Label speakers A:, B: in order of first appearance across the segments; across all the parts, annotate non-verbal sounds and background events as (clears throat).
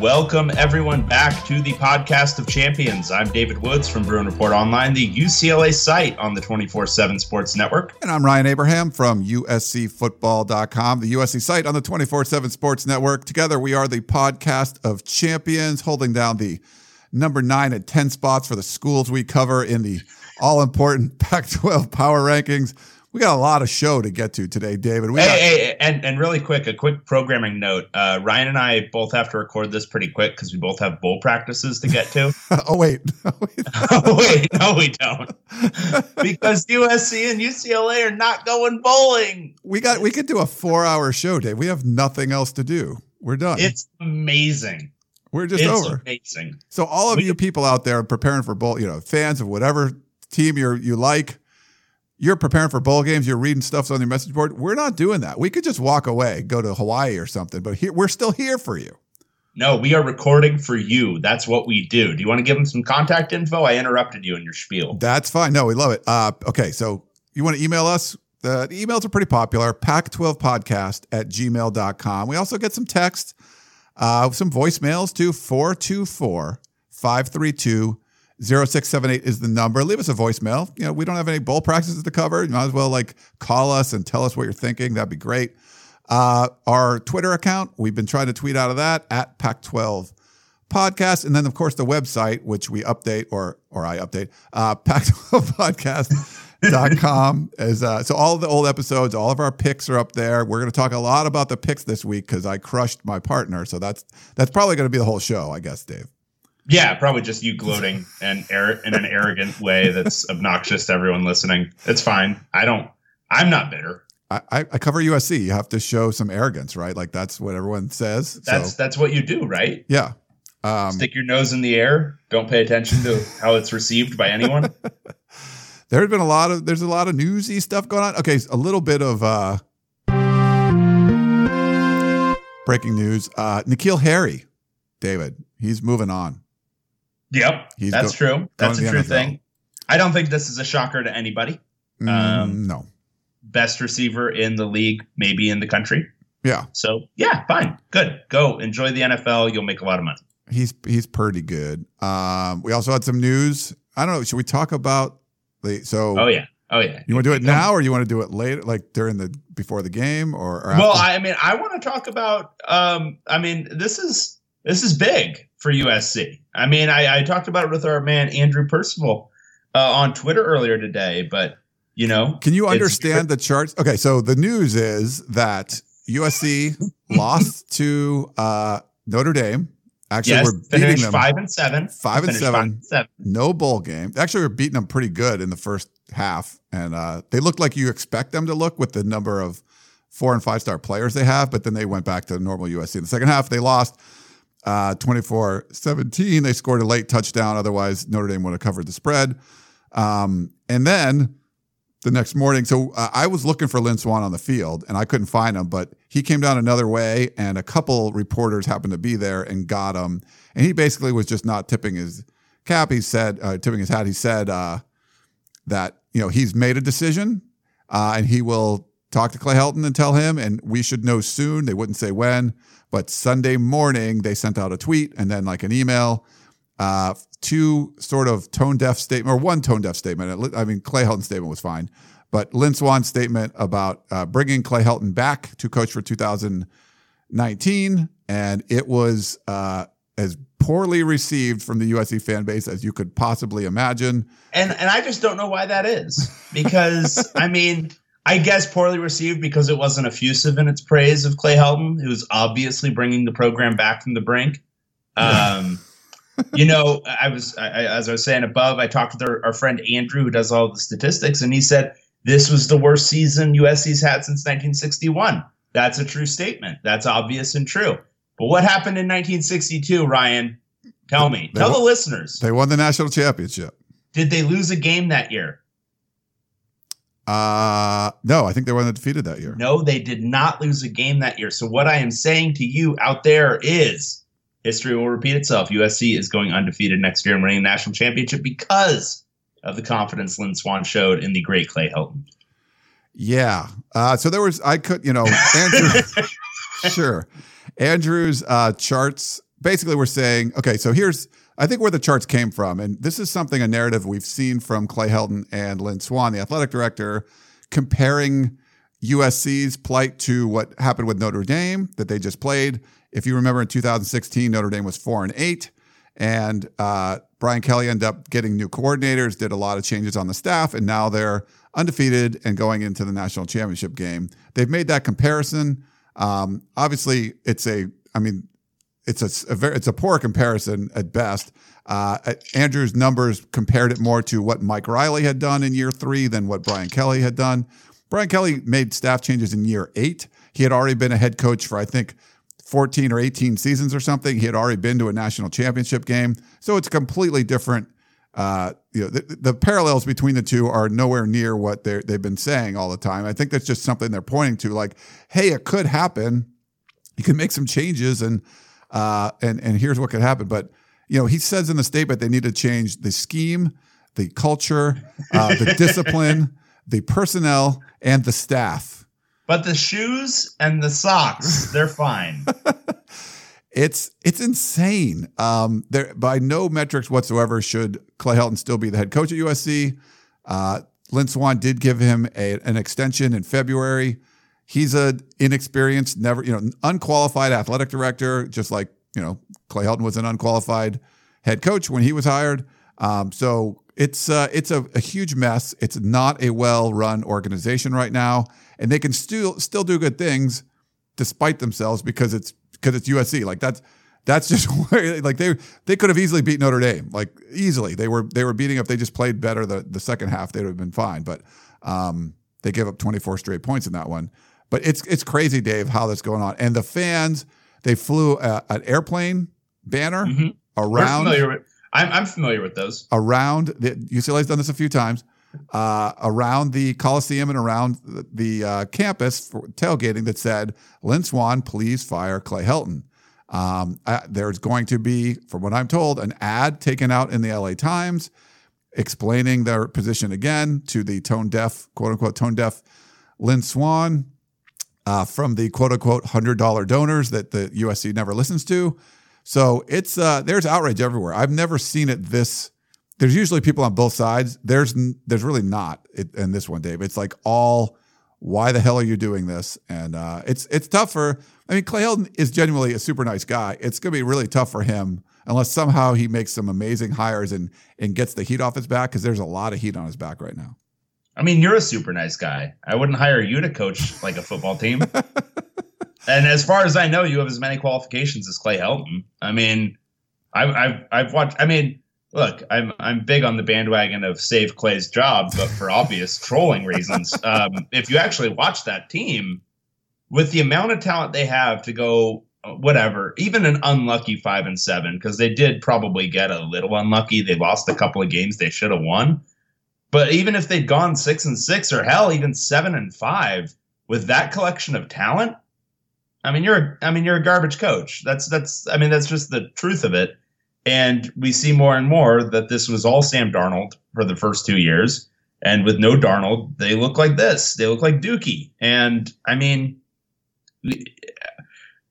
A: Welcome, everyone, back to the podcast of champions. I'm David Woods from Bruin Report Online, the UCLA site on the 24 7 Sports Network.
B: And I'm Ryan Abraham from USCFootball.com, the USC site on the 24 7 Sports Network. Together, we are the podcast of champions, holding down the number nine and 10 spots for the schools we cover in the all important (laughs) Pac 12 power rankings. We got a lot of show to get to today, David. We
A: hey,
B: got-
A: hey, and, and really quick, a quick programming note. Uh, Ryan and I both have to record this pretty quick because we both have bowl practices to get to. (laughs)
B: oh, wait. (laughs) (laughs)
A: oh, wait, no, we don't. because USC and UCLA are not going bowling.
B: we got we could do a four hour show, Dave. We have nothing else to do. We're done.
A: It's amazing.
B: We're just
A: it's
B: over.
A: amazing.
B: So all of
A: We-
B: you people out there preparing for bowl, you know, fans of whatever team you you like, you're preparing for bowl games, you're reading stuff on your message board. We're not doing that. We could just walk away, go to Hawaii or something, but here we're still here for you.
A: No, we are recording for you. That's what we do. Do you want to give them some contact info? I interrupted you in your spiel.
B: That's fine. No, we love it. Uh, okay, so you want to email us? The, emails are pretty popular. Pac12podcast at gmail.com. We also get some text, uh, some voicemails to 424 532 0678 is the number. Leave us a voicemail. You know, we don't have any bowl practices to cover. You might as well like call us and tell us what you're thinking. That'd be great. Uh, our Twitter account, we've been trying to tweet out of that at Pac 12 podcast. And then, of course, the website, which we update or or I update, uh, (laughs) Pac12podcast.com. (laughs) is, uh, so all the old episodes, all of our picks are up there. We're going to talk a lot about the picks this week because I crushed my partner. So that's that's probably going to be the whole show, I guess, Dave.
A: Yeah, probably just you gloating and in an arrogant way that's (laughs) obnoxious to everyone listening. It's fine. I don't. I'm not bitter.
B: I, I I cover USC. You have to show some arrogance, right? Like that's what everyone says.
A: That's
B: so
A: that's what you do, right?
B: yeah. Um,
A: Stick your nose in the air. Don't pay attention to how it's received by anyone. (laughs)
B: there had been a lot of there's a lot of newsy stuff going on. Okay, a little bit of uh breaking news. Uh N'Keal Harry, David, he's moving on.
A: Yep,
B: He's
A: that's
B: go-
A: true. That's a true
B: NFL.
A: thing. I don't think this is a shocker to anybody.
B: Mm,
A: Um,
B: no.
A: Best receiver in the league, maybe in the country.
B: Yeah.
A: So yeah, fine, good. Go enjoy the NFL. You'll make a lot of money.
B: He's he's pretty good. Um we also had some news. I don't know, should we talk about the so
A: Oh yeah. Oh yeah.
B: you want to do it now or you want to do it later like during the before the game or, or
A: Well. I mean, I want to talk about. Um, I mean, this is this is big for USC. I mean, I, I talked about it with our man Andrew Percival uh, on Twitter earlier today, but you know,
B: Can you understand the charts? Okay, so the news is that USC (laughs) lost to uh, Notre Dame. Actually,
A: yes,
B: we're beating them
A: five and seven.
B: Five and seven.
A: Five and seven.
B: no bowl game. Actually, we're beating them pretty good in the first half, and uh, they looked like you expect them to look with the number of four and five star players they have. But then they went back to normal USC in the second half. They lost uh, 24-17. They scored a late touchdown. Otherwise, Notre Dame would have covered the spread. Um, and then the next morning, so uh, I was looking for Lynn Swann on the field, and I couldn't find him. But he came down another way, and a couple reporters happened to be there and got him. And he basically was just not tipping his cap. He said, uh, tipping his hat. He said uh, that you know he's made a decision, uh, and he will talk to Clay Helton and tell him, and we should know soon. They wouldn't say when, but Sunday morning they sent out a tweet and then like an email. Uh, two sort of tone deaf statement or one tone deaf statement. I mean, Clay Helton's statement was fine, but Lynn Swann's statement about uh, bringing Clay Helton back to coach for 2019, and it was uh, as poorly received from the USC fan base as you could possibly imagine.
A: And and I just don't know why that is because I mean. I guess poorly received because it wasn't effusive in its praise of Clay Helton, who was obviously bringing the program back from the brink. Um, (laughs) you know, I was I, I- as I was saying above. I talked with our, our friend Andrew, who does all the statistics, and he said this was the worst season USC's had since 1961. That's a true statement. That's obvious and true. But what happened in 1962, Ryan? Tell me.
B: They
A: Tell
B: won-
A: the listeners.
B: They won the national championship.
A: Did they lose a game that year?
B: Uh no, I think they were undefeated that year.
A: No, they did not lose a game that year. So what I am saying to you out there is history will repeat itself. USC is going undefeated next year and winning a national championship because of the confidence Lynn Swann showed in the great Clay Helton.
B: Yeah. Uh, so there was, I could, you know, Andrew, (laughs) sure. Andrew's uh, charts basically were saying, okay, so here's, I think where the charts came from. And this is something, a narrative we've seen from Clay Helton and Lynn Swann, the athletic director, comparing USC's plight to what happened with Notre Dame that they just played. If you remember in 2016, Notre Dame was four and eight. And uh, Brian Kelly ended up getting new coordinators, did a lot of changes on the staff, and now they're undefeated and going into the national championship game. They've made that comparison. Um, obviously, it's a, I mean, it's a, a very, it's a poor comparison at best. Uh, Andrew's numbers compared it more to what Mike Riley had done in year three than what Brian Kelly had done. Brian Kelly made staff changes in year eight. He had already been a head coach for, I think, 14 or 18 seasons or something. He had already been to a national championship game. So it's completely different. Uh, you know, the, the parallels between the two are nowhere near what they they've been saying all the time. I think that's just something they're pointing to, like, hey, it could happen. You can make some changes, and uh, and and here's what could happen. But you know, he says in the statement they need to change the scheme, the culture, uh, the (laughs) discipline, the personnel, and the staff.
A: But the shoes and the socks, they're fine. (laughs)
B: It's it's insane. Um, there by no metrics whatsoever should Clay Helton still be the head coach at USC. Uh, Lynn Swann did give him a, an extension in February. He's a inexperienced, never you know unqualified athletic director, just like you know Clay Helton was an unqualified head coach when he was hired. Um, so it's uh, it's a, a huge mess. It's not a well run organization right now, and they can still still do good things despite themselves because it's because it's USC. Like that's that's (laughs) just where like they they could have easily beat Notre Dame. Like easily. They were they were beating if they just played better the, the second half, they would have been fine. But um, they gave up 24 straight points in that one. But it's it's crazy, Dave, how that's going on. And the fans, they flew a, an airplane banner
A: Mhm.
B: Around
A: familiar with, I'm, I'm familiar with those.
B: around the UCLA's done this a few times uh, around the Coliseum and around the, the uh, campus for tailgating that said, "Lynn Swann, please fire Clay Helton." Um, uh, there's going to be, from what I'm told, an ad taken out in the LA Times explaining their position again to the tone deaf, quote unquote, tone deaf Lynn Swann uh, from the quote unquote hundred dollar donors that the USC never listens to. So it's uh, there's outrage everywhere. I've never seen it this. There's usually people on both sides. There's there's really not in this one, Dave. It's like all, why the hell are you doing this? And uh, it's it's tough for. I mean, Clay Helton is genuinely a super nice guy. It's going to be really tough for him unless somehow he makes some amazing hires and and gets the heat off his back because there's a lot of heat on his back right now.
A: I mean, you're a super nice guy. I wouldn't hire you to coach like a football team. (laughs) and as far as I know, you have as many qualifications as Clay Helton. I mean, I've I've, I've watched. I mean, look, I'm I'm big on the bandwagon of save Clay's job, but for obvious trolling reasons. (laughs) Um, if you actually watch that team, with the amount of talent they have to go uh, whatever, even an unlucky five and seven, because they did probably get a little unlucky. They lost a couple of games they should have won. But even if they'd gone six and six, or hell, even seven and five, with that collection of talent, I mean, you're I mean, you're a garbage coach. That's that's I mean, that's just the truth of it. And we see more and more that this was all Sam Darnold for the first two years. And with no Darnold, they look like this. They look like Dookie. And I mean,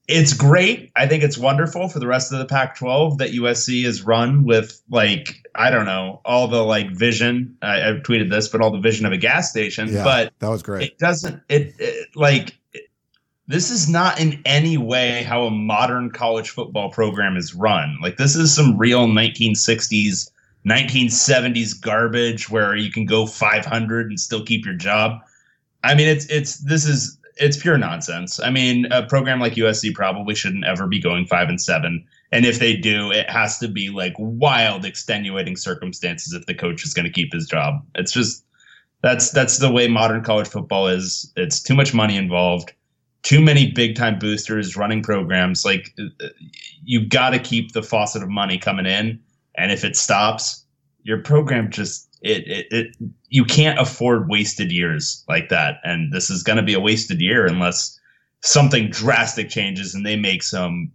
A: it's great. I think it's wonderful for the rest of the Pac 12 that USC is run with, like, I don't know, all the like vision. I, I've tweeted this, but all the vision of a gas station.
B: Yeah,
A: But
B: that was great.
A: it doesn't it, it like it- this is not in any way how a modern college football program is run like this is some real 1960s 1970s garbage where you can go 500 and still keep your job i mean it's it's this is it's pure nonsense. I mean a program like usc probably shouldn't ever be going five and seven. And if they do it has to be like wild extenuating circumstances if the coach is going to keep his job. It's just that's that's the way modern college football is. It's too much money involved, too many big time boosters running programs. Like uh, you've got to keep the faucet of money coming in, and if it stops, your program just it, it, it you can't afford wasted years like that. And this is going to be a wasted year unless something drastic changes and they make some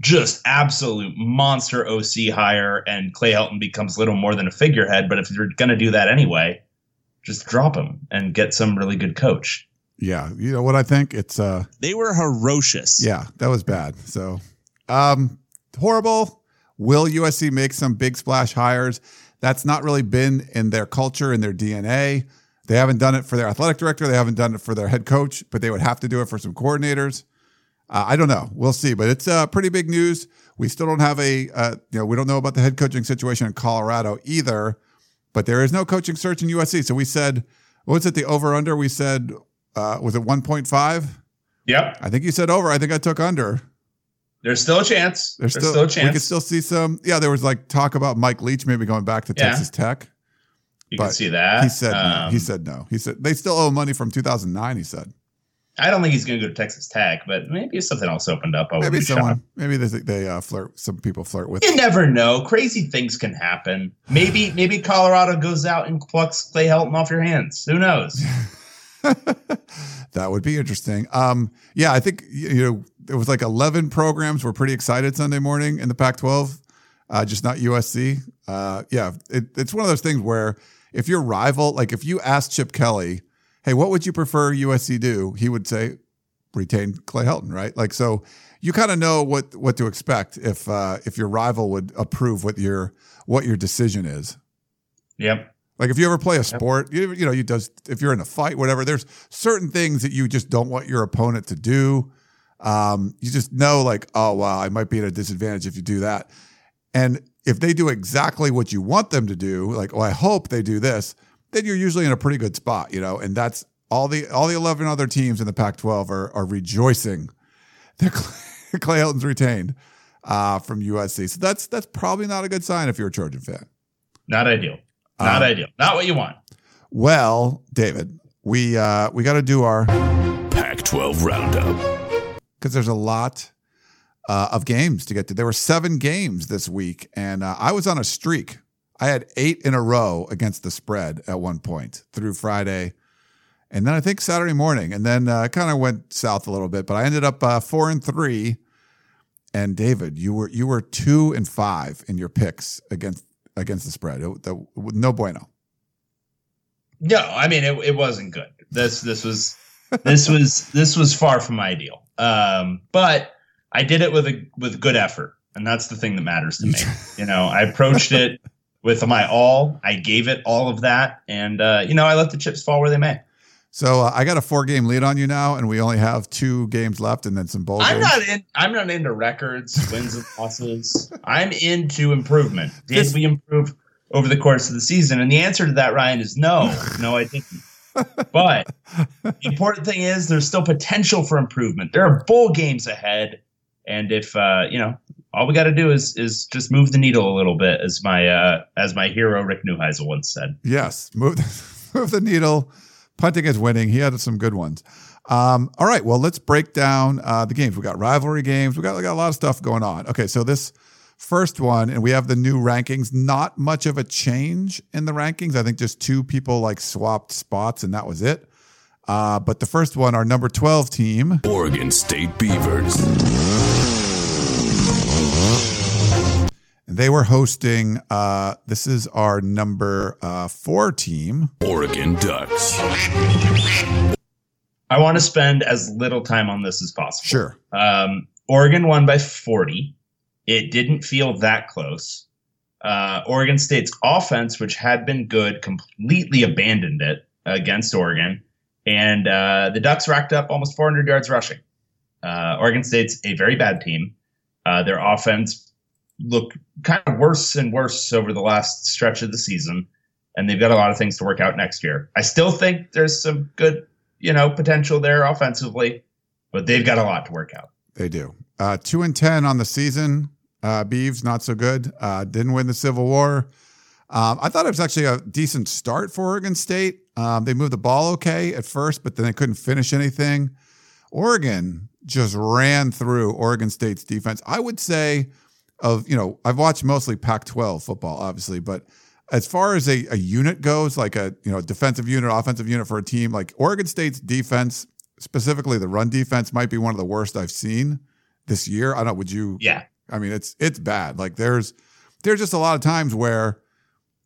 A: just absolute monster OC hire and Clay Helton becomes little more than a figurehead. But if you're going to do that anyway, just drop him and get some really good coach.
B: Yeah, you know what I think? It's uh
C: They were ferocious.
B: yeah, that was bad. So um horrible. Will USC make some big splash hires? That's not really been in their culture, in their DNA. They haven't done it for their athletic director. They haven't done it for their head coach, but they would have to do it for some coordinators. Uh, I don't know. We'll see, but it's uh, pretty big news. We still don't have a, uh, you know, we don't know about the head coaching situation in Colorado either. But there is no coaching search in USC. So we said, what was it? The over under? We said, uh, was it one point five?
A: Yep.
B: I think you said over. I think I took under.
A: There's still a chance.
B: There's,
A: There's,
B: still,
A: still, a chance.
B: We could still see some. Yeah, there was like talk about Mike Leach maybe going back to
A: Yeah.
B: Texas Tech.
A: you
B: but
A: can see that.
B: He said no.
A: Um,
B: He said no. He said they still owe money from 2009. He said
A: I don't think he's going to go to Texas Tech, but maybe something else opened up, I
B: maybe
A: be
B: someone.
A: shocked.
B: Maybe they they uh, flirt. Some people flirt with.
A: You never know. Crazy things can happen. Maybe (sighs) maybe Colorado goes out and plucks Clay Helton off your hands. Who knows? (laughs)
B: that would be interesting. Um, yeah, I think you know there was like 11 programs were pretty excited Sunday morning in the Pac-12, uh, just not USC. Uh, yeah, it, it's one of those things where if your rival, like if you asked Chip Kelly, "Hey, what would you prefer USC do?" He would say, "Retain Clay Helton." Right? Like so, you kind of know what what to expect if uh, if your rival would approve what your what your decision is.
A: Yep.
B: Like if you ever play a sport, you, you know, you does if you're in a fight, whatever. There's certain things that you just don't want your opponent to do. Um, you just know, like, oh wow, I might be at a disadvantage if you do that. And if they do exactly what you want them to do, like, oh, I hope they do this, then you're usually in a pretty good spot, you know. And that's all the all the eleven other teams in the Pac-12 are are rejoicing (laughs) that Clay, Clay Helton's retained uh, from USC. So that's that's probably not a good sign if you're a Trojan fan.
A: Not ideal. Not
B: Um,
A: ideal. Not what you want.
B: Well, David, we uh, we got to do our
D: Pac 12 Roundup.
B: Because there's a lot uh, of games to get to. There were seven games this week, and uh, I was on a streak. I had eight in a row against the spread at one point through Friday, and then I think Saturday morning, and then uh, kind of went south a little bit. But I ended up uh, four and three. And David, you were you were two and five in your picks against against the spread. It- that- no bueno.
A: No, I mean it, it wasn't good. This this was this was this was far from ideal. Um, but I did it with a with good effort, and that's the thing that matters to me. (laughs) you know, I approached it with my all. I gave it all of that, and uh, you know, I let the chips fall where they may.
B: So uh, I got a four game lead on you now, and we only have two games left, and then some bowl
A: I'm
B: games.
A: not in. I'm not into records, wins and losses. I'm into improvement. Did
B: This-
A: we improve over the course of the season? And the answer to that, Ryan, is no. No, I didn't. But the important thing is there's still potential for improvement. There are bowl games ahead, and if uh, you know, all we got to do is is just move the needle a little bit, as my uh, as my hero Rick Neuheisel once said.
B: Yes, move (laughs) move the needle. Punting is winning. He had some good ones. Um, all right, well, let's break down uh, the games. We got rivalry games. We got, we got a lot of stuff going on. Okay, so this first one, and we have the new rankings. Not much of a change in the rankings. I think just two people like swapped spots, and that was it. Uh, but the first one, our number twelve team,
D: Oregon State Beavers.
B: and they were hosting. Uh, this is our number uh, four team.
D: Oregon Ducks.
A: I want to spend as little time on this as possible.
B: Sure.
A: Um, Oregon won by 40. It didn't feel that close. Uh, Oregon State's offense, which had been good, completely abandoned it against Oregon. And uh, the Ducks racked up almost 400 yards rushing. Uh, Oregon State's a very bad team. Uh, their offense looked kind of worse and worse over the last stretch of the season. And they've got a lot of things to work out next year. I still think there's some good, you know, potential there offensively, but they've got a lot to work out.
B: They do. Uh, two and ten on the season. Uh, Beavs not so good. Uh, didn't win the Civil War. Um, I thought it was actually a decent start for Oregon State. Um, they moved the ball okay at first, but then they couldn't finish anything. Oregon just ran through Oregon State's defense. I would say, of you know, I've watched mostly Pac-12 football, obviously, but as far as a, a unit goes, like a you know defensive unit, offensive unit for a team, like Oregon State's defense, specifically the run defense, might be one of the worst I've seen this year. I don't. Would you?
A: Yeah.
B: I mean, it's it's bad. Like there's there's just a lot of times where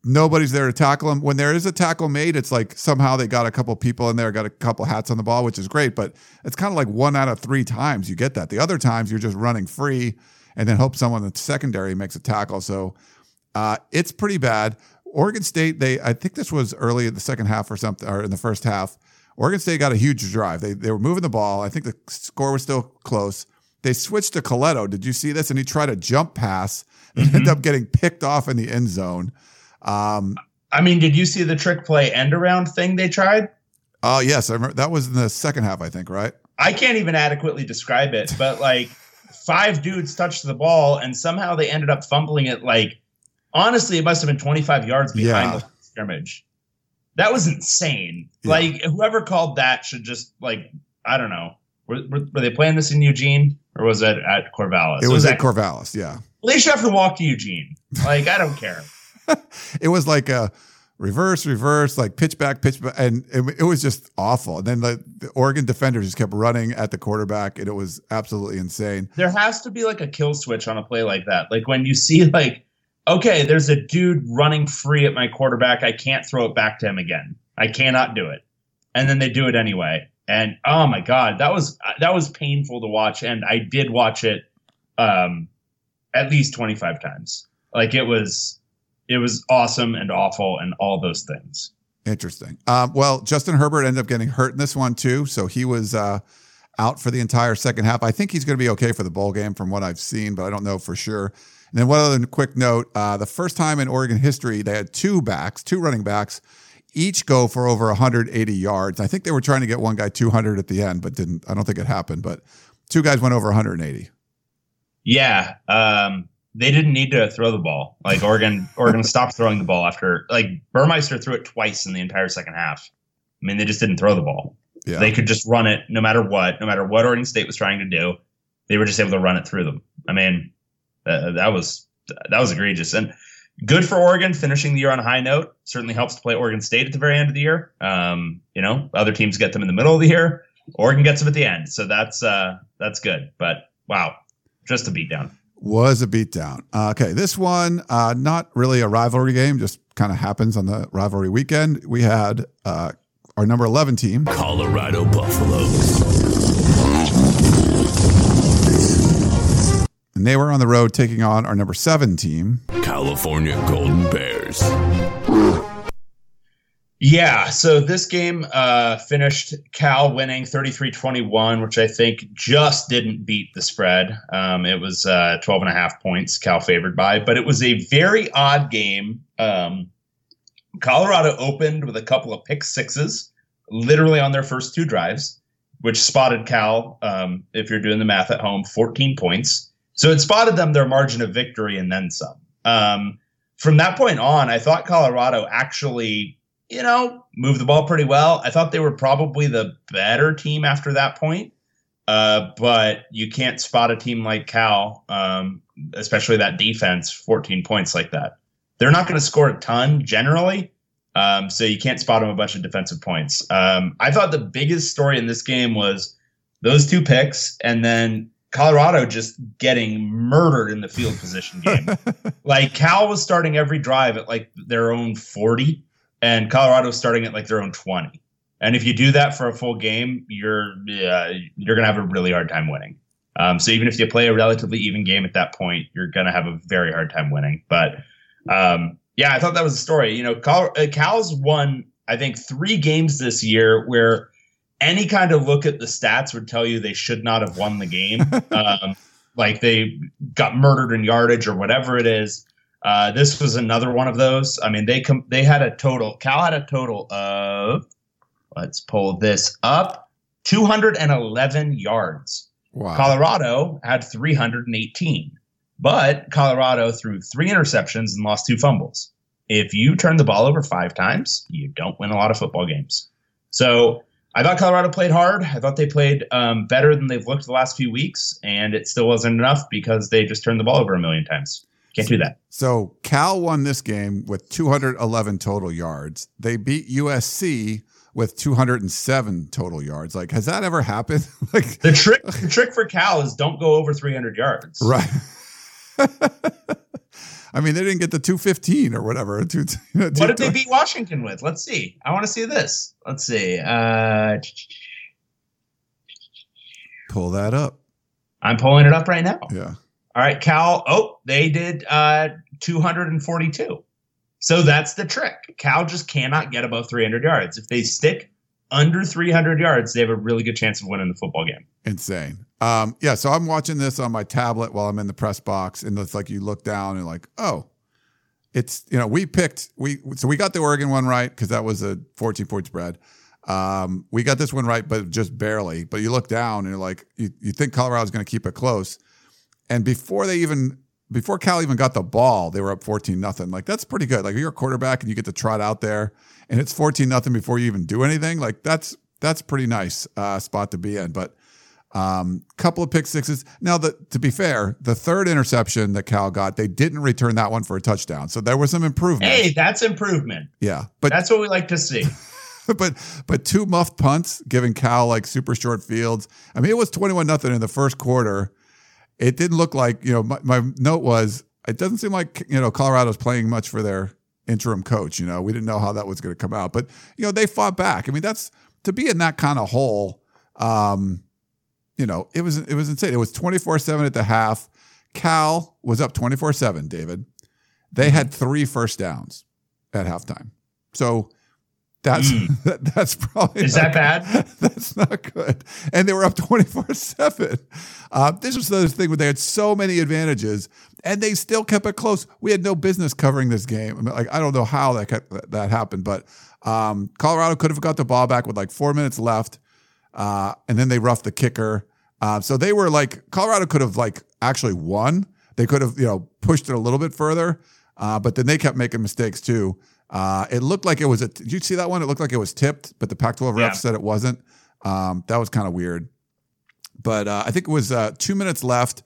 B: nobody's there to tackle them. When there is a tackle made, it's like somehow they got a couple people in there, got a couple hats on the ball, which is great. But it's kind of like one out of three times you get that. The other times you're just running free and then hope someone in the secondary makes a tackle. So uh, it's pretty bad. Oregon State, they I think this was early in the second half or something, or in the first half. Oregon State got a huge drive. They they were moving the ball. I think the score was still close. They switched to Colletto. Did you see this? And he tried a jump pass and ended up getting picked off in the end zone. Um,
A: I mean, did you see the trick play end around thing they tried?
B: oh yes, I remember that was in the second half, I think, right?
A: I can't even adequately describe it, but like five dudes touched the ball and somehow they ended up fumbling it. Like, honestly, it must have been 25 yards behind
B: Yeah.
A: the scrimmage. That was insane.
B: Yeah.
A: Like, whoever called that should just, like, I don't know. Were, were, were they playing this in Eugene or was it at Corvallis?
B: It was at
A: at
B: Corvallis, yeah.
A: At least you have to walk to Eugene. Like, I don't care. (laughs)
B: It was like a reverse, reverse, like pitch back, pitch back, and it, it was just awful. And then the, the Oregon defenders just kept running at the quarterback, and it was absolutely insane.
A: there has to be like a kill switch on a play like that. Like when you see like, okay, there's a dude running free at my quarterback. I can't throw it back to him again. I cannot do it. And then they do it anyway. And oh my god, that was that was painful to watch. And I did watch it um, at least 25 times. Like it was it was awesome and awful and all those things.
B: Interesting. Um, well, Justin Herbert ended up getting hurt in this one too, so he was uh, out for the entire second half. I think he's going to be okay for the bowl game from what I've seen, but I don't know for sure. And then one other quick note: uh, the first time in Oregon history they had two backs, two running backs, each go for over 180 yards. I think they were trying to get one guy 200 at the end, but didn't. I don't think it happened. But two guys went over 180.
A: Yeah, um, they didn't need to throw the ball. Like Oregon, (laughs) Oregon stopped throwing the ball after like Burmeister threw it twice in the entire second half. I mean, they just didn't throw the ball.
B: Yeah.
A: They could just run it no matter what, no matter what Oregon State was trying to do. They were just able to run it through them. I mean, uh, that was that was egregious and good for Oregon finishing the year on a high note. Certainly helps to play Oregon State at the very end of the year. Um, you know, other teams get them in the middle of the year. Oregon gets them at the end, so that's uh, that's good. But wow, just a beatdown.
B: was a beatdown. Uh, okay, this one, uh, not really a rivalry game, just kind of happens on the rivalry weekend. We had uh, our number 11 team,
D: Colorado Buffaloes.
B: And they were on the road taking on our number seven team.
D: California Golden Bears.
A: Yeah, so this game uh, finished Cal winning 33-21, which I think just didn't beat the spread. Um, it was uh, 12 and a half points Cal favored by, but it was a very odd game. Um, Colorado opened with a couple of pick sixes, literally on their first two drives, which spotted Cal, um, if you're doing the math at home, 14 points. So it spotted them their margin of victory and then some. Um, from that point on, I thought Colorado actually you know, moved the ball pretty well. I thought they were probably the better team after that point. Uh, but you can't spot a team like Cal, um, especially that defense, 14 points like that. They're not going to score a ton generally. Um, so you can't spot them a bunch of defensive points. Um, I thought the biggest story in this game was those two picks and then Colorado just getting murdered in the field position game. (laughs) like Cal was starting every drive at like their own 40 and Colorado starting at like their own 20. And if you do that for a full game, you're uh, you're gonna have a really hard time winning. Um, so even if you play a relatively even game at that point, you're gonna have a very hard time winning. But um, yeah, I thought that was a story. You know, Cal, uh, Cal's won I think three games this year where any kind of look at the stats would tell you they should not have won the game. (laughs) um, like they got murdered in yardage or whatever it is. Uh, this was another one of those. I mean, they com- they had a total. Cal had a total of. Let's pull this up. 211 yards.
B: Wow.
A: Colorado had 318, but Colorado threw three interceptions and lost two fumbles. If you turn the ball over five times, you don't win a lot of football games. So I thought Colorado played hard. I thought they played um, better than they've looked the last few weeks, and it still wasn't enough because they just turned the ball over a million times. Can't do that.
B: So Cal won this game with 211 total yards. They beat USC with 207 total yards. Like, has that ever happened? (laughs) like,
A: The trick, the (laughs) trick for Cal is don't go over 300 yards.
B: right. (laughs) I mean, they didn't get the 215 or whatever. (laughs) Two,
A: What did they beat Washington with? Let's see. I want to see this. Let's see. Uh,
B: Pull that up.
A: I'm pulling it up right now.
B: Yeah.
A: All right, Cal. Oh, they did uh, 242. So that's the trick. Cal just cannot get above 300 yards. If they stick under 300 yards, they have a really good chance of winning the football game.
B: Insane. Um, yeah, so I'm watching this on my tablet while I'm in the press box, and it's like you look down and like, oh, it's you know we picked we so we got the Oregon one right because that was a 14 point spread. Um, we got this one right, but just barely. But you look down and you're like, you, you think Colorado's going to keep it close, and before they even before Cal even got the ball, they were up 14 nothing. Like that's pretty good. Like you're a quarterback and you get to trot out there, and it's 14 nothing before you even do anything. Like that's that's pretty nice uh, spot to be in. But um, couple of pick sixes. Now, the, to be fair, the third interception that Cal got, they didn't return that one for a touchdown, so there was some improvement.
A: Hey, that's improvement.
B: Yeah, but
A: That's what we like to see. (laughs)
B: but but two muffed punts, giving Cal like super short fields. I mean, it was twenty one nothing in the first quarter. It didn't look like you know. My, my note was it doesn't seem like you know Colorado's playing much for their interim coach. You know, we didn't know how that was going to come out, but you know they fought back. I mean, that's to be in that kind of hole. Um, you know, it was it was insane. It was twenty four seven at the half. Cal was up twenty four seven. David, they had three first downs at halftime. So that's (laughs) that, that's probably
A: Is that bad? (laughs)
B: That's not good. And they were up (laughs) twenty four seven. Uh, this was the thing where they had so many advantages, and they still kept it close. We had no business covering this game. I mean, like I don't know how that kept, that happened, but um, Colorado could have got the ball back with like four minutes left, uh, and then they roughed the kicker. Uh, so they were like Colorado could have like actually won. They could have you know pushed it a little bit further, uh, but then they kept making mistakes too. Uh, it looked like it was a. Did you see that one? It looked like it was tipped, but the Pac-12 refs
A: Yeah.
B: said it wasn't. Um, that was kind of weird. But uh, I think it was uh, two minutes left.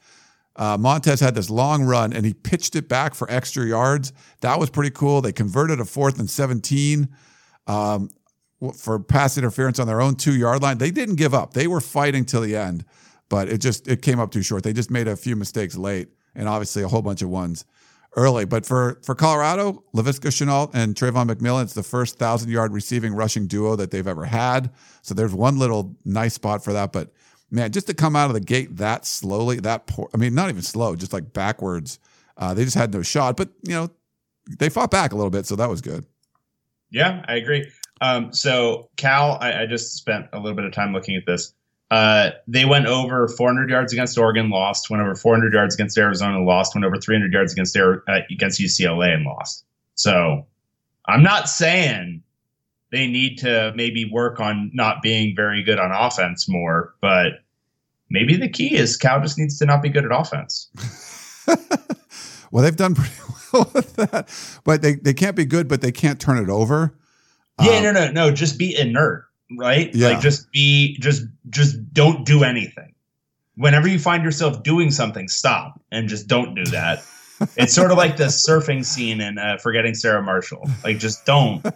B: Uh, Montez had this long run and he pitched it back for extra yards. That was pretty cool. They converted a fourth and 17 um, for pass interference on their own two yard line. They didn't give up. They were fighting till the end, but it just it came up too short. They just made a few mistakes late and obviously a whole bunch of ones early. But for for Colorado, Laviska Shenault and Travon McMillian, it's the first thousand yard receiving rushing duo that they've ever had. So there's one little nice spot for that. But man, just to come out of the gate that slowly, that poor, I mean, not even slow, just like backwards. Uh, they just had no shot. But you know, they fought back a little bit, so that was good.
A: Yeah, I agree. Um, so Cal, I, I just spent a little bit of time looking at this. Uh, they went over 400 yards against Oregon, lost. Went over 400 yards against Arizona, lost. Went over 300 yards against Air, uh, against UCLA and lost. So I'm not saying they need to maybe work on not being very good on offense more, but maybe the key is Cal just needs to not be good at offense. (laughs)
B: well, they've done pretty (laughs) well with that, but they, they can't be good, but they can't turn it over.
A: Yeah,
B: Um,
A: no, no, no. Just be inert, right?
B: Yeah.
A: Like just be, just, just don't do anything. Whenever you find yourself doing something, stop and just don't do that. (laughs) it's sort of like the surfing scene in uh, Forgetting Sarah Marshall. Like, just don't. (laughs)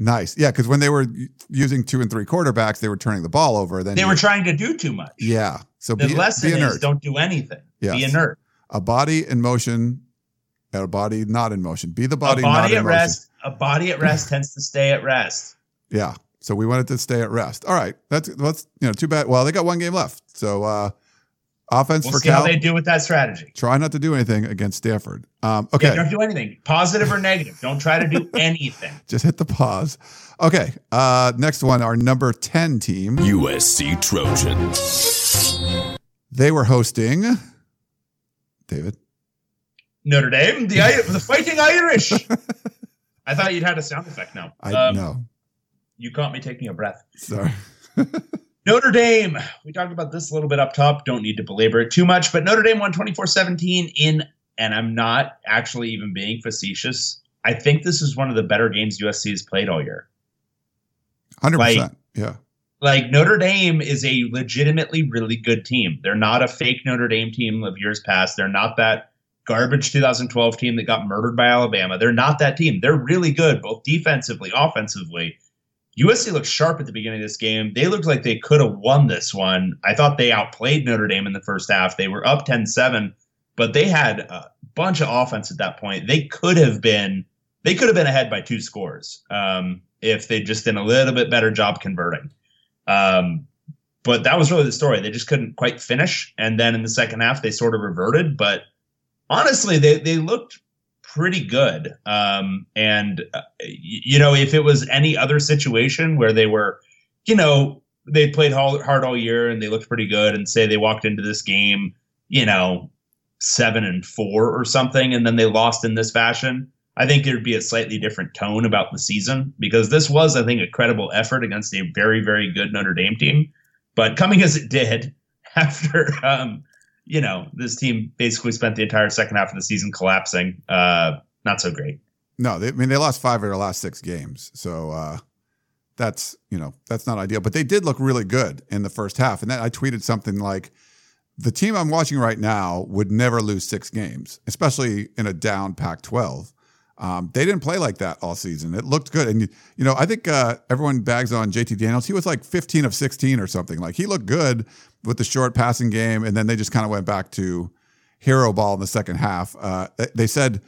B: Nice. Yeah, because when they were using two and three quarterbacks, they were turning the ball over. Then
A: They
B: you-
A: were trying to do too much.
B: Yeah. So
A: The
B: be,
A: lesson
B: be
A: is
B: inert.
A: don't do anything. Be inert.
B: a body in motion a body not in motion. Be the body,
A: a body
B: not in
A: at
B: motion.
A: rest. A body at rest tends to stay at rest.
B: Yeah. So we wanted to stay at rest. All right. That's that's you know too bad. Well, they got one game left. So uh offense
A: We'll
B: for
A: see
B: Cal.
A: how they do with that strategy.
B: Try not to do anything against Stanford. Um,
A: Yeah,
B: okay.
A: don't do anything, positive or negative. Don't try to do (laughs) anything.
B: Just hit the pause. Okay. Uh next one, our number 10 team.
D: USC Trojans.
B: They were hosting David.
A: Notre Dame, the (laughs) the Fighting Irish. (laughs) I thought you'd had a sound effect now.
B: I
A: Um,
B: know.
A: You caught me taking a breath.
B: Sorry. (laughs)
A: Notre Dame. We talked about this a little bit up top. Don't need to belabor it too much, but Notre Dame won 24 17 in, and I'm not actually even being facetious. I think this is one of the better games USC has played all year.
B: Hundred
A: Like-
B: percent. Yeah.
A: like Notre Dame is a legitimately really good team. They're not a fake Notre Dame team of years past. They're not that garbage 2012 team that got murdered by Alabama. They're not that team. They're really good, both defensively, offensively. USC looked sharp at the beginning of this game. They looked like they could have won this one. I thought they outplayed Notre Dame in the first half. They were up 10 7, but they had a bunch of offense at that point. They could have been. They could have been ahead by two scores um, if they'd just done a little bit better job converting. Um, but that was really the story. They just couldn't quite finish, and then in the second half they sort of reverted. But honestly, they they looked pretty good. Um, and uh, you know, if it was any other situation where they were, you know, they played hard, all year and they looked pretty good, and say they walked into this game, you know, seven and four or something, and then they lost in this fashion. I think there'd be a slightly different tone about the season because this was, I think, a credible effort against a very, very good Notre Dame team. But coming as it did (laughs) after, um, you know, this team basically spent the entire second half of the season collapsing, uh, not so great.
B: No, they, I mean they lost five of their last six games, so uh, that's you know that's not ideal. But they did look really good in the first half, and then I tweeted something like, "The team I'm watching right now would never lose six games, especially in a down Pac-12." Um, they didn't play like that all season. It looked good, and you, you know I think uh, everyone bags on JT Daniels. He was like 15 of 16 or something. Like he looked good with the short passing game, and then they just kind of went back to hero ball in the second half. Uh, they- said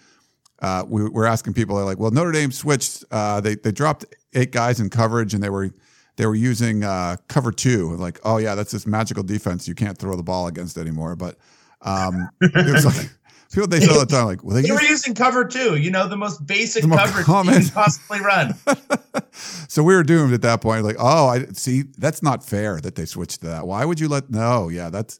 B: uh, we were asking people they're like, well, Notre Dame switched. Uh, they they dropped eight guys in coverage, and they were they were using uh, cover two. Like, oh yeah, that's this magical defense you can't throw the ball against anymore. But um, it was like people they say all the time, like, well, they
A: They were using cover two, you know, the most basic
B: The
A: coverage
B: common.
A: you can possibly run. (laughs)
B: so we were doomed at that point. Like, oh, I see, that's not fair that they switched to that. Why would you let? No, yeah, that's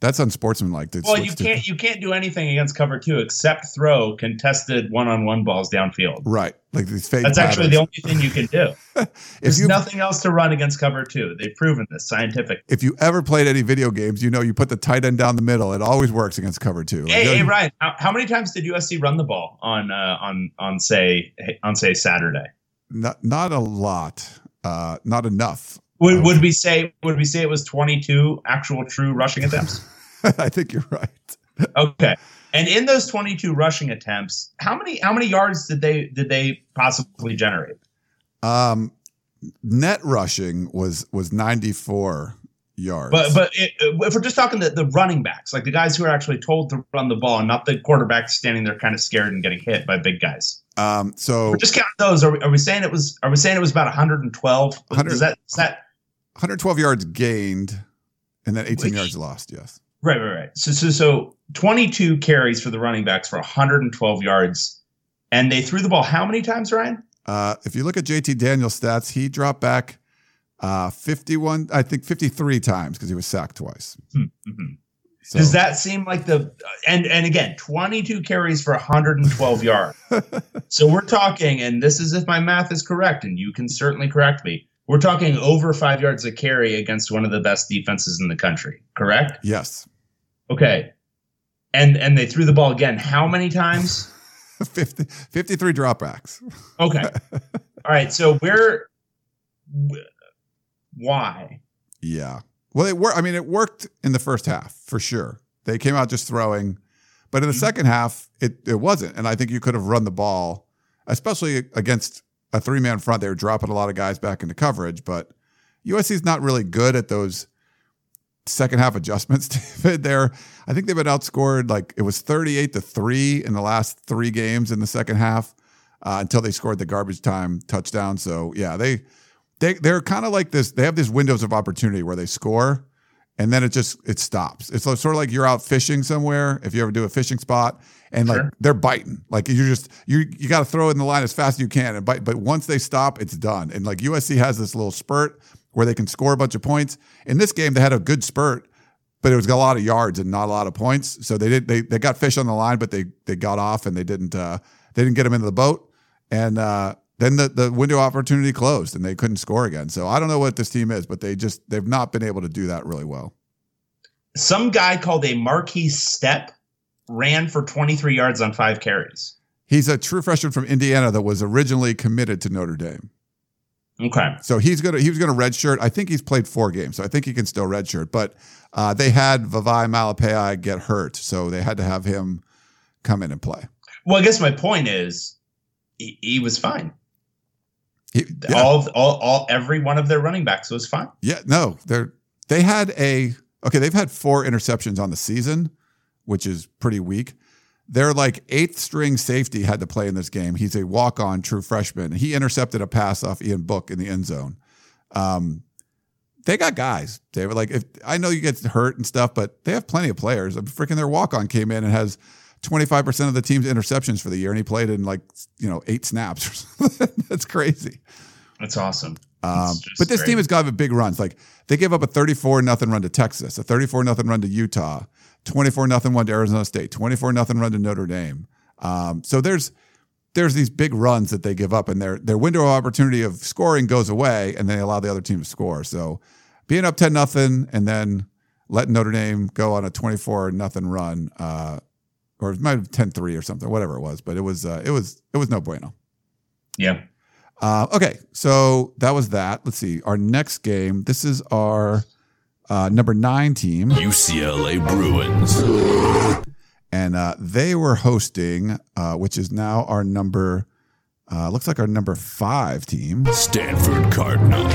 B: that's unsportsmanlike.
A: Well, you can't you can't do anything against cover two except throw contested one on one balls downfield.
B: right, like these fake.
A: That's actually the only thing you can do. (laughs) There's
B: you
A: nothing else to run against cover two. They've proven this scientific.
B: if you ever played any video games, you know you put the tight end down the middle. It always works against cover two.
A: Hey, hey Ryan, how, how many times did USC run the ball on uh, on on say on say Saturday?
B: not not a lot, uh, not enough.
A: Would, would we say would we say it was 22 actual true rushing attempts? (laughs)
B: I think you're right.
A: Okay. And in those 22 rushing attempts, how many how many yards did they did they possibly generate?
B: Um, net rushing was was 94 yards.
A: But but it, if we're just talking the, the running backs, like the guys who are actually told to run the ball, and not the quarterbacks standing there kind of scared and getting hit by big guys.
B: um, so
A: We're just counting those. Are we, are we saying it was? Are we saying it was about 112?
B: 100.
A: Is that is that
B: 112 yards gained, and then 18
A: Which-
B: yards lost. Yes.
A: right? Right. Right. So so so 22 carries for the running backs for 112 yards, and they threw the ball how many times, Ryan?
B: Uh, if you look at JT Daniels' stats, he dropped back uh, 51, I think 53 times because he was sacked twice.
A: Mhm.
B: So,
A: Does that seem like the and and again 22 carries for 112 yards? (laughs) so we're talking, and this is if my math is correct, and you can certainly correct me. We're talking over five yards a carry against one of the best defenses in the country, correct?
B: yes,
A: Okay. And and they threw the ball again. How many times? (laughs)
B: 50, 53 dropbacks.
A: Okay. (laughs) All right. So we're why?
B: Yeah. Well, it worked. I mean, it worked in the first half for sure. They came out just throwing, but in the mm-hmm. second half, it it wasn't. And I think you could have run the ball, especially against a three man front. They were dropping a lot of guys back into coverage, but USC is not really good at those second half adjustments. (laughs) David, there, I think they've been outscored like it was thirty eight to three in the last three games in the second half uh, until they scored the garbage time touchdown. So yeah, they they they're kind of like this. They have these windows of opportunity where they score, and then it just it stops. It's sort of like you're out fishing somewhere. If you ever do a fishing spot, and like
A: Sure.
B: they're biting, like you just you you got to throw it in the line as fast as you can and bite. But once they stop, it's done. And like USC has this little spurt where they can score a bunch of points. In this game, they had a good spurt. But it was a lot of yards and not a lot of points, so they did. They, they got fish on the line, but they they got off and they didn't uh, they didn't get them into the boat. And uh, then the, the window opportunity closed and they couldn't score again. So I don't know what this team is, but they just they've not been able to do that really well.
A: Some guy called a Markese Stepp ran for 23 yards on five carries.
B: He's a true freshman from Indiana that was originally committed to Notre Dame.
A: Okay.
B: So he's gonna he was gonna redshirt. I think he's played four games, so I think he can still redshirt. But uh, they had Vavae Malepeai get hurt, so they had to have him come in and play.
A: Well, I guess my point is he, he was fine.
B: He, yeah,
A: All, all, all, every one of their running backs was fine.
B: yeah, no, they're they had a okay. They've had four interceptions on the season, which is pretty weak. Their like eighth string safety had to play in this game. He's a walk on true freshman. He intercepted a pass off Ian Book in the end zone. Um, they got guys. Were like, if I know you get hurt and stuff, but they have plenty of players. Freaking their walk on came in and has 25% of the team's interceptions for the year, and he played in like, you know, eight snaps. (laughs) That's crazy.
A: That's awesome.
B: Um, but this
A: great.
B: team has got a big runs. Like they gave up a 34 nothing run to Texas, a 34 nothing run to Utah, 24 nothing one to Arizona State, 24 nothing run to Notre Dame. Um, so there's there's these big runs that they give up, and their their window of opportunity of scoring goes away, and they allow the other team to score. So being up 10 nothing and then letting Notre Dame go on a 24 nothing run, uh, or it might have 10 3 or something, whatever it was, but it was uh, it was it was no bueno.
A: Yeah.
B: Uh, okay, so that was that. Let's see. Our next game. This is our uh, number nine team,
D: UCLA Bruins.
B: and uh, they were hosting, uh, which is now our number. Uh, looks like our number five team.
D: Stanford Cardinal.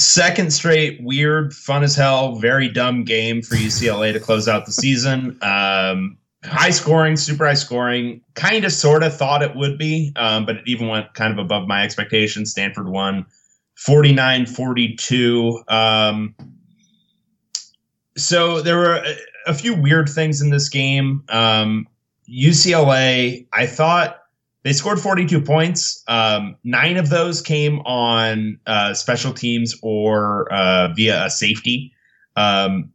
A: Second straight weird, fun as hell, very dumb game for UCLA to close out the season. Um, high scoring, super high scoring. Kind of, sort of thought it would be, um, but it even went kind of above my expectations. Stanford won 49 42. Um, so there were a, a few weird things in this game. Um, UCLA, I thought they scored 42 points. Um, nine of those came on uh, special teams or uh, via a safety. Um,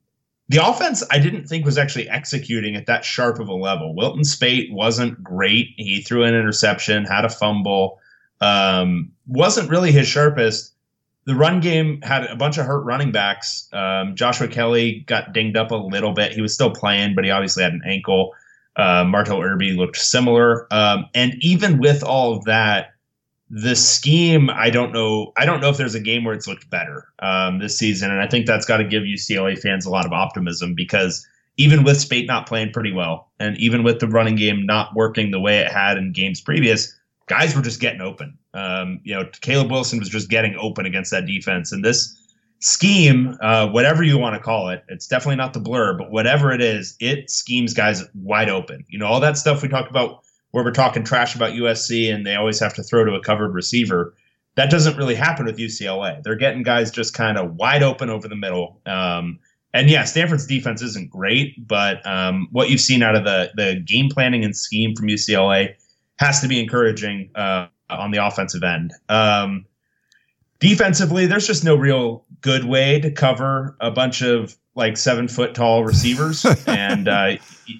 A: the offense, I didn't think was actually executing at that sharp of a level. Wilton Speight wasn't great. He threw an interception, had a fumble, um, wasn't really his sharpest. The run game had a bunch of hurt running backs. Um, Joshua Kelly got dinged up a little bit. He was still playing, but he obviously had an ankle. Uh, Martell Irby looked similar. Um, and even with all of that, the scheme, I don't know. I don't know if there's a game where it's looked better um, this season. And I think that's got to give UCLA fans a lot of optimism because even with Speight not playing pretty well, and even with the running game not working the way it had in games previous, guys were just getting open. Um, you know, Caleb Wilson was just getting open against that defense. And this scheme, uh, whatever you want to call it, it's definitely not the blur, but whatever it is, it schemes guys wide open. You know, all that stuff we talked about where we're talking trash about USC and they always have to throw to a covered receiver. That doesn't really happen with UCLA. They're getting guys just kind of wide open over the middle. Um, and yeah, Stanford's defense isn't great, but um, what you've seen out of the the game planning and scheme from UCLA has to be encouraging uh, on the offensive end. Um, defensively, there's just no real good way to cover a bunch of like seven foot tall receivers, (laughs) and uh,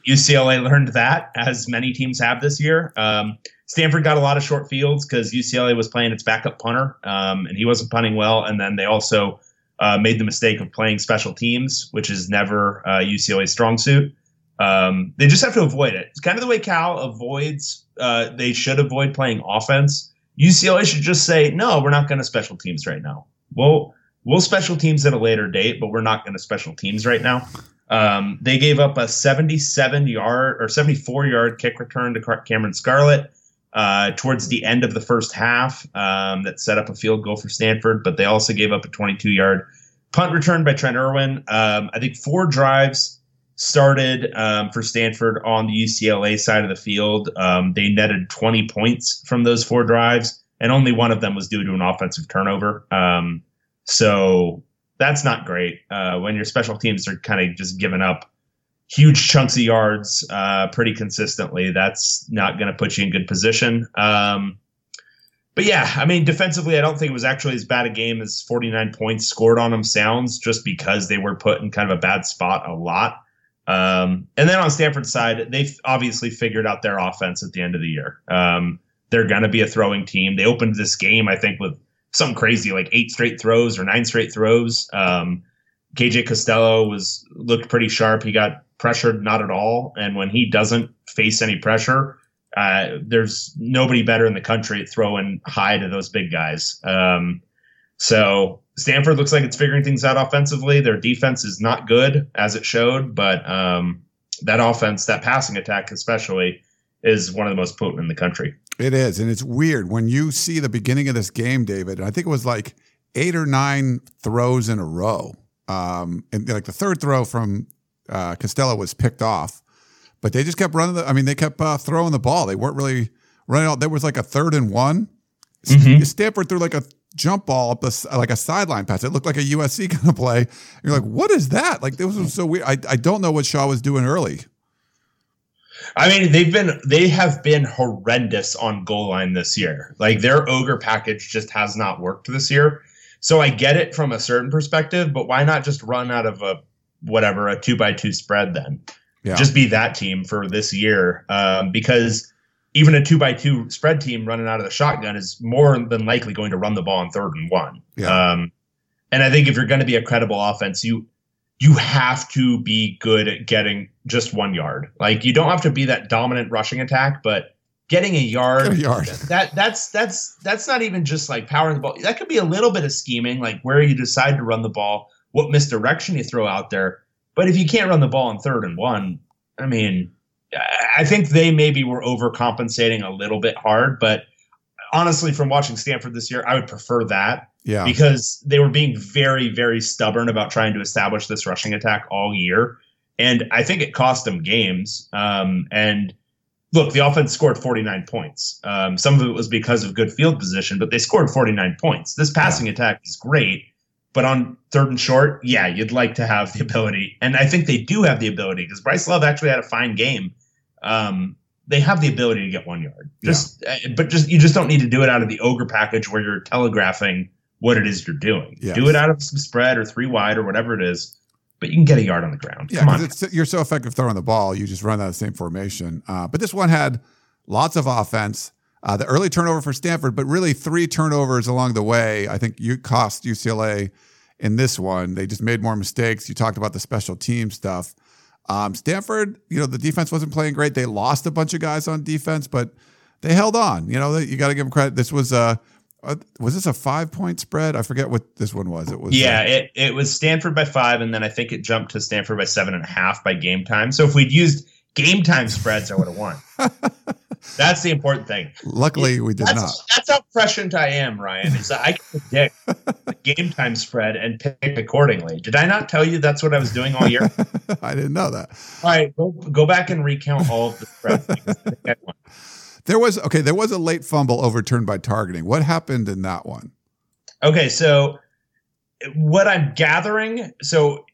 A: UCLA learned that as many teams have this year. Um, Stanford got a lot of short fields because UCLA was playing its backup punter, um, and he wasn't punting well. And then they also uh, made the mistake of playing special teams, which is never uh, UCLA's strong suit. Um, they just have to avoid it. It's kind of the way Cal avoids. Uh, they should avoid playing offense. UCLA should just say, no, we're not going to special teams right now. We'll we'll special teams at a later date, but we're not going to special teams right now. Um, they gave up a 77 yard or 74 yard kick return to Cameron Scarlett uh, towards the end of the first half um, that set up a field goal for Stanford, but they also gave up a 22 yard punt return by Trent Irwin. Um, I think four drives started um, for Stanford on the UCLA side of the field. Um, they netted 20 points from those four drives, and only one of them was due to an offensive turnover. Um, so that's not great uh, when your special teams are kind of just giving up huge chunks of yards uh, pretty consistently. That's not going to put you in good position. Um, but yeah, I mean, defensively, I don't think it was actually as bad a game as 49 points scored on them sounds, just because they were put in kind of a bad spot a lot. Um, and then on Stanford's side, they've obviously figured out their offense at the end of the year. Um, they're going to be a throwing team. They opened this game, I think, with something crazy like eight straight throws or nine straight throws. Um, KJ Costello was looked pretty sharp. He got pressured not at all, and when he doesn't face any pressure, Uh, there's nobody better in the country throwing high to those big guys. Um, so Stanford looks like it's figuring things out offensively. Their defense is not good as it showed, but um, that offense, that passing attack especially, is one of the most potent in the country.
B: It is, and it's weird when you see the beginning of this game, David. I think it was like eight or nine throws in a row, um, and like the third throw from uh, Costello was picked off, but they just kept running. The, I mean, they kept uh, throwing the ball. They weren't really running out. There was like a third and one.
A: Mhm.
B: Stanford threw like a jump ball up a like a sideline pass. It looked like a USC kind of play. You're like, what is that? Like this was so weird. I, I don't know what Shaw was doing early.
A: I mean, they've been they have been horrendous on goal line this year. Like their ogre package just has not worked this year. So I get it from a certain perspective, but why not just run out of a whatever a two by two spread then?
B: Yeah.
A: Just be that team for this year, um, because even a two by two spread team running out of the shotgun is more than likely going to run the ball on third and one.
B: Yeah.
A: Um, and I think if you're going to be a credible offense, you you have to be good at getting just one yard. Like you don't have to be that dominant rushing attack, but getting a yard,
B: Get a yard. (laughs)
A: that that's that's that's not even just like powering the ball. That could be a little bit of scheming, like where you decide to run the ball, what misdirection you throw out there. But if you can't run the ball on third and one, I mean, I- think they maybe were overcompensating a little bit hard. But honestly, from watching Stanford this year, I would prefer that
B: Yeah.
A: because they were being very, very stubborn about trying to establish this rushing attack all year. And I think it cost them games. Um, and look, the offense scored 49 points. Um, some of it was because of good field position, but they scored 49 points. This passing attack is great. But on third and short, yeah, you'd like to have the ability. And I think they do have the ability because Bryce Love actually had a fine game. Um, they have the ability to get one yard. Just, uh, but just you just don't need to do it out of the ogre package where you're telegraphing what it is you're doing.
B: Yes.
A: Do it out of some spread or three wide or whatever it is, but you can get a yard on the ground.
B: Yeah,
A: Come on.
B: you're so effective throwing the ball, you just run out that same formation. Uh, but this one had lots of offense. Uh, the early turnover for Stanford, but really three turnovers along the way. I think you cost UCLA in this one. They just made more mistakes. You talked about the special team stuff. Um, Stanford, you know, the defense wasn't playing great. They lost a bunch of guys on defense, but they held on. You know, you got to give them credit. This was a, was this a five point spread? I forget what this one was. It was
A: Yeah,
B: uh,
A: it, it was Stanford by five, and then I think it jumped to Stanford by seven and a half by game time. So if we'd used game time spreads, I would have won. (laughs) That's the important thing.
B: luckily we did
A: That's,
B: not.
A: that's how prescient I am, Ryan. Is that I can predict (laughs) the game time spread and pick accordingly. Did I not tell you that's what I was doing all year? (laughs)
B: I didn't know that.
A: all right, go, go back and recount all of the spreads. because I think I won.
B: There was okay. There was a late fumble overturned by targeting. What happened in that one?
A: Okay, so what I'm gathering, so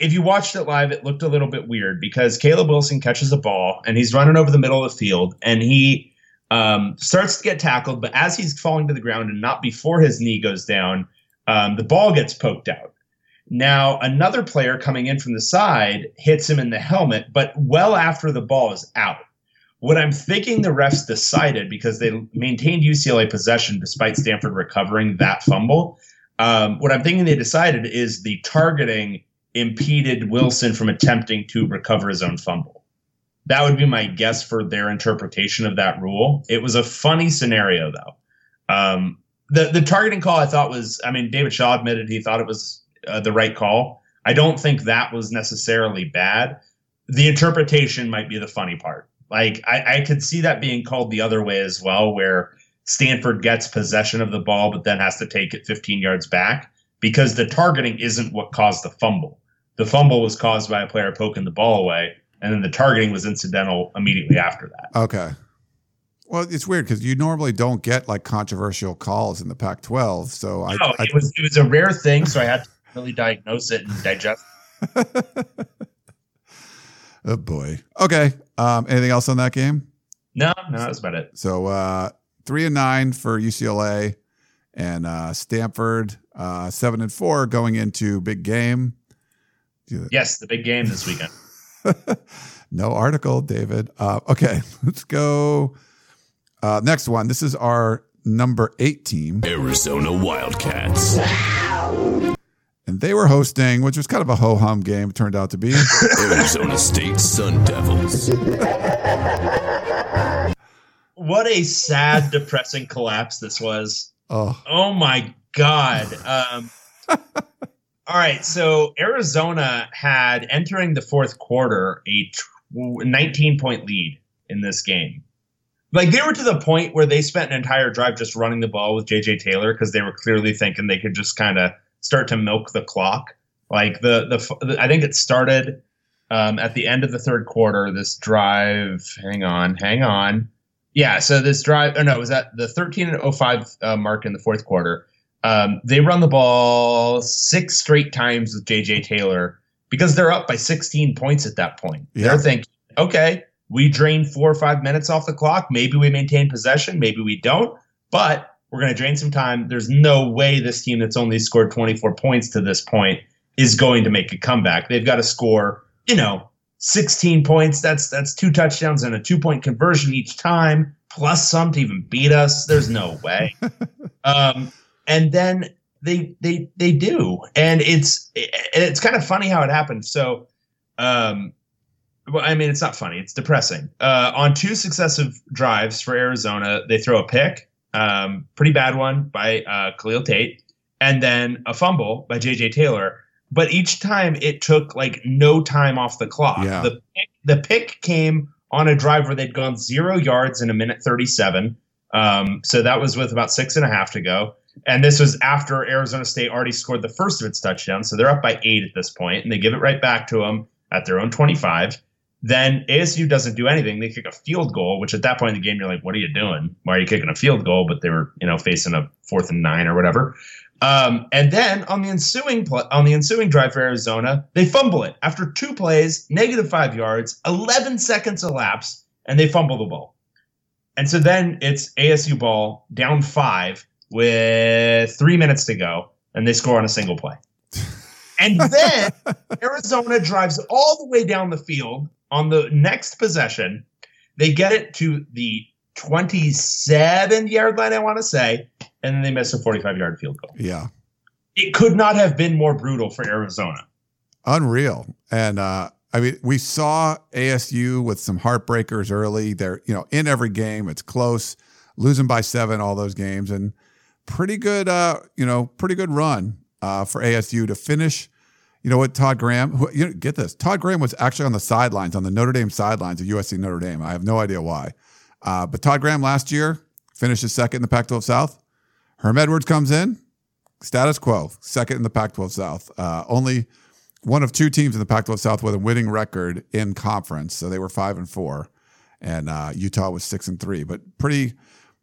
A: if you watched it live, it looked a little bit weird because Caleb Wilson catches a ball and he's running over the middle of the field and he um, starts to get tackled, but as he's falling to the ground and not before his knee goes down, um, the ball gets poked out. Now, another player coming in from the side hits him in the helmet, but well after the ball is out. What I'm thinking the refs decided because they maintained UCLA possession despite Stanford recovering that fumble. Um, what I'm thinking they decided is the targeting impeded Wilson from attempting to recover his own fumble. That would be my guess for their interpretation of that rule. It was a funny scenario, though. Um, the the targeting call I thought was, I mean, David Shaw admitted he thought it was uh, the right call. I don't think that was necessarily bad. The interpretation might be the funny part. Like I, I could see that being called the other way as well, where Stanford gets possession of the ball but then has to take it 15 yards back because the targeting isn't what caused the fumble. The fumble was caused by a player poking the ball away, and then the targeting was incidental immediately after that.
B: Okay. Well, it's weird because you normally don't get like controversial calls in the Pac-12. So I,
A: no,
B: I
A: it was it was a rare thing, so I had to really diagnose it and digest. (laughs)
B: oh boy. Okay. Um, anything else on that game?
A: No, no, that's about it.
B: So uh, three and nine for UCLA, and uh, Stanford uh, seven and four going into big game.
A: Yes, the big game this weekend. (laughs)
B: no article, David. Uh, okay, (laughs) let's go. Uh, next one. This is our number eight team,
D: Arizona Wildcats.
B: and they were hosting, which was kind of a ho hum game. Turned out to be. (laughs)
D: Arizona State Sun Devils.
A: what a sad, depressing collapse this was.
B: Oh,
A: Oh my god. Um, all right, so Arizona had entering the fourth quarter a 19 point lead in this game. Like they were to the point where they spent an entire drive just running the ball with JJ Taylor because they were clearly thinking they could just kind of start to milk the clock. Like the the I think it started um, at the end of the third quarter. This drive, hang on, hang on. Yeah, so this drive, oh no, it was at the 13 and 05 uh, mark in the fourth quarter. Um, they run the ball six straight times with JJ Taylor because they're up by 16 points at that point.
B: Yeah.
A: They're thinking, okay, we drain four or five minutes off the clock. Maybe we maintain possession, maybe we don't, but we're going to drain some time. There's no way this team that's only scored 24 points to this point is going to make a comeback. They've got to score, you know, 16 points. That's that's two touchdowns and a two point conversion each time, plus some to even beat us. There's no way. (laughs) um, and then they they they do, and it's it's kind of funny how it happened. So, um, well, I mean, it's not funny. It's depressing. Uh, on two successive drives for Arizona, they throw a pick, um, pretty bad one by uh, Khalil Tate, and then a fumble by J.J. Taylor. But each time it took like no time off the clock.
B: Yeah.
A: The pick, the pick came on a drive where they'd gone zero yards in a minute thirty-seven. Um, so that was with about six and a half to go. And this was after Arizona State already scored the first of its touchdowns. So they're up by eight at this point, and they give it right back to them at their own 25. Then ASU doesn't do anything. They kick a field goal, which at that point in the game, you're like, what are you doing? Why are you kicking a field goal? But they were, you know, facing a fourth and nine or whatever. Um, and then on the ensuing pl- on the ensuing drive for Arizona, they fumble it after two plays, negative five yards, 11 seconds elapse, and they fumble the ball. And so then it's ASU ball down five with three minutes to go, and they score on a single play. (laughs) And then Arizona drives all the way down the field on the next possession. They get it to the 27 yard line, I want to say, and then they miss a 45 yard field goal.
B: yeah.
A: It could not have been more brutal for Arizona.
B: Unreal. And uh, I mean, we saw ASU with some heartbreakers early. They're, you know, in every game, it's close, losing by seven, all those games, and pretty good, uh, you know, pretty good run uh, for ASU to finish. You know what, Todd Graham, who, you know, get this. Todd Graham was actually on the sidelines, on the Notre Dame sidelines of USC Notre Dame. I have no idea why. Uh, but Todd Graham last year finished second in the Pac 12 South. Herm Edwards comes in, status quo, second in the Pac 12 South. Uh, only one of two teams in the Pac 12 South with a winning record in conference. So they were five and four, and uh, Utah was six and three. But pretty,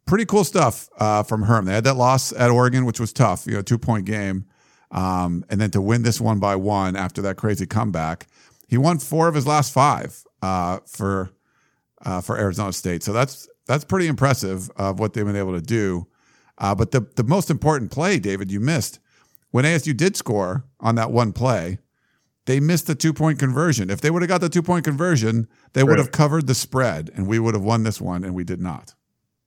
B: pretty cool stuff uh, from Herm. They had that loss at Oregon, which was tough, you know, two point game. Um, and then to win this one by one after that crazy comeback, he won four of his last five uh, for uh, for Arizona State. So that's that's pretty impressive of what they've been able to do. Uh, but the the most important play, David, you missed when ASU did score on that one play. They missed the two point conversion. If they would have got the two point conversion, they would have covered the spread, and we would have won this one, and we did not.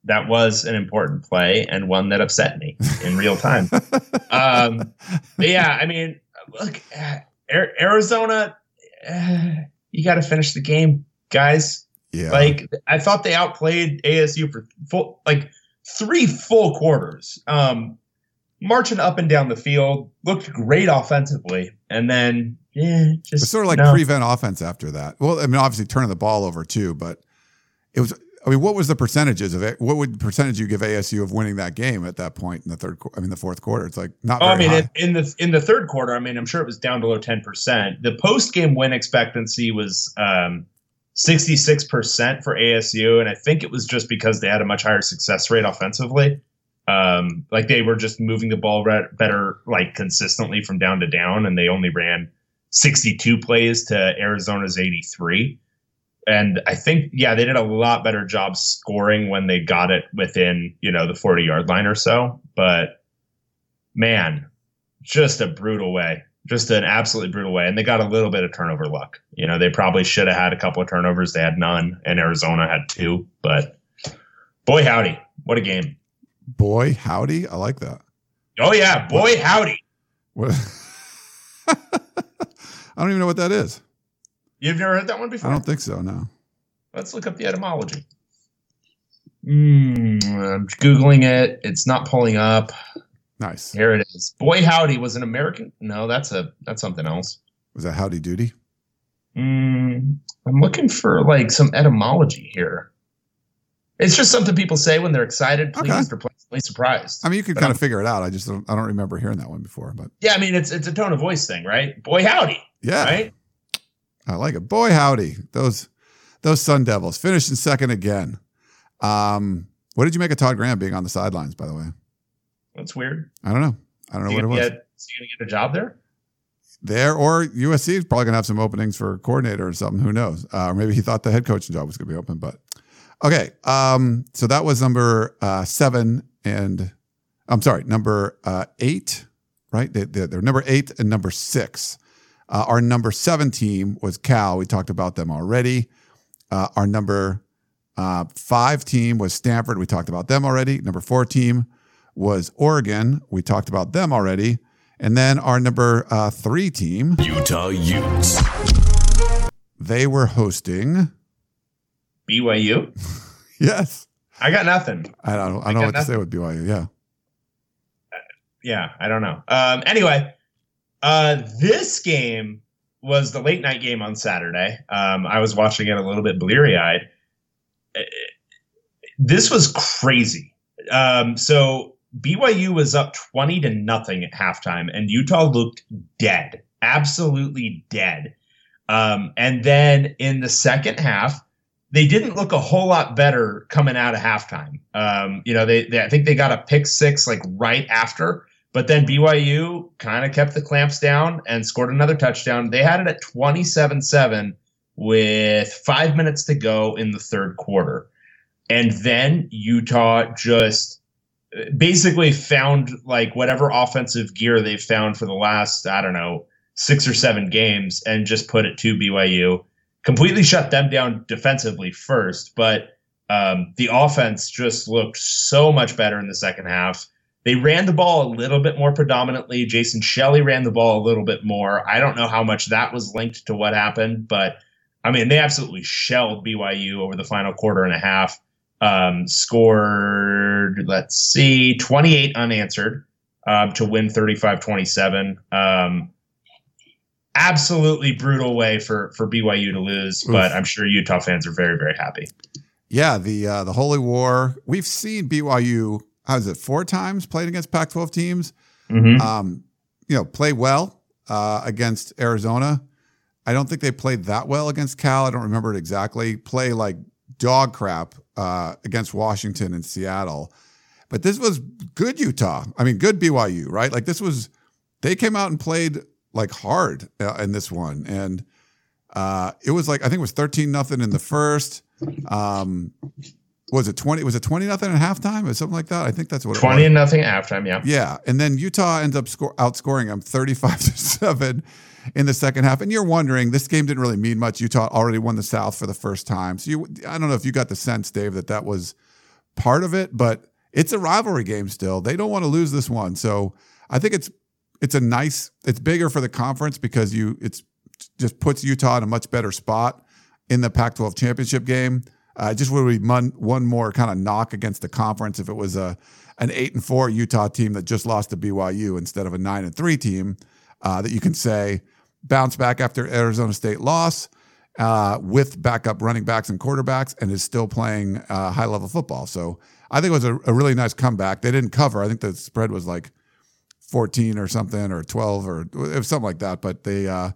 A: That was an important play and one that upset me in real time. (laughs) um, but yeah, I mean, look, Arizona, uh, you got to finish the game, guys.
B: Yeah,
A: Like I thought they outplayed ASU for full like three full quarters. Um marching up and down the field, looked great offensively, and then yeah, just
B: it's sort of like
A: no.
B: prevent offense after that. Well, I mean, obviously turning the ball over too, but it was. I mean, what was the percentages of it? What would percentage you give ASU of winning that game at that point in the third? I mean, the fourth quarter. It's like not.
A: Oh, I mean, in, in the in the third quarter, I mean, I'm sure it was down below ten percent. The post game win expectancy was um, 66% for ASU, and I think it was just because they had a much higher success rate offensively. Um, like they were just moving the ball re- better, like consistently from down to down, and they only ran 62 plays to Arizona's 83. And I think, yeah, they did a lot better job scoring when they got it within, you know, the 40 yard line or so. But man, just a brutal way, just an absolutely brutal way. And they got a little bit of turnover luck. You know, they probably should have had a couple of turnovers. They had none, and Arizona had two. But boy, howdy, what a game!
B: Boy, howdy, I like that.
A: Oh yeah, boy, howdy.
B: What? (laughs) I don't even know what that is.
A: You've never heard that one before?
B: I don't think so. No.
A: Let's look up the etymology. Mm, I'm googling it. It's not pulling up.
B: Nice.
A: Here it is. Boy Howdy was an American. No, that's a that's something else.
B: Was that Howdy Doody?
A: Mm, I'm looking for like some etymology here. It's just something people say when they're excited,
B: Okay.
A: pleased, or pleasantly surprised.
B: I mean, you could
A: But
B: kind
A: I'm-
B: of figure it out. I just don't, I don't remember hearing that one before, but
A: yeah, I mean it's it's a tone of voice thing, right? Boy Howdy,
B: yeah,
A: right?
B: I like it. Boy, howdy, those those Sun Devils finished in second again. Um, what did you make of Todd Graham being on the sidelines? By the way,
A: That's weird.
B: I don't know. I don't know what it was.
A: gonna is he gonna get a job there?
B: there or USC is probably going to have some openings for coordinator or something. Who knows? Uh, or maybe he thought the head coaching job was going to be open. But okay, um, so that was number uh, seven and I'm sorry, number uh, eight. Right? They, they're number eight and number six. Uh, our number seven team was Cal. We talked about them already. Uh, our number uh, five team was Stanford. We talked about them already. Number four team was Oregon. We talked about them already. And then our number uh, three team,
D: Utah Utes.
B: they were hosting.
A: BYU. (laughs)
B: Yes,
A: I got nothing.
B: I don't. I
A: I
B: don't know
A: got
B: what to say with BYU. Yeah,
A: Yeah, I don't know. Um, anyway, uh, this game was the late night game on Saturday. Um, I was watching it a little bit bleary eyed. This was crazy. Um, so BYU was up 20 to nothing at halftime, and Utah looked dead, absolutely dead. Um, and then in the second half, they didn't look a whole lot better coming out of halftime. Um, you know, they, they I think they got a pick six like right after, but then BYU kind of kept the clamps down and scored another touchdown. They had it at 27-7 with 5 minutes to go in the third quarter. And then Utah just uh, basically found like whatever offensive gear they've found for the last, I don't know, 6 or 7 games and just put it to BYU completely shut them down defensively first, but um, the offense just looked so much better in the second half. They ran the ball a little bit more predominantly. Jason Shelley ran the ball a little bit more. I don't know how much that was linked to what happened, but I mean, they absolutely shelled BYU over the final quarter and a half. Um, scored, let's see, 28 unanswered um, to win 35 27. Um, absolutely brutal way for for BYU to lose,
B: Oof.
A: but I'm sure Utah fans are very very happy.
B: yeah. The uh, the Holy War. We've seen BYU. How is it? Four times played against Pac-12 teams.
A: Mm-hmm.
B: Um, you know, play well uh, against Arizona. I don't think they played that well against Cal. I don't remember it exactly. Play like dog crap uh, against Washington and Seattle. But this was good Utah. I mean, good BYU, right? Like this was, they came out and played like hard uh, in this one, and uh, it was like I think it was thirteen nothing in the first. Um, was it twenty? Was it twenty nothing at halftime or something like that? I think that's what it was.
A: Nothing at halftime. Yeah.
B: Yeah, and then Utah ends up score, outscoring them thirty-five (laughs) to seven in the second half. And you're wondering, this game didn't really mean much. Utah already won the South for the first time, so you, I don't know if you got the sense, Dave, that that was part of it, but it's a rivalry game still. They don't want to lose this one, so I think it's it's a nice. It's bigger for the conference because you it's just puts Utah in a much better spot in the Pac-12 championship game. Uh, just would be one, more kind of knock against the conference if it was a an eight and four Utah team that just lost to BYU instead of a nine and three team uh, that you can say bounce back after Arizona State loss uh, with backup running backs and quarterbacks and is still playing uh, high level football. So I think it was a, a really nice comeback. They didn't cover. I think the spread was like 14 or something or 12 or something like that. But they uh,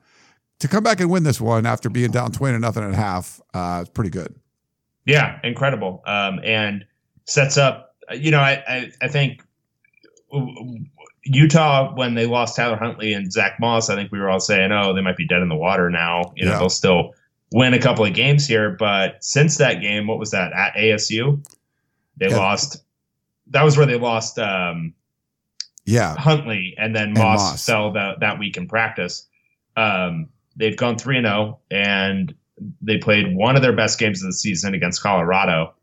B: to come back and win this one after being down 20 to nothing and a half uh, is pretty good.
A: Yeah, incredible. Um, and sets up. You know, I I, I think Utah when they lost Tyler Huntley and Zach Moss, I think we were all saying, "Oh, they might be dead in the water now." You know,
B: Yeah.
A: they'll still win a couple of games here, but since that game, what was that at ASU? They
B: Yeah.
A: lost. That was where they lost um,
B: Yeah.
A: Huntley, and then Moss,
B: Moss.
A: fell that, that week in practice. Um, they've gone three and zero, and they played one of their best games of the season against Colorado.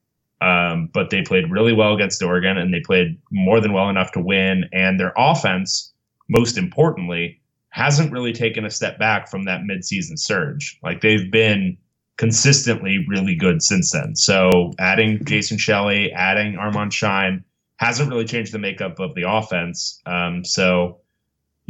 A: Um, but they played really well against Oregon, and they played more than well enough to win. And their offense, most importantly, hasn't really taken a step back from that midseason surge. Like they've been consistently really good since then. So adding Jason Shelley, adding Armand Shyne hasn't really changed the makeup of the offense. Um, so,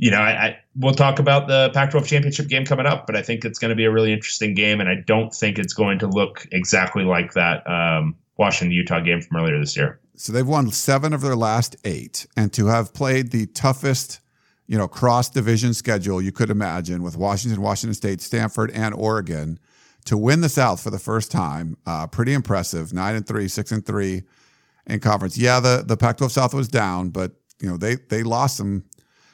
A: you know, I, I we'll talk about the Pac-12 championship game coming up, but I think it's going to be a really interesting game, and I don't think it's going to look exactly like that um, Washington Utah game from earlier this year.
B: So they've won seven of their last eight, and to have played the toughest, you know, cross division schedule you could imagine with Washington, Washington State, Stanford, and Oregon, to win the South for the first time, uh, pretty impressive. Nine and three, six and three in conference. Yeah, the the Pac-12 South was down, but you know they they lost some.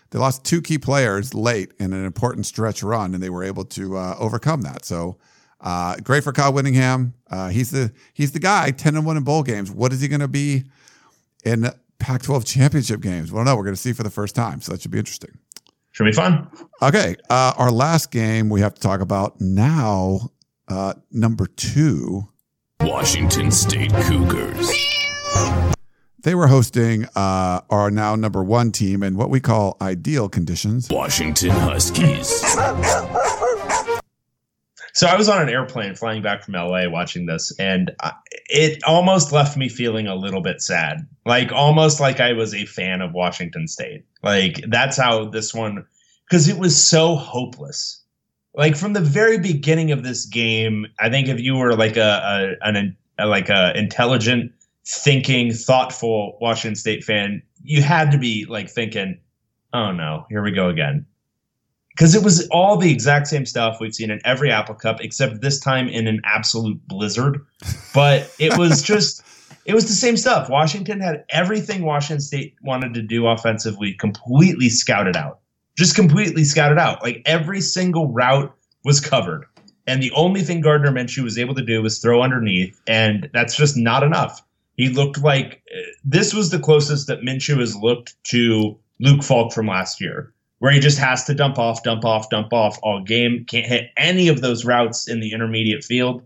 B: They lost two key players late in an important stretch run, and they were able to uh, overcome that. So uh, great for Kyle Whittingham. Uh, he's the he's the guy. Ten and one in bowl games. What is he going to be in Pac-12 championship games? Well, no, we're going to see for the first time. So that should be interesting.
A: Should be fun.
B: Okay, uh, our last game we have to talk about now. Uh, number two,
D: Washington State Cougars.
B: They were hosting uh, our now number one team in what we call ideal conditions.
D: Washington Huskies.
A: So I was on an airplane flying back from LA watching this, and I- it almost left me feeling a little bit sad. Like almost like I was a fan of Washington State. Like that's how this one, because it was so hopeless. Like from the very beginning of this game, I think if you were like a, a an a, like a intelligent, thinking, thoughtful Washington State fan, you had to be like thinking, "Oh no, here we go again." because it was all the exact same stuff we've seen in every Apple Cup, except this time in an absolute blizzard. (laughs) But it was just, it was the same stuff. Washington had everything Washington State wanted to do offensively completely scouted out, just completely scouted out. Like every single route was covered. And the only thing Gardner Minshew was able to do was throw underneath, and that's just not enough. He looked like this was the closest that Minshew has looked to Luke Falk from last year where he just has to dump off, dump off, dump off all game. Can't hit any of those routes in the intermediate field.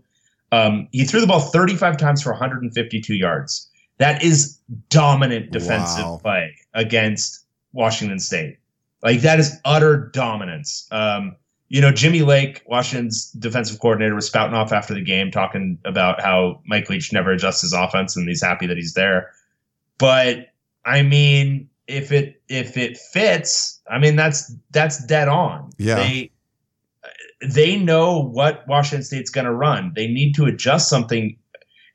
A: Um, he threw the ball 35 times for 152 yards. That is dominant defensive
B: Wow.
A: play against Washington State. Like that is utter dominance. Um, you know, Jimmy Lake, Washington's defensive coordinator, was spouting off after the game, talking about how Mike Leach never adjusts his offense and he's happy that he's there. But I mean, if it if it fits, I mean that's that's dead on.
B: Yeah.
A: They they know what Washington State's going to run. They need to adjust something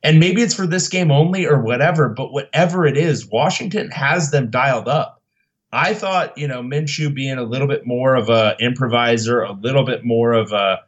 A: and maybe it's for this game only or whatever, but whatever it is, Washington has them dialed up. I thought, you know, Minshew being a little bit more of a improviser, a little bit more of a,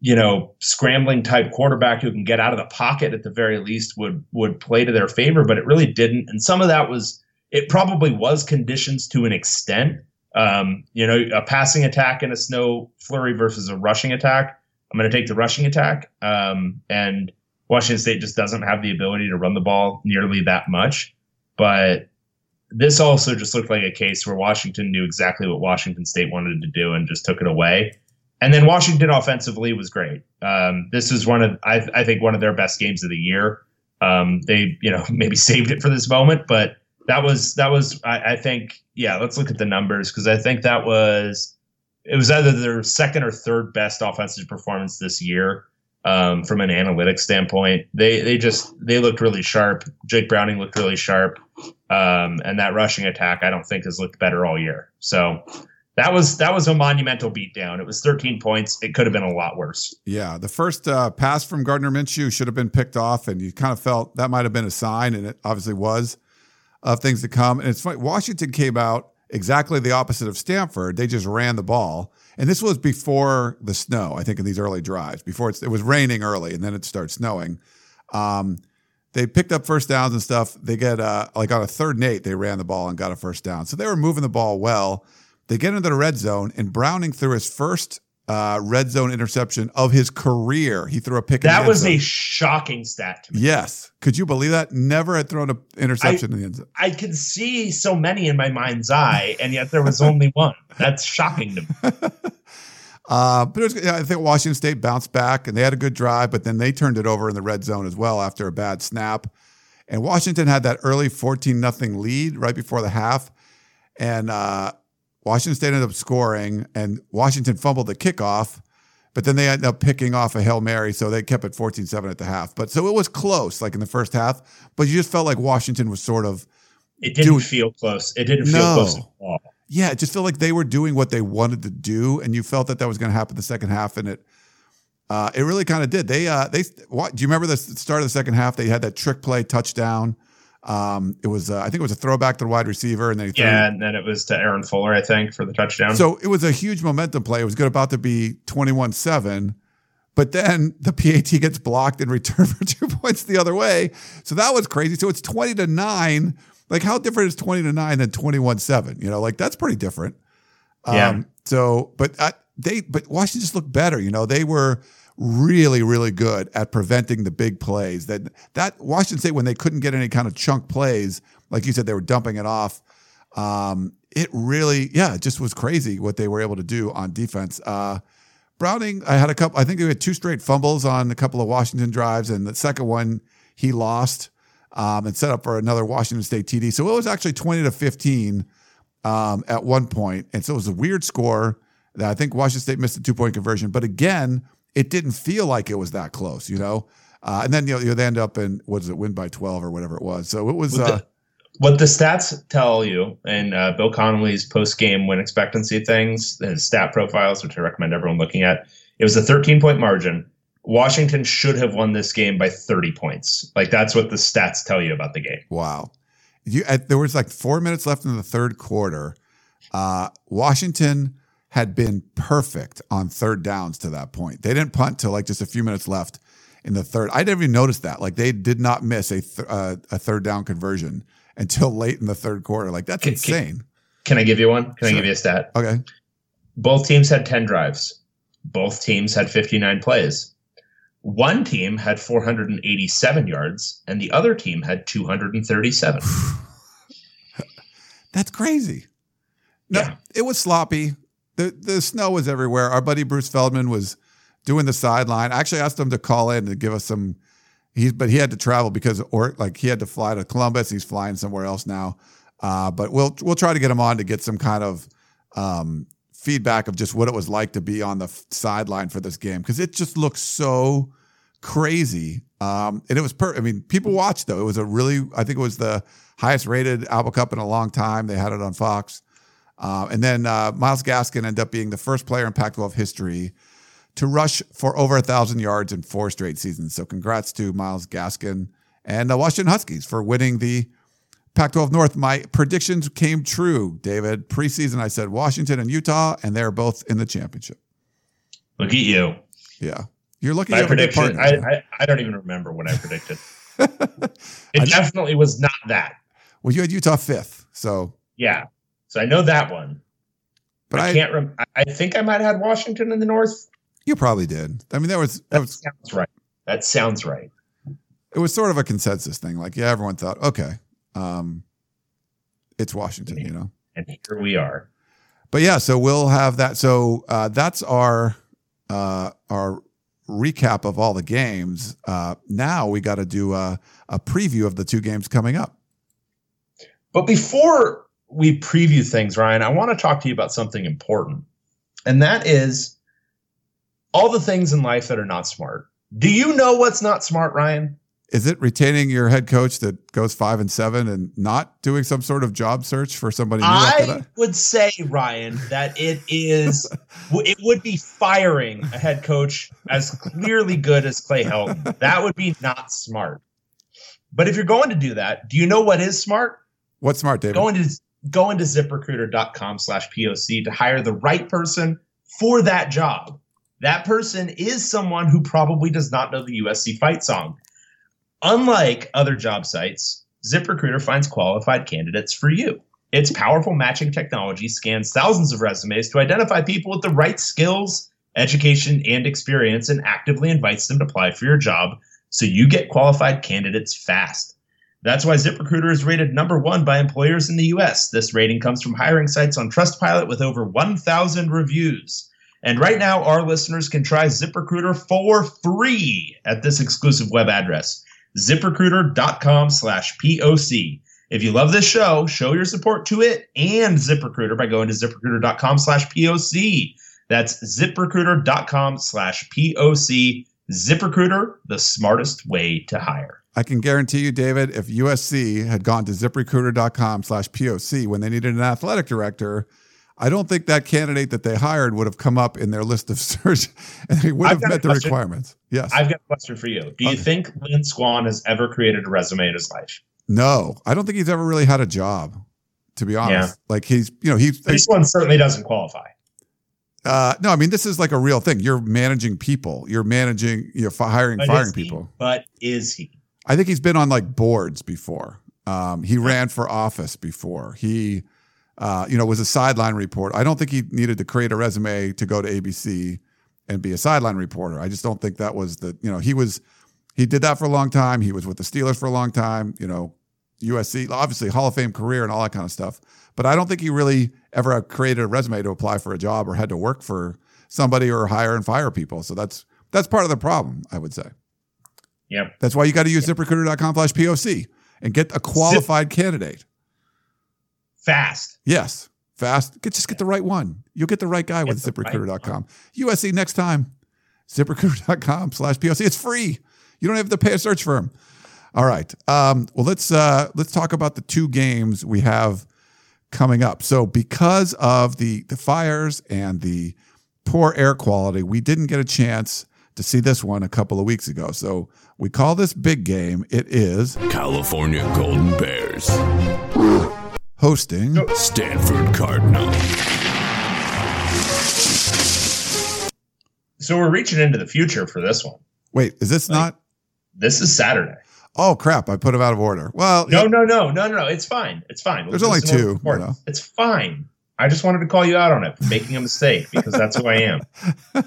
A: you know, scrambling type quarterback who can get out of the pocket at the very least would would play to their favor, but it really didn't. And some of that was it probably was conditions to an extent. Um, you know, a passing attack in a snow flurry versus a rushing attack. I'm going to take the rushing attack. Um, and Washington State just doesn't have the ability to run the ball nearly that much. But this also just looked like a case where Washington knew exactly what Washington State wanted to do and just took it away. And then Washington offensively was great. Um, this is one of I, I think one of their best games of the year. Um, they you know (laughs) maybe saved it for this moment, but that was that was I, I think yeah. Let's look at the numbers because I think that was it was either their second or third best offensive performance this year um, from an analytics standpoint. They they just they looked really sharp. Jake Browning looked really sharp, um, and that rushing attack I don't think has looked better all year. So that was that was a monumental beatdown. It was 13 points. It could have been a lot worse.
B: Yeah, the first uh, pass from Gardner Minshew should have been picked off, and you kind of felt that might have been a sign, and it obviously was of things to come. And it's funny, Washington came out exactly the opposite of Stanford. They just ran the ball, and this was before the snow. I think in these early drives, before it was raining early, and then it starts snowing. Um, they picked up first downs and stuff. They get uh, like on a third and eight, they ran the ball and got a first down. So they were moving the ball well. They get into the red zone, and Browning threw his first uh, red zone interception of his career. He threw a pick.
A: That was
B: zone.
A: a shocking stat to me.
B: yes. Could you believe that? Never had thrown an interception in the end zone.
A: I could see so many in my mind's eye, and yet there was only (laughs) one. That's shocking to me. (laughs)
B: Uh, but it was, yeah, I think Washington State bounced back and they had a good drive, but then they turned it over in the red zone as well after a bad snap. And Washington had that early 14 nothing lead right before the half. And uh, Washington State ended up scoring, and Washington fumbled the kickoff but then they ended up picking off a Hail Mary, so they kept it 14 7 at the half. But so it was close, like in the first half, but you just felt like Washington was sort of,
A: It didn't
B: Dude.
A: feel close. It didn't feel
B: No.
A: close at all.
B: yeah, it just felt like they were doing what they wanted to do, and you felt that that was going to happen the second half, and it. Uh, it really kind of did. They, uh, they. What, do you remember the start of the second half? They had that trick play touchdown. Um, it was, uh, I think it was a throwback to the wide receiver, and then
A: Yeah, and then it was to Aaron Fuller, I think, for the touchdown.
B: So it was a huge momentum play. It was good about to be 21 7. But then the PAT gets blocked and returned (laughs) for two points the other way. So that was crazy. So it's 20 to 9. Like, how different is 20 to 9 than 21 7? You know, like that's pretty different.
A: Yeah.
B: So, but uh, they, but Washington just looked better. You know, they were really, really good at preventing the big plays. That that Washington State when they couldn't get any kind of chunk plays, like you said, they were dumping it off. Um, it really, yeah, it just was crazy what they were able to do on defense. Uh, Browning, I had a couple. I think he had two straight fumbles on a couple of Washington drives, and the second one he lost um, and set up for another Washington State TD. So it was actually twenty to fifteen um, at one point, and so it was a weird score. That I think Washington State missed a two point conversion, but again, it didn't feel like it was that close, you know. Uh, and then you know, they end up in what is it, win by twelve or whatever it was. So it was. Uh,
A: what the stats tell you and uh, Bill Connelly's post game win expectancy things, his stat profiles, which I recommend everyone looking at, it was a 13 point margin. Washington should have won this game by 30 points. Like that's what the stats tell you about the game.
B: Wow. You, at, there was like four minutes left in the third quarter. Uh, Washington had been perfect on third downs to that point. They didn't punt till like just a few minutes left in the third. I didn't even notice that. Like they did not miss a th- uh, a third down conversion until late in the third quarter. Like that's
A: Can- can-
B: insane.
A: Can I give you one? Can I give you a stat?
B: Okay.
A: Both teams had 10 drives. Both teams had 59 plays. One team had 487 yards, and the other team had 237. (sighs)
B: That's crazy. No,
A: Yeah.
B: it was sloppy. The the snow was everywhere. Our buddy Bruce Feldman was doing the sideline. I actually asked him to call in to give us some he's but he had to travel because or like he had to fly to Columbus. He's flying somewhere else now. Uh, but we'll we'll try to get him on to get some kind of um, feedback of just what it was like to be on the f- sideline for this game because it just looks so crazy. Um, and it was per I mean, people watched though. It was a really I think it was the highest rated Apple Cup in a long time. They had it on Fox. Uh, and then uh, Myles Gaskin ended up being the first player in Pac-12 history to rush for over a thousand yards in four straight seasons. So congrats to Myles Gaskin and the Washington Huskies for winning the Pac-12 North. My predictions came true, David. Preseason, I said Washington and Utah, and they're both in the championship.
A: Look at you.
B: Yeah, you're looking
A: My
B: at good
A: prediction.
B: partner.
A: I, I, I don't even remember what I predicted. (laughs) it definitely was not that.
B: well, you had Utah fifth, so
A: Yeah. So I know that one.
B: but
A: I,
B: I,
A: can't rem- I- think I might have had Washington in the North.
B: you probably did. I mean, that was that
A: That
B: was
A: sounds right. That sounds right.
B: it was sort of a consensus thing. Like, yeah, everyone thought, okay, um, it's Washington, you know.
A: And here we are.
B: But yeah, so we'll have that. So uh, that's our uh, our recap of all the games. Uh, now we got to do a, a preview of the two games coming up.
A: But before we preview things, Ryan, I want to talk to you about something important. And that is all the things in life that are not smart. Do you know what's not smart, Ryan?
B: Is it retaining your head coach that goes five and seven and not doing some sort of job search for somebody new
A: I would say, Ryan, that it is, (laughs) it would be firing a head coach as clearly good as Clay Helton. That would be not smart. But if you're going to do that, do you know what is smart?
B: What's smart, David?
A: Go into go into ziprecruiter.com slash POC to hire the right person for that job. That person is someone who probably does not know the USC fight song. Unlike other job sites, ZipRecruiter finds qualified candidates for you. Its powerful matching technology scans thousands of resumes to identify people with the right skills, education, and experience and actively invites them to apply for your job so you get qualified candidates fast. That's why ZipRecruiter is rated number one by employers in the US. This rating comes from hiring sites on Trustpilot with over 1,000 reviews. And right now, our listeners can try ZipRecruiter for free at this exclusive web address, ziprecruiter.com slash POC. If you love this show, show your support to it and ZipRecruiter by going to ziprecruiter.com slash POC. That's ziprecruiter.com slash POC. ZipRecruiter, the smartest way to hire.
B: I can guarantee you, David, if USC had gone to ziprecruiter.com slash POC when they needed an athletic director, I don't think that candidate that they hired would have come up in their list of (laughs) search and they would
A: I've
B: have met the
A: question.
B: requirements. Yes.
A: I've got a question for you. Do you
B: Okay.
A: think Lynn Swann has ever created a resume in his life?
B: no, I don't think he's ever really had a job, to be honest. Like he's, you know, he's,
A: This one certainly doesn't qualify.
B: uh, no, I mean, this is like a real thing. You're managing people, you're managing, you're hiring,
A: But
B: firing
A: he?
B: people.
A: But is he?
B: I think he's been on like boards before. Um, he ran for office before. He, uh, you know, was a sideline reporter. I don't think he needed to create a resume to go to ABC and be a sideline reporter. I just don't think that was the, you know, he was, he did that for a long time. He was with the Steelers for a long time, you know, USC, obviously Hall of Fame career and all that kind of stuff. But I don't think he really ever created a resume to apply for a job or had to work for somebody or hire and fire people. So that's, that's part of the problem, I would say.
A: Yep.
B: That's why you got to use ziprecruiter.com slash POC and get a qualified candidate.
A: Fast.
B: Yes. Fast. Get, just get the right one. You'll get the right guy with
A: Get right
B: ziprecruiter.com. USC next time. ZipRecruiter.com slash POC. It's free. You don't have to pay a search firm. All right. Um, well, let's uh, let's talk about the two games we have coming up. So because of the the fires and the poor air quality, we didn't get a chance to see this one a couple of weeks ago. So we call this big game. It is
D: California Golden Bears.
B: hosting
D: Stanford Cardinal.
A: So we're reaching into the future for this one.
B: Wait, is this not
A: This is Saturday.
B: Oh crap, I put them out of order. Well,
A: No, no, no, no, no, no. It's fine. It's fine.
B: There's
A: We'll
B: only
A: do some more
B: two, you know.
A: It's fine. I just wanted to call you out on it for making a mistake because that's who I am. (laughs)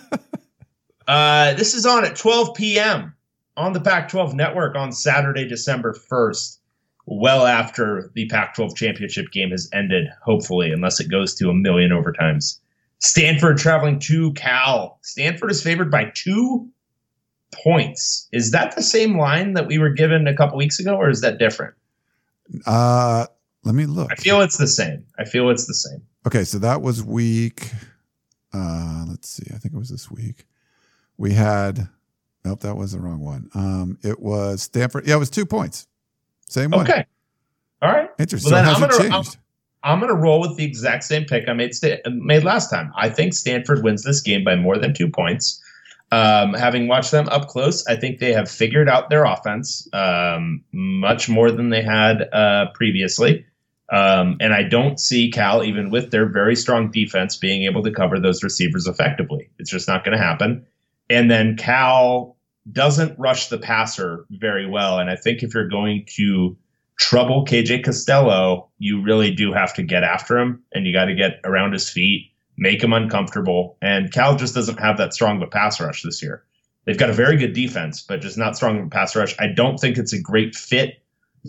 A: Uh, this is on at 12 p.m. on the Pac 12 network on Saturday, December 1st, well after the Pac 12 championship game has ended, hopefully, unless it goes to a million overtimes. Stanford traveling to Cal. Stanford is favored by two points. Is that the same line that we were given a couple weeks ago, or is that different?
B: uh let me look.
A: I feel it's the same. I feel it's the same.
B: Okay, so that was week uh let's see. I think it was this week. We had Nope, that was the wrong one. Um it was Stanford. Yeah, it was 2 points. Same one.
A: Okay. All right.
B: Interesting.
A: Well,
B: so
A: then I'm gonna-. I'm going to roll with the exact same pick I made sta- made last time. I think Stanford wins this game by more than two points. Um, having watched them up close, I think they have figured out their offense um, much more than they had uh, previously. Um, and I don't see Cal, even with their very strong defense, being able to cover those receivers effectively. It's just not going to happen. And then Cal doesn't rush the passer very well. And I think if you're going to trouble KJ Costello, you really do have to get after him and you got to get around his feet, make him uncomfortable. And Cal just doesn't have that strong of a pass rush this year. They've got a very good defense, but just not strong of a pass rush. I don't think it's a great fit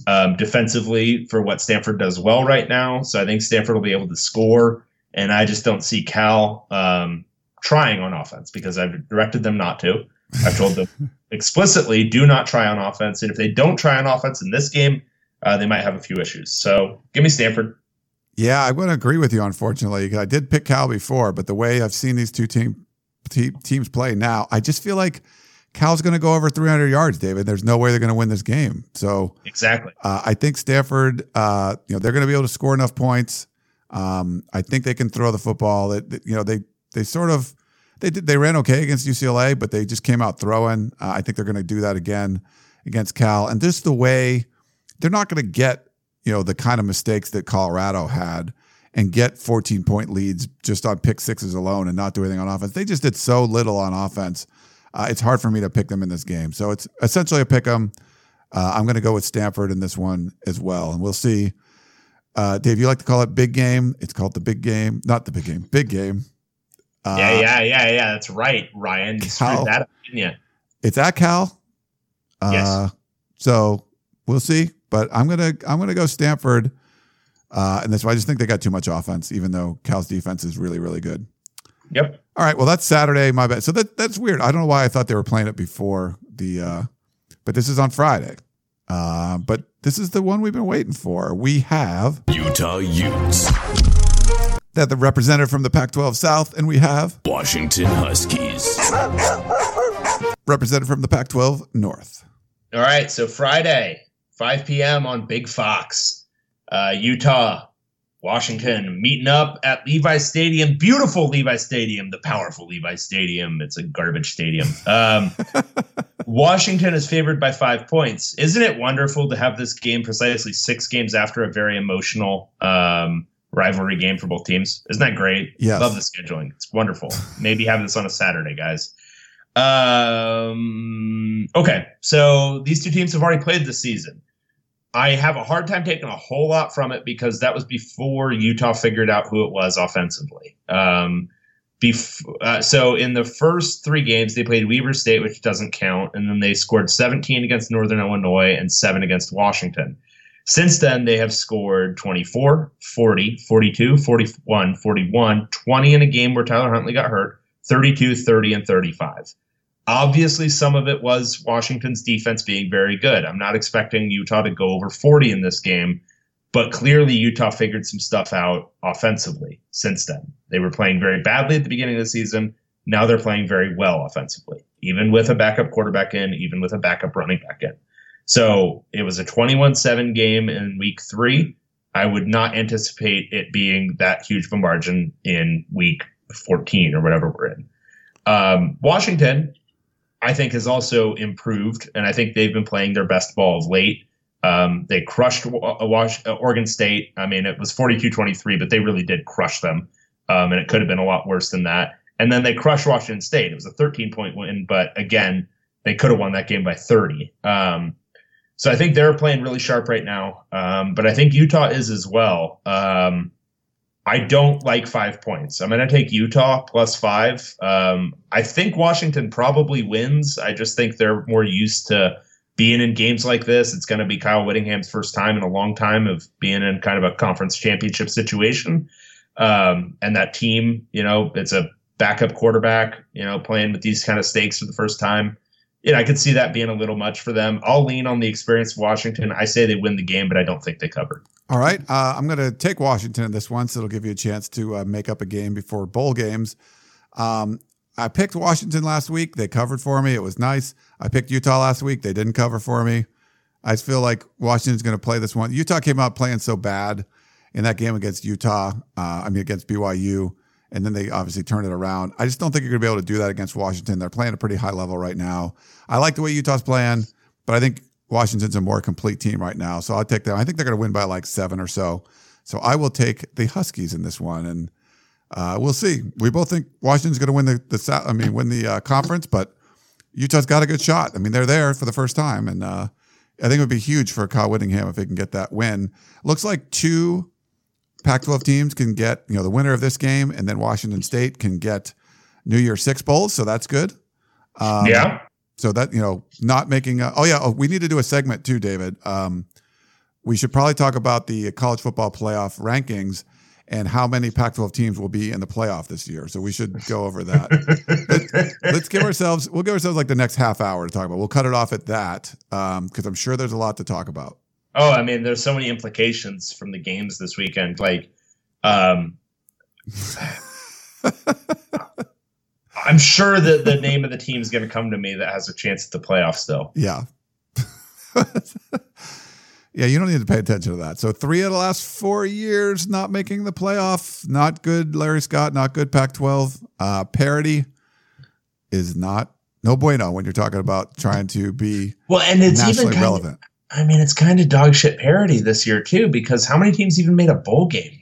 A: um, defensively for what Stanford does well right now. So I think Stanford will be able to score. And I just don't see Cal um, trying on offense because I've directed them not to. I've told them (laughs) explicitly do not try on offense. And if they don't try on offense in this game, uh, they might have a few issues. So give me Stanford.
B: Yeah, I would agree with you. Unfortunately, I did pick Cal before, but the way I've seen these two team, te- teams play now, I just feel like Cal's going to go over 300 yards. David, there's no way they're going to win this game. So
A: Exactly.
B: uh, I think Stanford, uh, you know, they're going to be able to score enough points. Um, I think they can throw the football. That, you know, they they sort of they did they ran okay against UCLA, but they just came out throwing. Uh, I think they're going to do that again against Cal, and just the way they're not going to get you know the kind of mistakes that Colorado had and get 14 point leads just on pick sixes alone and not do anything on offense. They just did so little on offense. Uh, it's hard for me to pick them in this game. So it's essentially a pick. Uh, I'm going to go with Stanford in this one as well, and we'll see. Uh, Dave, you like to call it big game. It's called the big game, not the big game, big game. Uh,
A: yeah, yeah, yeah, yeah. That's right, Ryan. You
B: Cal-
A: screwed that up, didn't you?
B: It's at Cal. Uh,
A: Yes.
B: So we'll see, but I'm gonna I'm gonna go Stanford, uh, and that's why I just think they got too much offense, even though Cal's defense is really really good.
A: Yep.
B: All right, well that's Saturday, my bad. So that that's weird. I don't know why I thought they were playing it before the, uh, but this is on Friday. Uh, but this is the one we've been waiting for. We have
D: Utah Utes.
B: That the representative from the Pac-12 South, and we have
D: Washington Huskies.
B: representative from the Pac-12 North.
A: All right, so Friday, 5 p.m. on Big Fox, uh, Utah, Washington, meeting up at Levi Stadium. Beautiful Levi Stadium, the powerful Levi Stadium. It's a garbage stadium. Um, (laughs) Washington is favored by five points. Isn't it wonderful to have this game precisely six games after a very emotional um, rivalry game for both teams? Isn't that great?
B: Yes.
A: Love the scheduling. It's wonderful. Maybe have this on a Saturday, guys. Um, okay, so these two teams have already played this season. I have a hard time taking a whole lot from it because that was before Utah figured out who it was offensively. Um, bef- uh, so in the first three games, they played Weber State, which doesn't count, and then they scored 17 against Northern Illinois and seven against Washington. Since then, they have scored 24, 40, 42, 41, 41, 20 in a game where Tyler Huntley got hurt, 32, 30, and 35. Obviously, some of it was Washington's defense being very good. I'm not expecting Utah to go over 40 in this game, but clearly Utah figured some stuff out offensively since then. They were playing very badly at the beginning of the season. Now they're playing very well offensively, even with a backup quarterback in, even with a backup running back in. So it was a 21 7 game in week three. I would not anticipate it being that huge of a margin in week 14 or whatever we're in. Um, Washington, I think, has also improved, and I think they've been playing their best ball of late. Um, they crushed Wash- uh, Oregon State. I mean, it was 42 23, but they really did crush them. Um, and it could have been a lot worse than that. And then they crushed Washington State. It was a 13 point win, but again, they could have won that game by 30. Um, so I think they're playing really sharp right now. Um, but I think Utah is as well. Um, I don't like five points. I'm going to take Utah plus five. Um, I think Washington probably wins. I just think they're more used to being in games like this. It's going to be Kyle Whittingham's first time in a long time of being in kind of a conference championship situation. Um, and that team, you know, it's a backup quarterback, you know, playing with these kind of stakes for the first time. You know, I could see that being a little much for them. I'll lean on the experience of Washington. I say they win the game, but I don't think they cover.
B: All right. Uh, I'm going to take Washington in this one, so it'll give you a chance to uh, make up a game before bowl games. Um, I picked Washington last week. They covered for me. It was nice. I picked Utah last week. They didn't cover for me. I feel like Washington's going to play this one. Utah came out playing so bad in that game against Utah. Uh, I mean, against BYU. And then they obviously turned it around. I just don't think you're going to be able to do that against Washington. They're playing a pretty high level right now. I like the way Utah's playing, but I think Washington's a more complete team right now. So I'll take them. I think they're going to win by like seven or so. So I will take the Huskies in this one, and uh, we'll see. We both think Washington's going to win the the I mean win the uh, conference, but Utah's got a good shot. I mean they're there for the first time, and uh, I think it would be huge for Kyle Whittingham if he can get that win. Looks like two Pac-12 teams can get you know the winner of this game, and then Washington State can get New Year Six bowls. So that's good. Um,
A: yeah.
B: so that you know, not making. A, oh yeah, oh, we need to do a segment too, David. Um, we should probably talk about the college football playoff rankings and how many Pac-12 teams will be in the playoff this year. So we should go over that. Let, us give ourselves. We'll give ourselves like the next half hour to talk about. We'll cut it off at that because I'm sure there's a lot to talk about.
A: Oh, I mean, there's so many implications from the games this weekend. Like, um, (laughs) I'm sure that the name of the team is going to come to me that has a chance at the playoffs, still.
B: Yeah. (laughs) yeah, you don't need to pay attention to that. So three of the last four years not making the playoff. Not good, Larry Scott. Not good, Pac-12. Uh, parity is not no bueno when you're talking about trying to be
A: Well, and it's even kind of,
B: relevant.
A: I mean, it's kind of dog shit parody this year too, because how many teams even made a bowl game?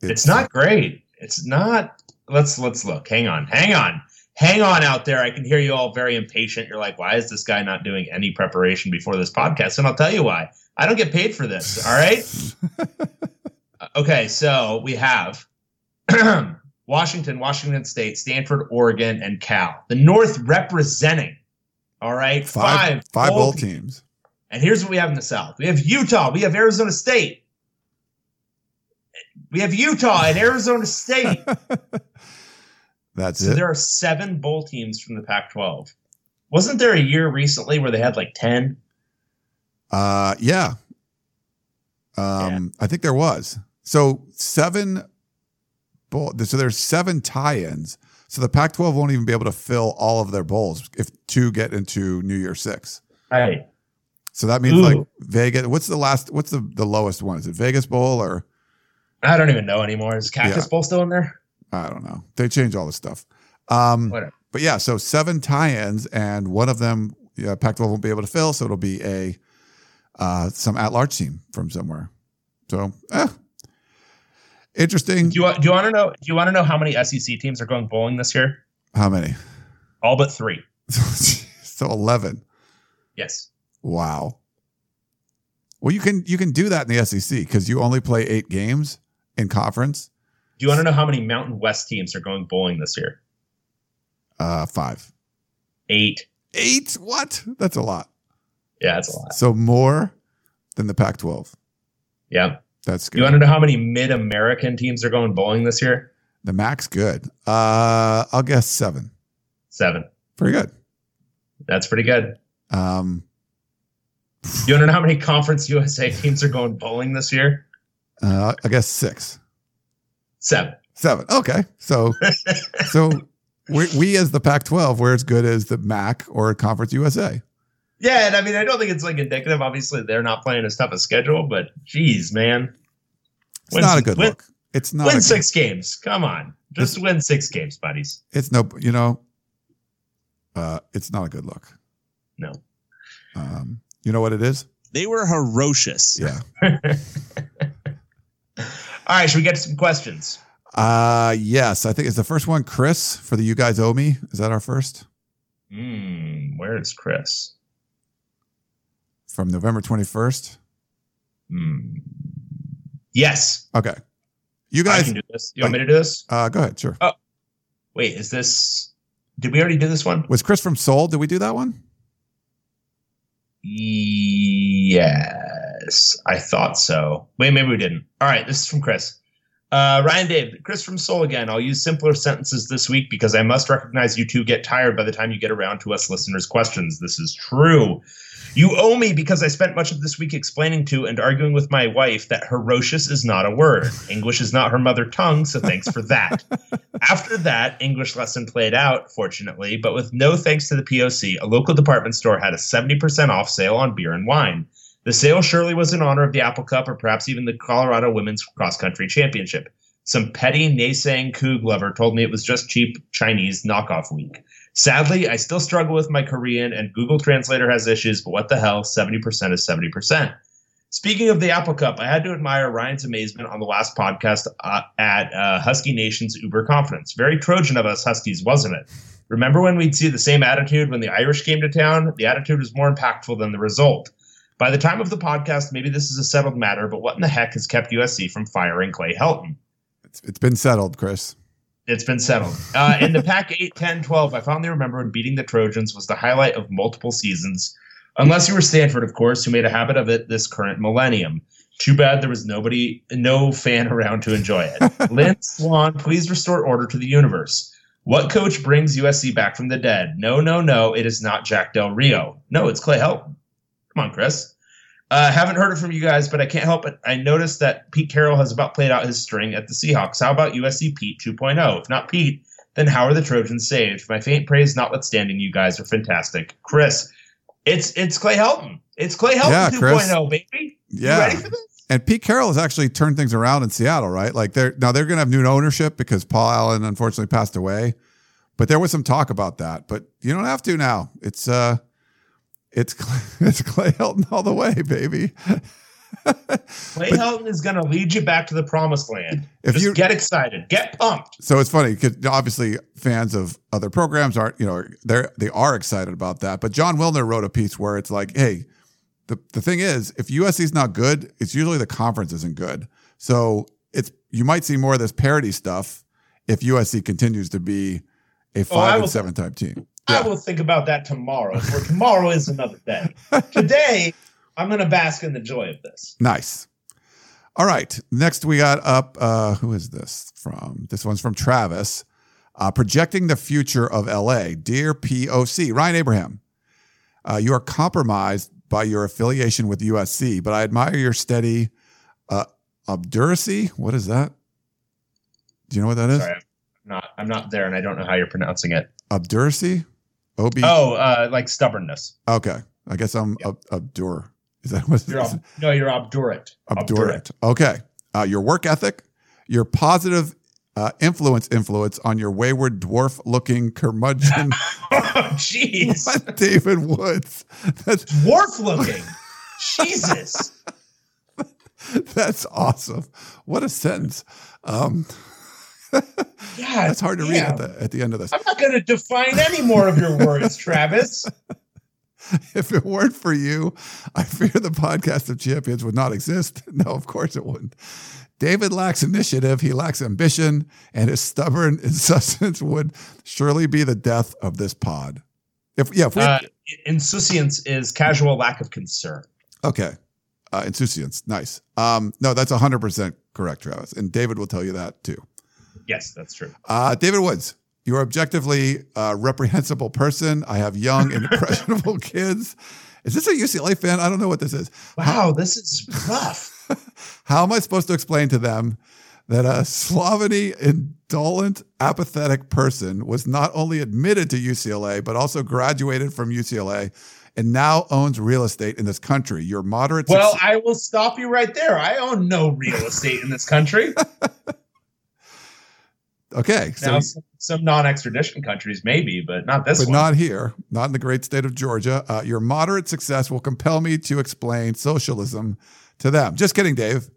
B: yeah,
A: It's, not great. It's not. Let's let's look. Hang on. Hang on. Hang on out there. I can hear you all very impatient. You're like, why is this guy not doing any preparation before this podcast? And I'll tell you why. I don't get paid for this. All right. (laughs) okay, so we have (clears throat) Washington, Washington State, Stanford, Oregon, and Cal. The North representing. All right,
B: five five
A: bowl
B: bowl
A: teams.
B: teams.
A: And here's what we have in the South. We have Utah. We have Arizona State. We have Utah and Arizona State. (laughs)
B: That's
A: so
B: it.
A: there are seven bowl teams from the Pac-12. Wasn't there a year recently where they had like ten?
B: Uh, yeah. Um, I think there was So seven bowl. So there's seven tie-ins. So the Pac-12 won't even be able to fill all of their bowls if two get into New Year Six.
A: Right.
B: So that means
A: Ooh.
B: like Vegas. What's the last? What's the the lowest one? Is it Vegas Bowl or
A: I don't even know anymore. Is Cactus
B: Yeah.
A: Bowl still in there?
B: I don't know. They change all this stuff. Um,
A: Whatever.
B: but yeah, so seven tie-ins, and one of them yeah, Pac-12 won't be able to fill, so it'll be a uh, some at-large team from somewhere. So, eh. Interesting.
A: Do you want? Do you want to know? Do you want to know how many SEC teams are going bowling this year?
B: How many?
A: All but three. (laughs)
B: so eleven.
A: Yes.
B: Wow. Well, you can you can do that in the SEC because you only play eight games in conference.
A: Do you want to know how many Mountain West teams are going bowling this year?
B: Uh, five,
A: Eight.
B: eight. What? That's a lot.
A: Yeah, that's a lot.
B: So more than the Pac-12.
A: Yeah.
B: That's good.
A: you want to know how many Mid-American teams are going bowling this year?
B: the Mac's good. Uh, I'll guess seven.
A: Seven.
B: Pretty good.
A: That's pretty good.
B: Um,
A: you want to know how many Conference USA teams are going bowling this year?
B: uh, I guess six,
A: Seven.
B: seven. Okay, so (laughs) so we, we as the Pac-12, we're as good as the MAC or Conference USA.
A: Yeah, and I mean, I don't think it's like indicative. Obviously, they're not playing as tough a schedule, but geez, man,
B: It's
A: Win
B: not a good
A: win-
B: look. It's not. a
A: win
B: good-
A: six games. Come on, just win six games, buddies.
B: It's no. You know. Uh, it's not a good look.
A: No.
B: Um, you know what it is?
C: They were ferocious.
B: Yeah. (laughs) (laughs)
A: All right, should we get to some questions?
B: Uh, yes. I think it's the first one. Chris for the you guys owe me. Is that our first
A: Hmm, where is Chris?
B: from November twenty first?
A: Yes,
B: Okay. You
A: I
B: guys.
A: can do this. You want me to do this?
B: Uh, go ahead. Sure.
A: Wait, is this? Did we already do this one?
B: Was Chris from Seoul? Did we do that one?
A: Yes, I thought so. Wait, maybe we didn't. All right, this is from Chris. Uh, Ryan Dave, Chris from Seoul again. I'll use simpler sentences this week because I must recognize you two get tired by the time you get around to us listeners' questions. This is true. You owe me because I spent much of this week explaining to and arguing with my wife that ferocious is not a word. English is not her mother tongue, so thanks for that. (laughs) After that English lesson played out, fortunately, but with no thanks to the POC, a local department store had a 70% off sale on beer and wine. The sale surely was in honor of the Apple Cup or perhaps even the Colorado Women's Cross Country Championship. Some petty naysaying Coug lover told me it was just cheap Chinese knockoff week. Sadly, I still struggle with my Korean and Google Translator has issues, but what the hell? 70% is 70%. Speaking of the Apple Cup, I had to admire Ryan's amazement on the last podcast uh, at uh, Husky Nation's Uber conference. Very Trojan of us Huskies, wasn't it? Remember when we'd see the same attitude when the Irish came to town? The attitude was more impactful than the result. By the time of the podcast, maybe this is a settled matter, but what in the heck has kept USC from firing Clay Helton?
B: It's, it's been settled, Chris.
A: It's been settled. Uh, in the Pack 8, 10, 12, I fondly remember when beating the Trojans was the highlight of multiple seasons. Unless you were Stanford, of course, who made a habit of it this current millennium. Too bad there was nobody, no fan (laughs) around to enjoy it. Lynn Swann, please restore order to the universe. What coach brings USC back from the dead? No, no, no, it is not Jack Del Rio. No, it's Clay Helton. Come on, Chris. Uh, haven't heard it from you guys, but I can't help it. I noticed that Pete Carroll has about played out his string at the Seahawks. How about USC Pete 2.0? If not Pete, then how are the Trojans saved? My faint praise notwithstanding, you guys are fantastic. Chris, it's it's Clay Helton. It's Clay Helton
B: Yeah,
A: 2.0,
B: Chris.
A: baby.
B: Yeah.
A: You ready for this?
B: And Pete Carroll has actually turned things around in Seattle, right? Like they're now they're going to have new ownership because Paul Allen unfortunately passed away. But there was some talk about that. But you don't have to now. It's uh, it's (laughs) it's Clay Helton all the way, baby.
A: Clay Helton is going to lead you back to the promised land.
B: If
A: Just
B: you-
A: get excited, get pumped.
B: So it's funny because obviously fans of other programs aren't, you know, they're they are excited about that. But Jon Wilner wrote a piece where it's like, hey, the the thing is, if USC is not good, it's usually the conference isn't good. So it's you might see more of this parity stuff if USC continues to be a
A: Oh,
B: five
A: will-
B: and seven type team.
A: I will think about that tomorrow, for tomorrow is another day. (laughs) Today, I'm going to bask in the joy of this.
B: Nice. All right. Next, we got up. Uh, who is this from? This one's from Travis. Uh, projecting the future of LA. Dear POC, Ryan Abraham, uh, you are compromised by your affiliation with USC, but I admire your steady uh, Obduracy. What is that? Do you know what that is?
A: Sorry, I'm not. I'm not there, and I don't know how you're pronouncing it.
B: Obduracy.
A: Oh, uh, like stubbornness.
B: Okay. I guess I'm ob- obdur. Is that what?
A: You're ob- no, you're obdurate.
B: obdurate. Okay. Uh, your work ethic, your positive uh, influence influence on your wayward dwarf looking curmudgeon (laughs)
A: oh, jeez. (laughs)
B: David Woods. That's
A: Dwarf looking. (laughs) Jesus.
B: that's awesome. What a sentence. Um,
A: Yeah.
B: that's hard to read at the at the end of this.
A: I'm not going to define any more of your words, Travis. (laughs)
B: If it weren't for you, I fear the podcast of champions would not exist. (laughs) No, of course it wouldn't. David lacks initiative, he lacks ambition, and his stubborn (laughs) insistence would surely be the death of this pod. If yeah, if we
A: Uh, insouciance is casual lack of concern.
B: okay, uh, insouciance, nice. Um, no, that's hundred percent correct, Travis, and David will tell you that too.
A: Yes, that's true.
B: Uh, David Woods, you're objectively a reprehensible person. I have young and (laughs) impressionable kids. Is this a UCLA fan? I don't know what this is.
A: Wow, this is rough. (laughs)
B: How am I supposed to explain to them that a slovenly, indolent, apathetic person was not only admitted to UCLA, but also graduated from UCLA and now owns real estate in this country? Your moderate
A: well,
B: success-
A: I will stop you right there. I own no real estate in this country. (laughs)
B: okay, so
A: now, some, some non-extradition countries maybe, but not this
B: but
A: one.
B: not here, not in the great state of Georgia. Uh, your moderate success will compel me to explain socialism to them. Just kidding, Dave.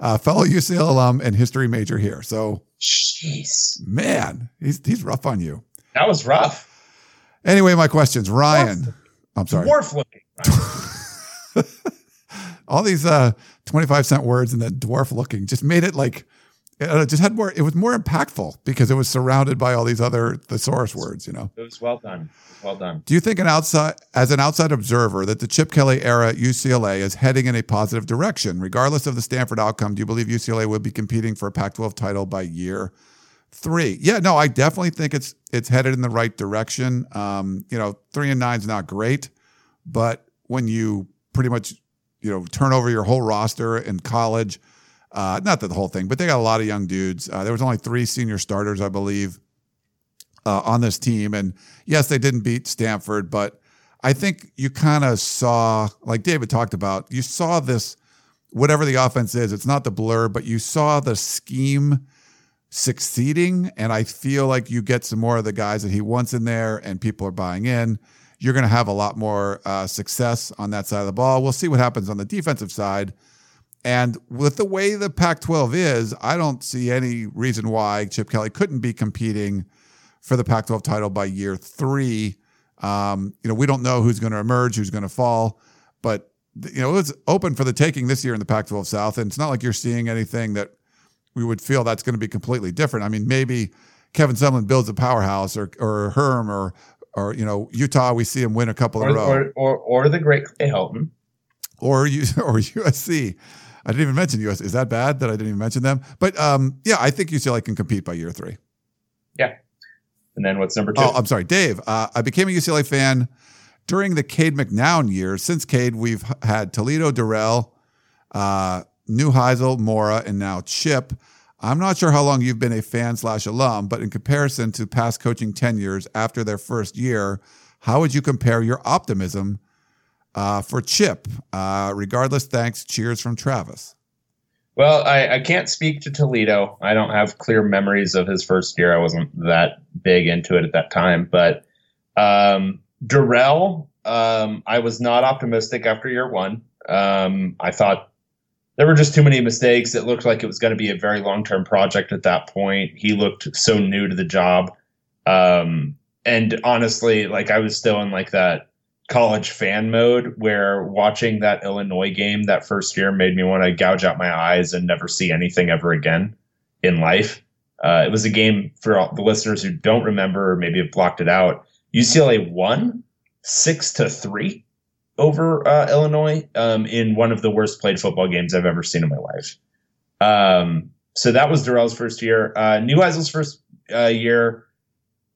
B: Uh, fellow UCL alum and history major here. So,
A: Jeez,
B: man, he's he's rough on you.
A: that was rough.
B: Anyway, my questions, Ryan. I'm sorry.
A: Dwarf looking. (laughs)
B: All these uh, 25 cent words and then dwarf looking just made it like it just had more. It was more impactful because it was surrounded by all these other thesaurus words. You know.
A: It was well done. Well done.
B: Do you think an outside, as an outside observer, that the Chip Kelly era at UCLA is heading in a positive direction, regardless of the Stanford outcome? Do you believe UCLA will be competing for a Pac-12 title by year three? Yeah, no, I definitely think it's it's headed in the right direction. Um, you know, three and nine is not great, but when you pretty much you know turn over your whole roster in college, uh, not that the whole thing, but they got a lot of young dudes. Uh, there was only three senior starters, I believe uh, on this team. And yes, they didn't beat Stanford, but I think you kind of saw, like David talked about, you saw this, whatever the offense is, it's not the blur, but you saw the scheme succeeding. And I feel like you get some more of the guys that he wants in there and people are buying in. You're going to have a lot more uh, success on that side of the ball. We'll see what happens on the defensive side. And with the way the Pac 12 is, I don't see any reason why Chip Kelly couldn't be competing for the Pac 12 title by year three. Um, you know, we don't know who's going to emerge, who's going to fall, but, you know, it's open for the taking this year in the Pac 12 South. And it's not like you're seeing anything that we would feel that's going to be completely different. I mean, maybe Kevin Sumlin builds a powerhouse or, or Herm or, or, you know, Utah, we see him win a couple in a
A: Or,
B: row
A: or, or, or the great Clay Helton.
B: or (laughs) or USC. I didn't even mention US. Is that bad that I didn't even mention them? But um, yeah, I think UCLA can compete by year three.
A: Yeah. And then what's number two?
B: Oh, I'm sorry, Dave. Uh, I became a UCLA fan during the Cade McNown years. Since Cade, we've had Toledo, Dorrell, uh, Neuheisel, Mora, and now Chip. I'm not sure how long you've been a fan slash alum, but in comparison to past coaching tenures after their first year, how would you compare your optimism uh, for Chip? Uh, regardless, thanks. Cheers from Travis.
A: Well, I, I can't speak to Toledo. I don't have clear memories of his first year. I wasn't that big into it at that time. But um, Dorrell, um, I was not optimistic after year one. Um, I thought there were just too many mistakes. It looked like it was going to be a very long term project at that point. He looked so new to the job. Um, and honestly, like I was still in like that college fan mode where watching that Illinois game that first year made me want to gouge out my eyes and never see anything ever again in life. Uh, it was a game for all the listeners who don't remember or maybe have blocked it out. UCLA won six to three over uh, Illinois um, in one of the worst played football games I've ever seen in my life. Um, so that was Dorrell's first year. Uh, Neuheisel's first uh, year.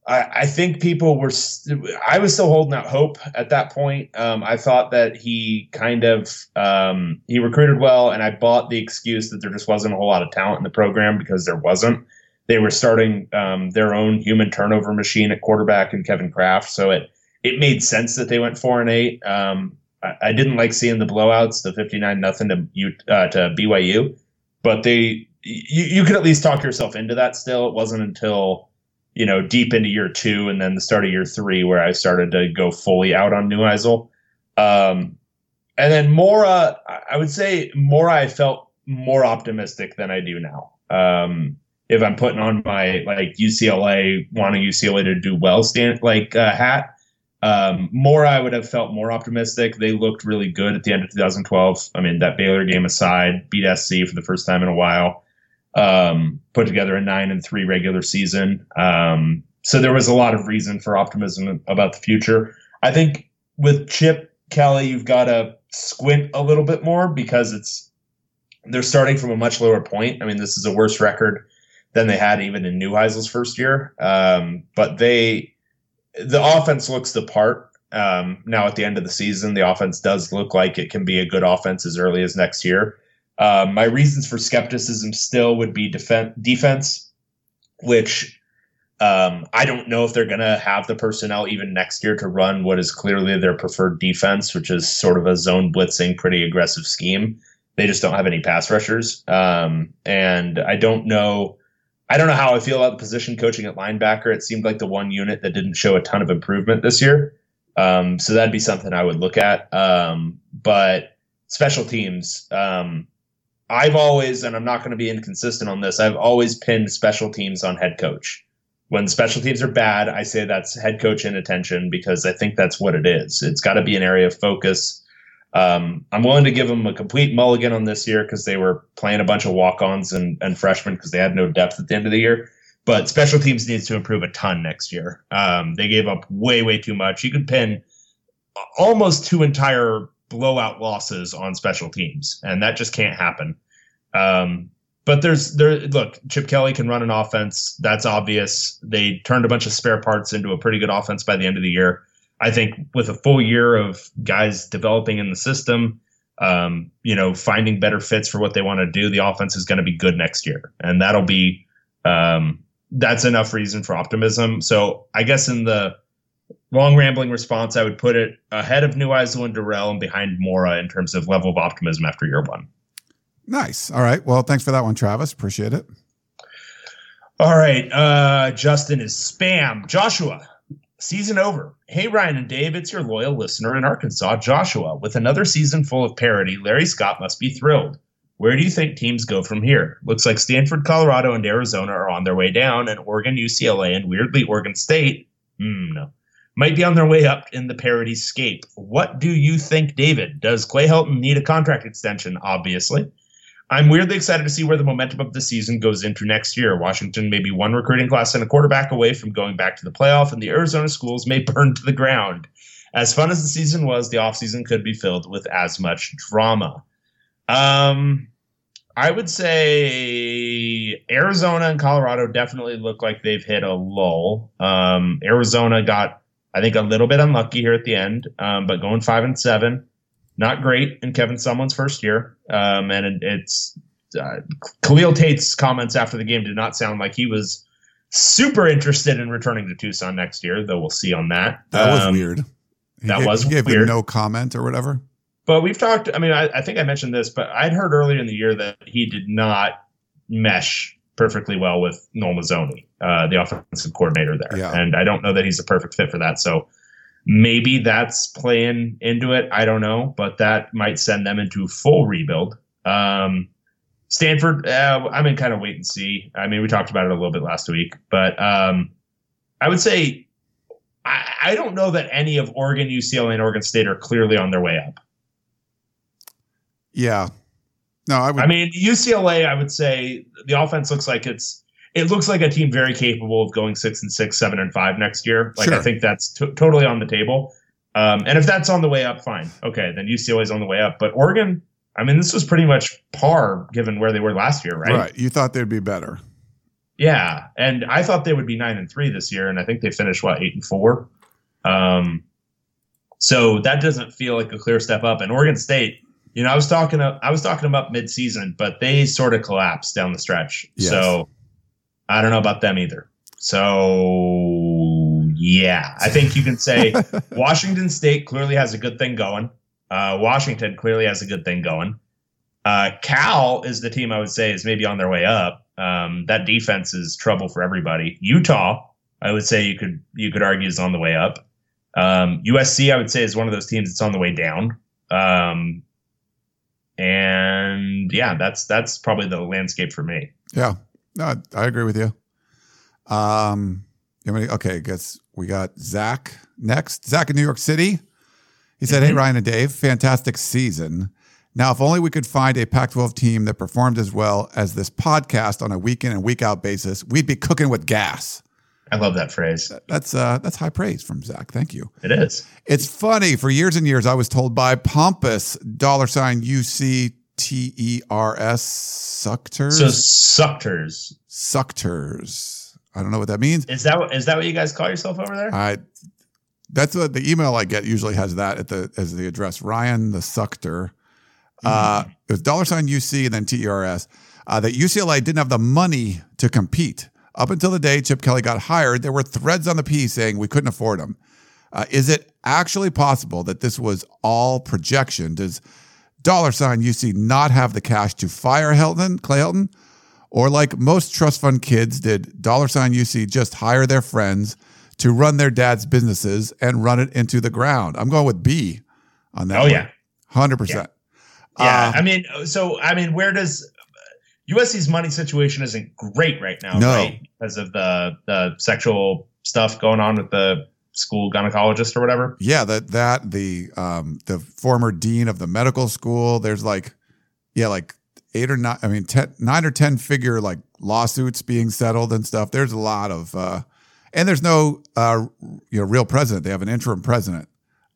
A: I, I think people were. St- I was still holding out hope at that point. Um, I thought that he kind of um, he recruited well, and I bought the excuse that there just wasn't a whole lot of talent in the program because there wasn't. They were starting um, their own human turnover machine at quarterback and Kevin Craft, so it it made sense that they went four and eight. Um, I, I didn't like seeing the blowouts, the fifty nine nothing to uh, to BYU, but they you, you could at least talk yourself into that. Still, it wasn't until you know, deep into year two and then the start of year three where I started to go fully out on Neuheisel. Um, and then Mora, I would say Mora, I felt more optimistic than I do now. Um, if I'm putting on my like UCLA, wanting UCLA to do well stand like uh, hat, um, more I would have felt more optimistic. They looked really good at the end of 2012. I mean, that Baylor game aside, beat SC for the first time in a while um, put together a nine and three regular season. Um, so there was a lot of reason for optimism about the future. I think with Chip Kelly, you've got to squint a little bit more because it's they're starting from a much lower point. I mean, this is a worse record than they had even in New Neuheisel's first year. Um, but they the offense looks the part. Um, now at the end of the season, the offense does look like it can be a good offense as early as next year. Um, my reasons for skepticism still would be defen- defense, which um, I don't know if they're going to have the personnel even next year to run what is clearly their preferred defense, which is sort of a zone blitzing, pretty aggressive scheme. They just don't have any pass rushers, um, and I don't know. I don't know how I feel about the position coaching at linebacker. It seemed like the one unit that didn't show a ton of improvement this year. Um, so that'd be something I would look at. Um, but special teams, um, I've always, and I'm not going to be inconsistent on this, I've always pinned special teams on head coach. When special teams are bad, I say that's head coach inattention because I think that's what it is. It's got to be an area of focus. Um, I'm willing to give them a complete mulligan on this year because they were playing a bunch of walk-ons and, and freshmen because they had no depth at the end of the year. But special teams needs to improve a ton next year. Um, they gave up way, way too much. You could pin almost two entire blowout losses on special teams, and that just can't happen. Um, but there's there look, Chip Kelly can run an offense. That's obvious. They turned a bunch of spare parts into a pretty good offense by the end of the year. I think with a full year of guys developing in the system, um, you know, finding better fits for what they want to do, the offense is going to be good next year, and that'll be um, that's enough reason for optimism. So I guess in the long rambling response, I would put it ahead of New Neuheisel and Dorrell and behind Mora in terms of level of optimism after year one.
B: Nice. All right. Well, thanks for that one, Travis. Appreciate it.
A: All right. Uh, Justin is spam. Joshua, season over. Hey, Ryan and Dave, it's your loyal listener in Arkansas, Joshua. With another season full of parody, Larry Scott must be thrilled. Where do you think teams go from here? Looks like Stanford, Colorado, and Arizona are on their way down, and Oregon, UCLA, and weirdly Oregon State, hmm, no, might be on their way up in the parody scape. What do you think, David? Does Clay Helton need a contract extension? Obviously. I'm weirdly excited to see where the momentum of the season goes into next year. Washington may be one recruiting class and a quarterback away from going back to the playoff, and the Arizona schools may burn to the ground. As fun as the season was, the offseason could be filled with as much drama. Um, I would say Arizona and Colorado definitely look like they've hit a lull. Um, Arizona got, I think, a little bit unlucky here at the end, um, but going five and seven not great in Kevin Sumlin's first year. Um, and it, it's uh, Khalil Tate's comments after the game did not sound like he was super interested in returning to Tucson next year, though we'll see on that.
B: That was
A: Um,
B: weird. He
A: that
B: gave,
A: was
B: he gave
A: weird.
B: no comment or whatever.
A: But we've talked. I mean, I, I think I mentioned this, but I'd heard earlier in the year that he did not mesh perfectly well with Noel Mazzone, uh, the offensive coordinator there,
B: Yeah.
A: and I don't know that he's a perfect fit for that. So maybe that's playing into it. I don't know, but that might send them into full rebuild. Um, Stanford, uh, I'm in kind of wait and see. I mean, we talked about it a little bit last week, but um, I would say I, I don't know that any of Oregon, UCLA, and Oregon State are clearly on their way up.
B: Yeah. No, I would.
A: I mean, UCLA, I would say the offense looks like it's it looks like a team very capable of going six and six, seven and five next year. Like I think that's t- totally on the table. Um, and if that's on the way up, fine. Okay, then UCLA is on the way up. But Oregon, I mean, this was pretty much par given where they were last year, right?
B: right. You thought they'd be better.
A: Yeah, and I thought they would be nine and three this year, and I think they finished what eight and four. Um, so that doesn't feel like a clear step up. And Oregon State, you know, I was talking I was talking about midseason, but they sort of collapsed down the stretch.
B: Yes.
A: So I don't know about them either. So yeah, I think you can say (laughs) Washington State clearly has a good thing going. Uh, Washington clearly has a good thing going. Uh, Cal is the team I would say is maybe on their way up. Um, that defense is trouble for everybody. Utah, I would say you could you could argue is on the way up. Um, USC, I would say, is one of those teams that's on the way down. Um, and yeah, that's that's probably the landscape for me.
B: Yeah, no, I agree with you. Um, I mean, okay, I guess we got Zach next. Zach in New York City. He said, "Hey
A: Mhm.
B: Ryan and Dave, fantastic season. Now, if only we could find a Pac-12 team that performed as well as this podcast on a week in and week out basis, we'd be cooking with gas."
A: I love that phrase.
B: That's uh, that's high praise from Zach. Thank you.
A: It is.
B: It's funny. For years and years, I was told by pompous dollar sign U C T E R S suctors.
A: So suctors.
B: suctors. I don't know what that means.
A: Is that what, is that what you guys call yourself over there?
B: I that's what the email I get usually has that at the as the address. Ryan the Suctor. Uh, it was dollar sign UC and then TERS. Uh, that UCLA didn't have the money to compete. Up until the day Chip Kelly got hired, there were threads on the piece saying we couldn't afford him. Uh, is it actually possible that this was all projection? Does dollar sign UC not have the cash to fire Helton, Clay Helton? Or like most trust fund kids, did dollar sign UC just hire their friends to run their dad's businesses and run it into the ground? I'm going with B on that.
A: Oh
B: one.
A: yeah,
B: 100%.
A: yeah.
B: Uh,
A: I mean, so I mean, where does USC's money situation isn't great right now,
B: No.
A: right? Because of the the sexual stuff going on with the school gynecologist or whatever.
B: Yeah, that that the um the former dean of the medical school. There's like, yeah, like eight or nine. I mean, ten, nine or ten figure like lawsuits being settled and stuff. There's a lot of, uh and there's no uh you know real president. They have an interim president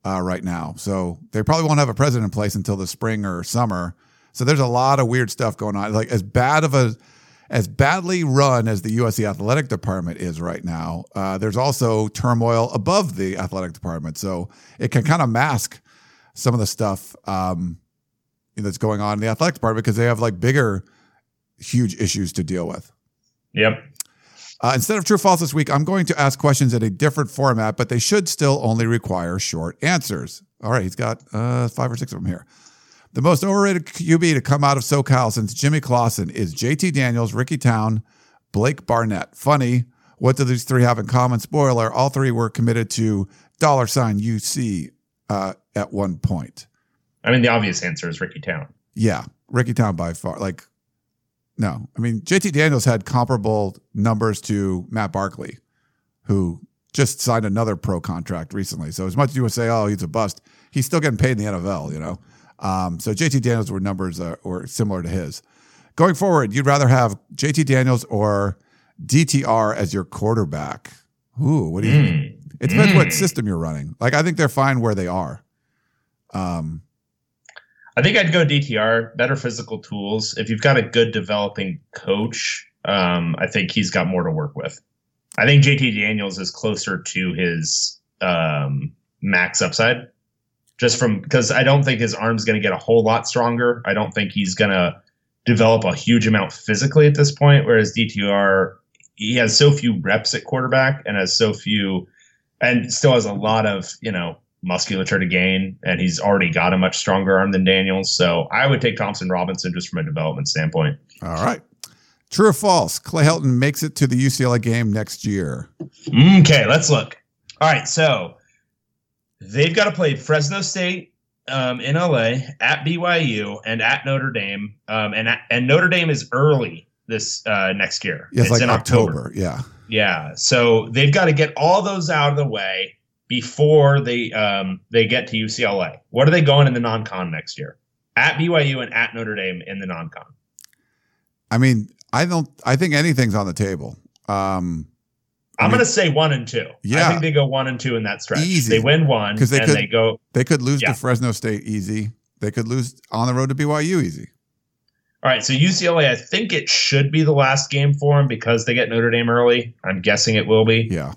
B: uh right now, so they probably won't have a president in place until the spring or summer. So there's a lot of weird stuff going on. Like as bad of a as badly run as the USC athletic department is right now, uh, there's also turmoil above the athletic department. So it can kind of mask some of the stuff um, that's going on in the athletic department because they have like bigger, huge issues to deal with.
A: Yep.
B: Uh, instead of true false this week, I'm going to ask questions in a different format, but they should still only require short answers. All right, he's got uh, five or six of them here. The most overrated QB to come out of SoCal since Jimmy Clausen is JT Daniels, Ricky Town, Blake Barnett. Funny, what do these three have in common? Spoiler, all three were committed to dollar sign UC uh, at one point.
A: I mean, the obvious answer is Ricky Town.
B: Yeah, Ricky Town by far. Like, no, I mean JT Daniels had comparable numbers to Matt Barkley, who just signed another pro contract recently. So as much as you would say, oh, he's a bust, he's still getting paid in the NFL. You know, um, so JT Daniels were numbers uh, were similar to his. Going forward, you'd rather have JT Daniels or DTR as your quarterback. Ooh, what do you think?
A: Mm.
B: It depends what
A: Mm.
B: system you're running. Like I think they're fine where they are. Um,
A: I think I'd go DTR, better physical tools. If you've got a good developing coach, um, I think he's got more to work with. I think JT Daniels is closer to his um, max upside, just from because I don't think his arm's going to get a whole lot stronger. I don't think he's going to develop a huge amount physically at this point. Whereas DTR, he has so few reps at quarterback and has so few, and still has a lot of you know musculature to gain, and he's already got a much stronger arm than Daniels. So I would take Thompson Robinson just from a development standpoint.
B: All right. True or false? Clay Helton makes it to the UCLA game next year.
A: Mm, okay, let's look. All right, so they've got to play Fresno State um, in LA, at BYU, and at Notre Dame. Um, and and Notre Dame is early this uh, next year.
B: Yeah, it's, like
A: in
B: October. Yeah.
A: Yeah, so they've got to get all those out of the way before they um, they get to UCLA. What are they going in the non-con next year? At BYU and at Notre Dame in the non-con.
B: I mean, I don't. I think anything's on the table. Um,
A: I'm going to say one and two.
B: Yeah.
A: I think they go one and two in that stretch.
B: Easy.
A: They win one
B: 'Cause they
A: and
B: could-
A: they go.
B: they could lose
A: Yeah.
B: to Fresno State easy. They could lose on the road to BYU easy.
A: All right, so UCLA, I think it should be the last game for them because they get Notre Dame early. I'm guessing it will be.
B: Yeah.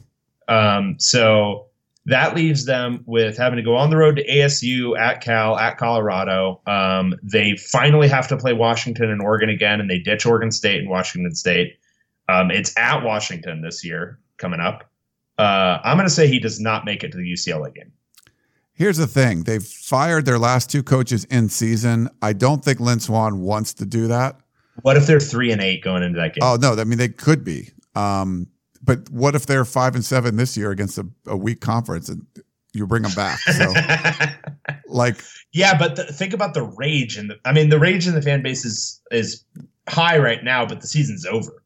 A: Um, so that leaves them with having to go on the road to ASU, at Cal, at Colorado. Um, they finally have to play Washington and Oregon again, and they ditch Oregon State and Washington State. Um, it's at Washington this year coming up. Uh, I'm going to say he does not make it to the UCLA game.
B: Here's the thing they've fired their last two coaches in season. I don't think Lynn Swann wants to do that.
A: What if they're three and eight going into that game?
B: Oh, no. I mean, they could be. Um, but what if they're five and seven this year against a, a weak conference and you bring them back? So, (laughs) like,
A: yeah, but the, think about the rage and I mean, the rage in the fan base is is high right now, but the season's over.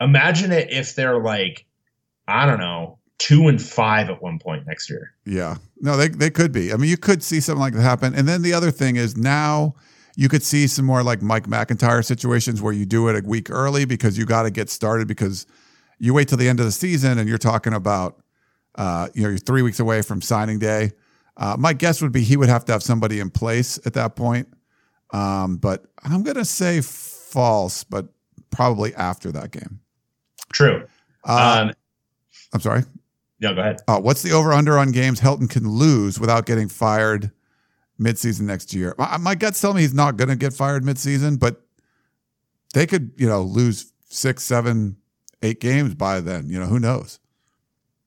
A: Imagine it if they're like, I don't know, two and five at one point next year.
B: Yeah. No, they they could be. I mean, you could see something like that happen. And then the other thing is now you could see some more like Mike McIntyre situations where you do it a week early because you got to get started because you wait till the end of the season and you're talking about uh, you know, you're three weeks away from signing day. Uh, my guess would be he would have to have somebody in place at that point. Um, but I'm gonna say false, but probably after that game.
A: True.
B: Uh,
A: um,
B: I'm sorry.
A: no, go ahead.
B: Uh, what's the over under on games Helton can lose without getting fired midseason next year? My, my gut's telling me he's not going to get fired midseason, but they could, you know, lose six, seven, eight games by then. You know, who knows?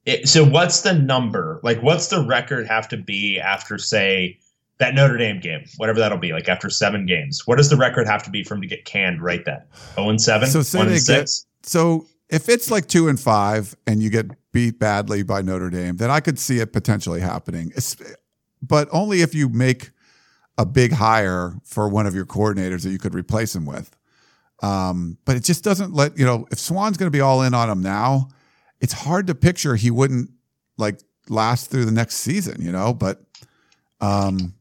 A: It, so, what's the number? Like, what's the record have to be after, say, that Notre Dame game, whatever that'll be, like after seven games? What does the record have to be for him to get canned right then? 0 and 7?
B: So say
A: 1
B: they
A: and
B: get- So if it's like two and five and you get beat badly by Notre Dame, then I could see it potentially happening. It's, but only if you make a big hire for one of your coordinators that you could replace him with. Um, but it just doesn't let you know if Swann's going to be all in on him now. It's hard to picture he wouldn't like last through the next season, you know. But um,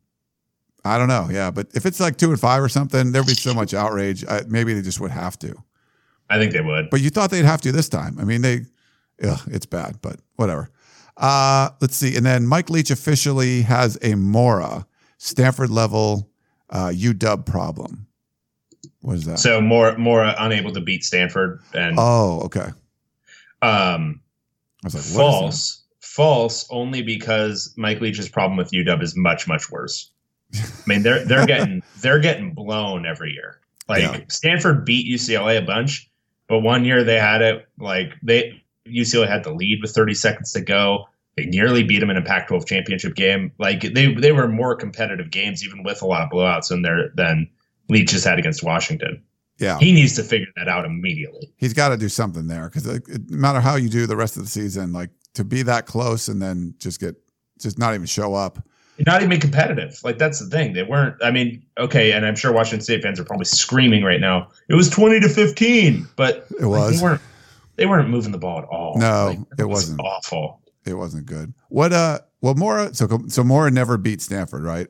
B: I don't know. Yeah, but if it's like two and five or something, there'd be so much outrage. I, maybe they just would have to.
A: I think they would.
B: But you thought they'd have to this time. I mean, they, ugh, it's bad, but whatever. Uh, let's see. And then Mike Leach officially has a Mora Stanford level uh, UW problem. What is that?
A: So, more more unable to beat Stanford and
B: oh, okay.
A: um,
B: I was like,
A: false. False only because Mike Leach's problem with UW is much much worse. I mean, they're they're getting (laughs) they're getting blown every year. Like
B: Yeah.
A: Stanford beat UCLA a bunch, but one year they had it like they UCLA had the lead with 30 seconds to go. They nearly beat them in a Pac-12 championship game. Like they they were more competitive games, even with a lot of blowouts in there than Leach has had against Washington.
B: Yeah,
A: He needs to figure that out immediately.
B: he's got to do something there because no matter how you do the rest of the season, like to be that close and then just get just not even show up.
A: not even competitive. Like that's the thing. They weren't. I mean, okay, and I'm sure Washington State fans are probably screaming right now. It was 20 to 15, but
B: It
A: like,
B: was.
A: they weren't. They weren't moving the ball at all.
B: No,
A: Like,
B: it
A: was
B: wasn't.
A: awful.
B: It wasn't good. What? Uh, well, Mora. So so Mora never beat Stanford, right?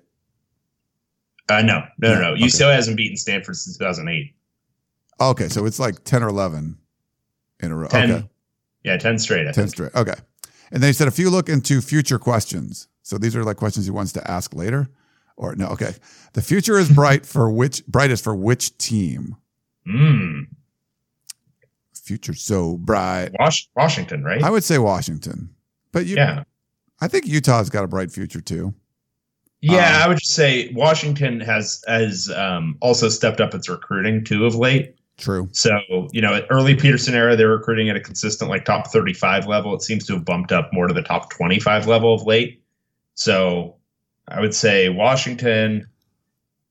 A: Uh, no, no, no, no.
B: Okay.
A: UCLA hasn't beaten Stanford since 2008.
B: Okay, so it's like ten or eleven in a row.
A: 10,
B: Okay.
A: yeah, 10 straight. I
B: 10
A: think.
B: straight. Okay. And they said if you look into future questions, so these are like questions he wants to ask later, or no? Okay. The future is (laughs) bright for which brightest for which team?
A: Mm,
B: Future so bright.
A: Wash, Washington, right?
B: I would say Washington, but you,
A: yeah,
B: I think Utah's got a bright future too.
A: yeah.
B: Um,
A: I would just say Washington has has um, also stepped up its recruiting too of late.
B: True.
A: So, you know, early Petersen era, they were recruiting at a consistent like top 35 level. It seems to have bumped up more to the top 25 level of late. So I would say Washington,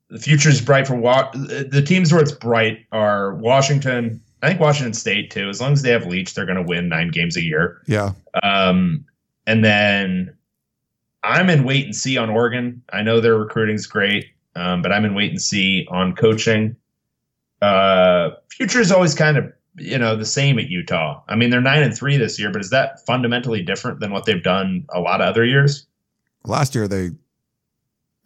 A: the future is bright for Wa- the teams where it's bright are Washington. I think Washington State too. As long as they have Leach, they're going to win nine games a year.
B: Yeah.
A: Um, and then I'm in wait and see on Oregon. I know their recruiting's great, um, but I'm in wait and see on coaching. Uh, future is always kind of you know the same at Utah. I mean, they're nine and three this year, but is that fundamentally different than what they've done a lot of other years?
B: Last year they,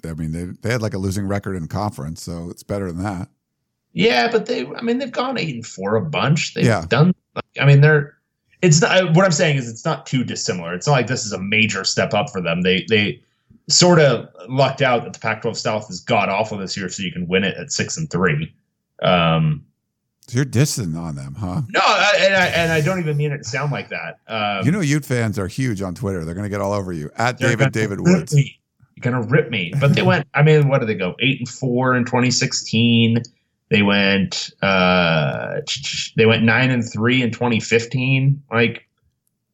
B: I mean they they had like a losing record in conference, so it's better than that.
A: Yeah, but they, I mean, they've gone eight and four a bunch. They've
B: Yeah.
A: done. I mean, they're. It's not. What I'm saying is, it's not too dissimilar. It's not like this is a major step up for them. They they sort of lucked out that the Pac-12 South is god awful this year, so you can win it at six and three. Um,
B: So you're dissing on them, huh?
A: no, I, and I and I don't even mean it to sound like that. Um,
B: you know, Ute fans are huge on Twitter. They're going to get all over you at David David Woods.
A: me. You're gonna rip me. But they went. I mean, what did they go? Eight and four in 2016. They went. uh They went nine and three in 2015. Like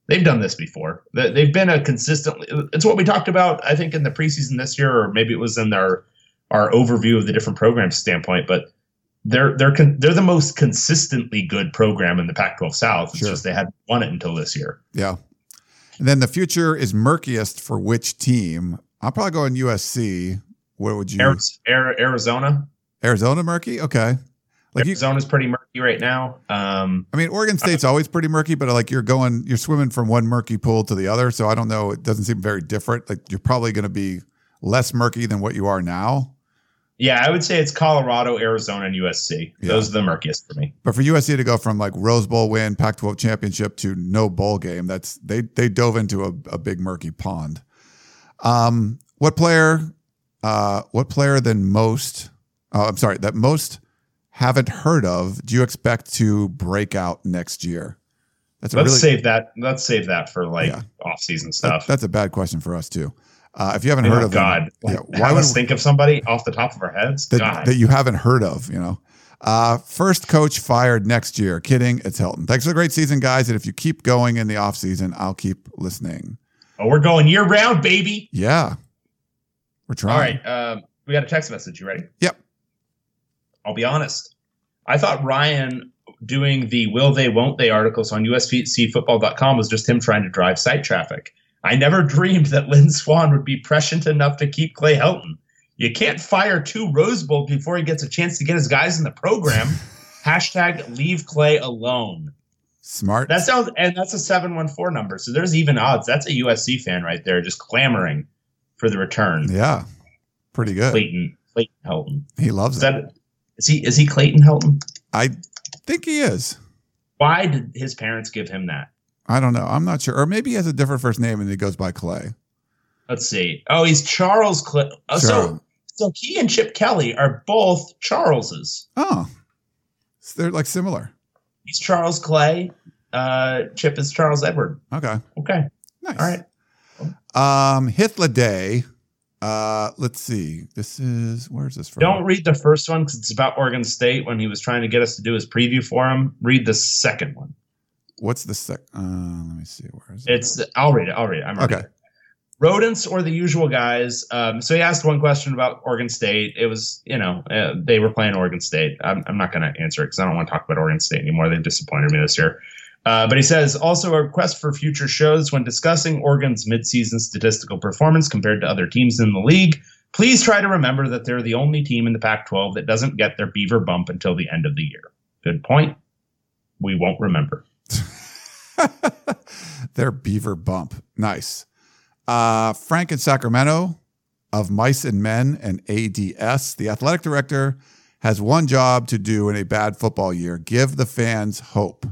A: they've done this before. They- They've been a consistently. It's what we talked about. I think in the preseason this year, or maybe it was in our our overview of the different programs standpoint. But they're they're con- they're the most consistently good program in the Pac-12 South. It's
B: Sure.
A: just they hadn't won it until this year.
B: Yeah. And then the future is murkiest for which team? I'm probably going USC. Where would you?
A: Ari- Ari- Arizona.
B: Arizona murky? Okay. Like you,
A: Arizona's pretty murky right now. Um,
B: I mean, Oregon State's always pretty murky, but like you're going, you're swimming from one murky pool to the other. So I don't know. It doesn't seem very different. Like you're probably going to be less murky than what you are now.
A: yeah, I would say it's Colorado, Arizona, and USC.
B: Yeah.
A: Those are the murkiest for me.
B: But for USC to go from like Rose Bowl win, Pac-12 championship to no bowl game, that's they they dove into a, a big murky pond. Um, what player? Uh, what player than most? Uh, I'm sorry, that most haven't heard of. Do you expect to break out next year? That's a
A: Let's
B: really
A: save that. Let's save that for like
B: Yeah.
A: off-season
B: that-
A: stuff.
B: that's a bad question for us too. Uh, if you haven't
A: oh
B: heard of them,
A: God!
B: yeah, why would
A: think of somebody off the top of our heads?
B: that, that you haven't heard of, you know. Uh, first coach fired next year. Kidding. It's Helton. Thanks for the great season, guys. And if you keep going in the off season, I'll keep listening.
A: oh, we're going year round, baby.
B: Yeah. We're trying.
A: All right, um, we got a text message. You ready?
B: Yep.
A: I'll be honest. I thought Ryan doing the will they won't they articles on uscfootball.com was just him trying to drive site traffic. I never (laughs) dreamed that Lynn Swann would be prescient enough to keep Clay Helton. You can't fire two Rose Bowl before he gets a chance to get his guys in the program. (laughs) Hashtag leave Clay alone.
B: Smart.
A: That sounds, and that's a 714 number. So there's even odds. That's a USC fan right there just clamoring for the return.
B: yeah. Pretty good.
A: Clayton, Clayton Helton.
B: He loves
A: Is
B: it.
A: that, is he, is he Clayton Helton?
B: I think he is.
A: Why did his parents give him that?
B: I don't know. I'm not sure. Or maybe he has a different first name and he goes by Clay.
A: Let's see. Oh, he's Charles Clay. Oh, so, so he and Chip Kelly are both Charleses.
B: Oh. So they're like similar.
A: He's Charles Clay. Uh, Chip is Charles Edward.
B: Okay.
A: Okay.
B: Nice.
A: All right.
B: Um, Hitler Day. Uh, let's see. This is where's this from?
A: Don't read the first one because it's about Oregon State when he was trying to get us to do his preview for him. Read the second one.
B: What's the sec? Uh, let me see. Where is it?
A: It's I'll read it. I'll read it. I'm
B: Okay.
A: okay. Rodents or the usual guys. Um, so he asked one question about Oregon State. It was, you know, uh, they were playing Oregon State. I'm, I'm not going to answer it because I don't want to talk about Oregon State anymore. They've disappointed me this year. Uh, but he says also a request for future shows when discussing Oregon's midseason statistical performance compared to other teams in the league. Please try to remember that they're the only team in the Pac 12 that doesn't get their beaver bump until the end of the year. Good point. We won't remember. (laughs)
B: Their beaver bump. Nice. Uh, Frank in Sacramento of Mice and Men and ADS. The athletic director has one job to do in a bad football year give the fans hope.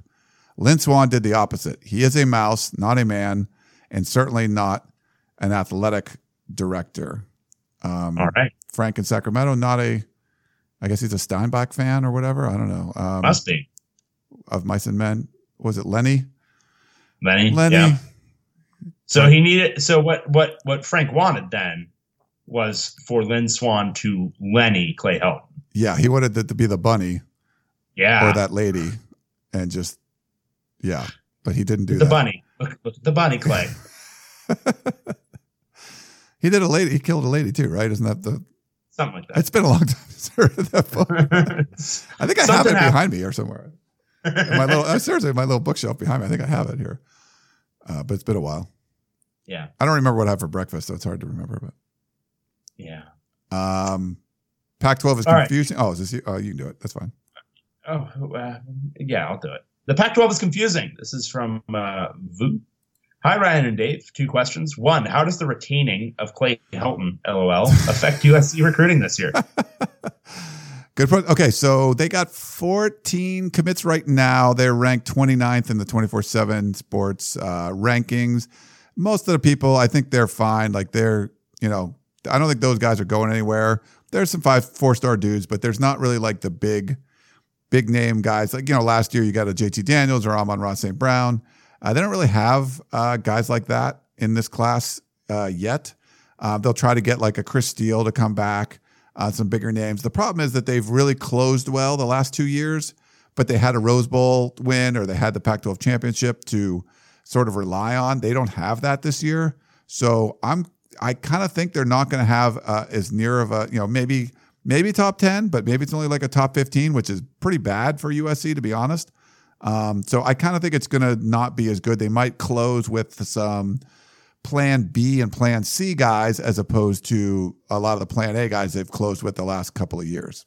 B: Lynn Swann did the opposite. He is a mouse, not a man, and certainly not an athletic director. Um,
A: All right.
B: Frank in Sacramento, not a, I guess he's a Steinbeck fan or whatever. I don't know. Um,
A: Must be.
B: of Mice and Men. Was it Lenny?
A: Lenny.
B: Lenny.
A: Yeah. So he needed. So what? What? What Frank wanted then was for Lynn Swann to Lenny Clay Helton.
B: Yeah, he wanted it to be the bunny
A: Yeah.
B: or that lady, and just yeah, but he didn't do
A: the
B: that.
A: bunny. Look, look at the bunny Clay. (laughs)
B: He did a lady. He killed a lady too, right? Isn't that the?
A: Something like that?
B: It's been a long (laughs) time since I read that book. (laughs) I think I have
A: Something
B: it
A: happened.
B: behind me or somewhere. In my little, uh, seriously, my little bookshelf behind me. I think I have it here, uh, but it's been a while.
A: yeah.
B: I don't remember what I had for breakfast, so it's hard to remember. But yeah. Um, Pac-12 is
A: All right.
B: confusing. Oh, is this you? Oh, you can do it. That's fine.
A: Oh, uh, yeah, I'll do it. The Pac 12 is confusing. This is from uh, Vu. Hi, Ryan and Dave. Two questions. One, how does the retaining of Clay Helton, LOL, affect (laughs) USC recruiting this year? (laughs)
B: Good point. Okay, so they got 14 commits right now. They're ranked 29th in the 24 7 sports uh, rankings. Most of the people, I think they're fine. Like they're, you know, I don't think those guys are going anywhere. There's some five, four star dudes, but there's not really like the big big name guys. Like, you know, last year you got a JT Daniels or Amon-Ra St. Brown. Uh, they don't really have uh, guys like that in this class uh, yet. Uh, they'll try to get like a Chris Steele to come back, uh, some bigger names. The problem is that they've really closed well the last two years, but they had a Rose Bowl win or they had the Pac 12 championship to sort of rely on. They don't have that this year. So I'm, I kind of think they're not going to have uh, as near of a, you know, maybe, maybe top 10, but maybe it's only like a top 15, which is pretty bad for USC, to be honest. Um, so I kind of think it's going to not be as good. They might close with some plan B and plan C guys as opposed to a lot of the plan A guys they've closed with the last couple of years.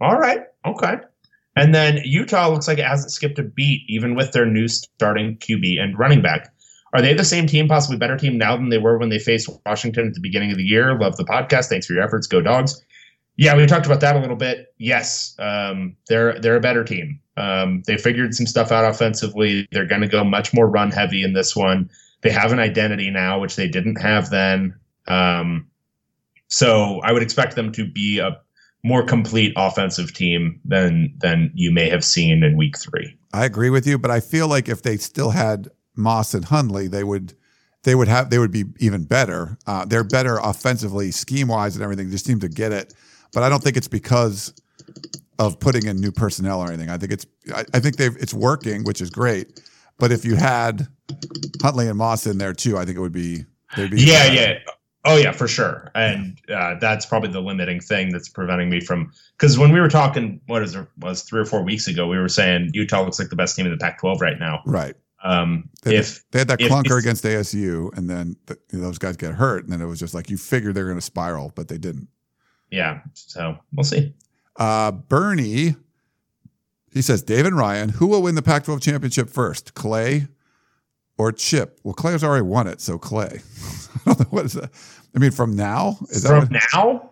A: All right. Okay. And then Utah looks like it hasn't skipped a beat, even with their new starting QB and running back. Are they the same team, possibly better team now than they were when they faced Washington at the beginning of the year? Love the podcast. Thanks for your efforts. Go dogs. Yeah, we talked about that a little bit. Yes, um, they're they're a better team. Um, they figured some stuff out offensively. They're going to go much more run heavy in this one. They have an identity now, which they didn't have then. Um, so I would expect them to be a more complete offensive team than than you may have seen in Week Three.
B: I agree with you, but I feel like if they still had Moss and Huntley, they would they would have they would be even better. Uh, they're better offensively, scheme wise, and everything. Just seem to get it, but I don't think it's because of putting in new personnel or anything. I think it's I, I think they've it's working, which is great. But if you had Huntley and Moss in there too, I think it would be they'd be
A: Yeah, yeah. Oh yeah, for sure. And uh, that's probably the limiting thing that's preventing me from because when we were talking, what is it was three or four weeks ago, we were saying Utah looks like the best team in the Pac-12 right now.
B: right.
A: Um,
B: They,
A: if
B: they had that clunker against ASU, and then th those guys get hurt, and then it was just like you figured they're going to spiral, but they didn't.
A: yeah, so we'll see.
B: Uh, Bernie, he says, David Ryan, who will win the Pac 12 championship first, Clay or Chip? Well, Clay has already won it, so Clay. (laughs) I don't know what is that. I mean, from now? Is that
A: From
B: what,
A: now,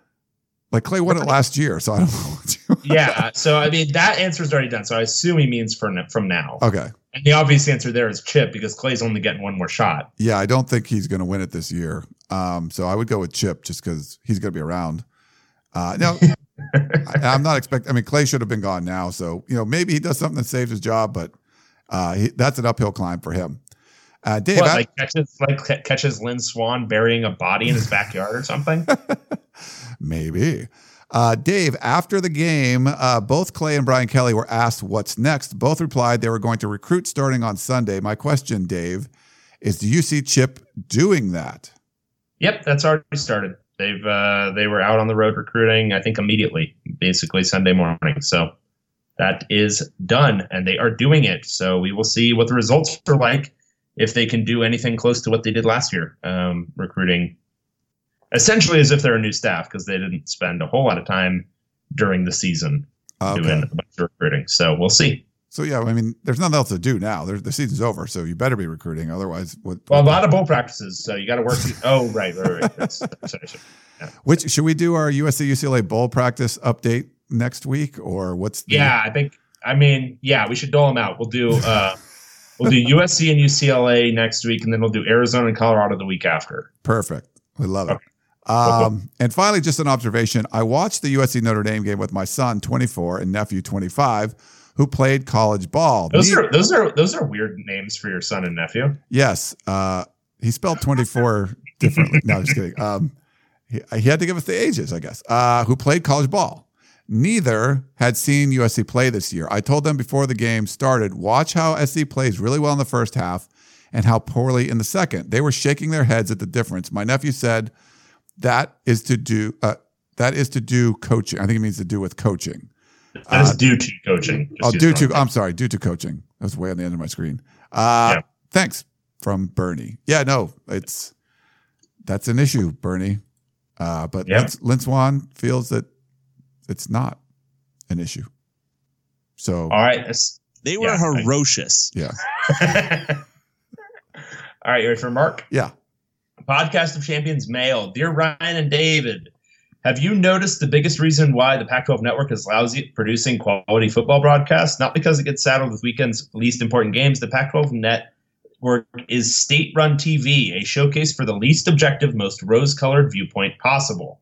B: like Clay won it last year, so I don't know.
A: Yeah. So I mean, that answer is already done. So I assume he means from from now.
B: okay.
A: And the obvious answer there is Chip because Clay's only getting one more shot.
B: Yeah, I don't think he's going to win it this year. Um, so I would go with Chip just because he's going to be around. Uh, no, I, (laughs) I'm not expecting. I mean, Clay should have been gone now. So you know, maybe he does something that saves his job, but uh, he, that's an uphill climb for him. Uh, Dave,
A: What,
B: I-
A: like catches like catches Lynn Swann burying a body in his backyard or something? (laughs)
B: maybe. Uh, Dave, after the game, uh, both Clay and Brian Kelly were asked what's next. Both replied they were going to recruit starting on Sunday. My question, Dave, is do you see Chip doing that?
A: Yep, that's already started. They've uh, they were out on the road recruiting. I think immediately, basically Sunday morning. So that is done, and they are doing it. So we will see what the results are like if they can do anything close to what they did last year, um, recruiting essentially as if they're a new staff because they didn't spend a whole lot of time during the season
B: Okay.
A: doing a bunch of recruiting. So we'll see.
B: So yeah, I mean, there's nothing else to do now. There's, the season's over, so you better be recruiting. Otherwise, what?
A: Well, a lot of bowl practices, so you got to work. oh, right, right, right. That's, sorry.
B: which should we do our USC UCLA bowl practice update next week, or what's? The,
A: Yeah, I think. I mean, yeah, we should dole them out. We'll do. uh (laughs) We'll do USC and UCLA next week, and then we'll do Arizona and Colorado the week after.
B: perfect. We love it. Um, (laughs) and finally, just an observation. I watched the USC Notre Dame game with my son, 24, and nephew, 25, who played college ball.
A: Those
B: Ne-
A: are those are those are weird names for your son and nephew.
B: Yes. Uh, he spelled 24 (laughs) differently. No, just kidding. Um, he, he had to give us the ages, I guess, uh, who played college ball. Neither had seen USC play this year. I told them before the game started watch how SC plays really well in the first half and how poorly in the second. They were shaking their heads at the difference. My nephew said that is to do. Uh, that is to do coaching. I think it means to do with coaching.
A: That is due to coaching. Just
B: Oh, due to I'm sorry, due to coaching. That was way on the end of my screen. Uh,
A: Yeah.
B: Thanks from Bernie. Yeah, no, it's that's an issue, Bernie. Uh, but
A: Yeah.
B: Lin, Lynn Swann feels that it's not an issue. So
A: All right. that's-
E: They were
A: Yeah, I-
E: ferocious.
B: yeah, (laughs)
A: All right. You ready for Mark?
B: yeah.
A: Podcast of Champions mail. Dear Ryan and David, have you noticed the biggest reason why the Pac 12 network is lousy at producing quality football broadcasts? Not because it gets saddled with weekends' least important games. The Pac 12 network is state run TV, a showcase for the least objective, most rose colored viewpoint possible.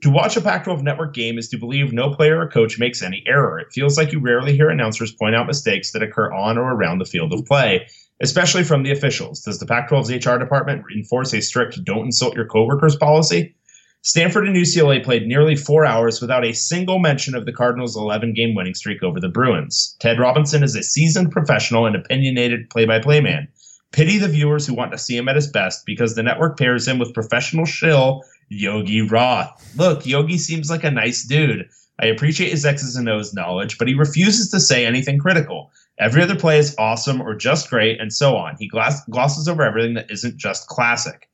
A: To watch a Pac 12 network game is to believe no player or coach makes any error. It feels like you rarely hear announcers point out mistakes that occur on or around the field of play, especially from the officials. Does the Pac 12's HR department enforce a strict don't insult your coworkers policy? Stanford and UCLA played nearly four hours without a single mention of the Cardinals' 11 game winning streak over the Bruins. Ted Robinson is a seasoned professional and opinionated play by play man. Pity the viewers who want to see him at his best because the network pairs him with professional shill Yogi Roth. Look, Yogi seems like a nice dude. I appreciate his X's and O's knowledge, but he refuses to say anything critical. Every other play is awesome or just great, and so on. He gloss- glosses over everything that isn't just classic.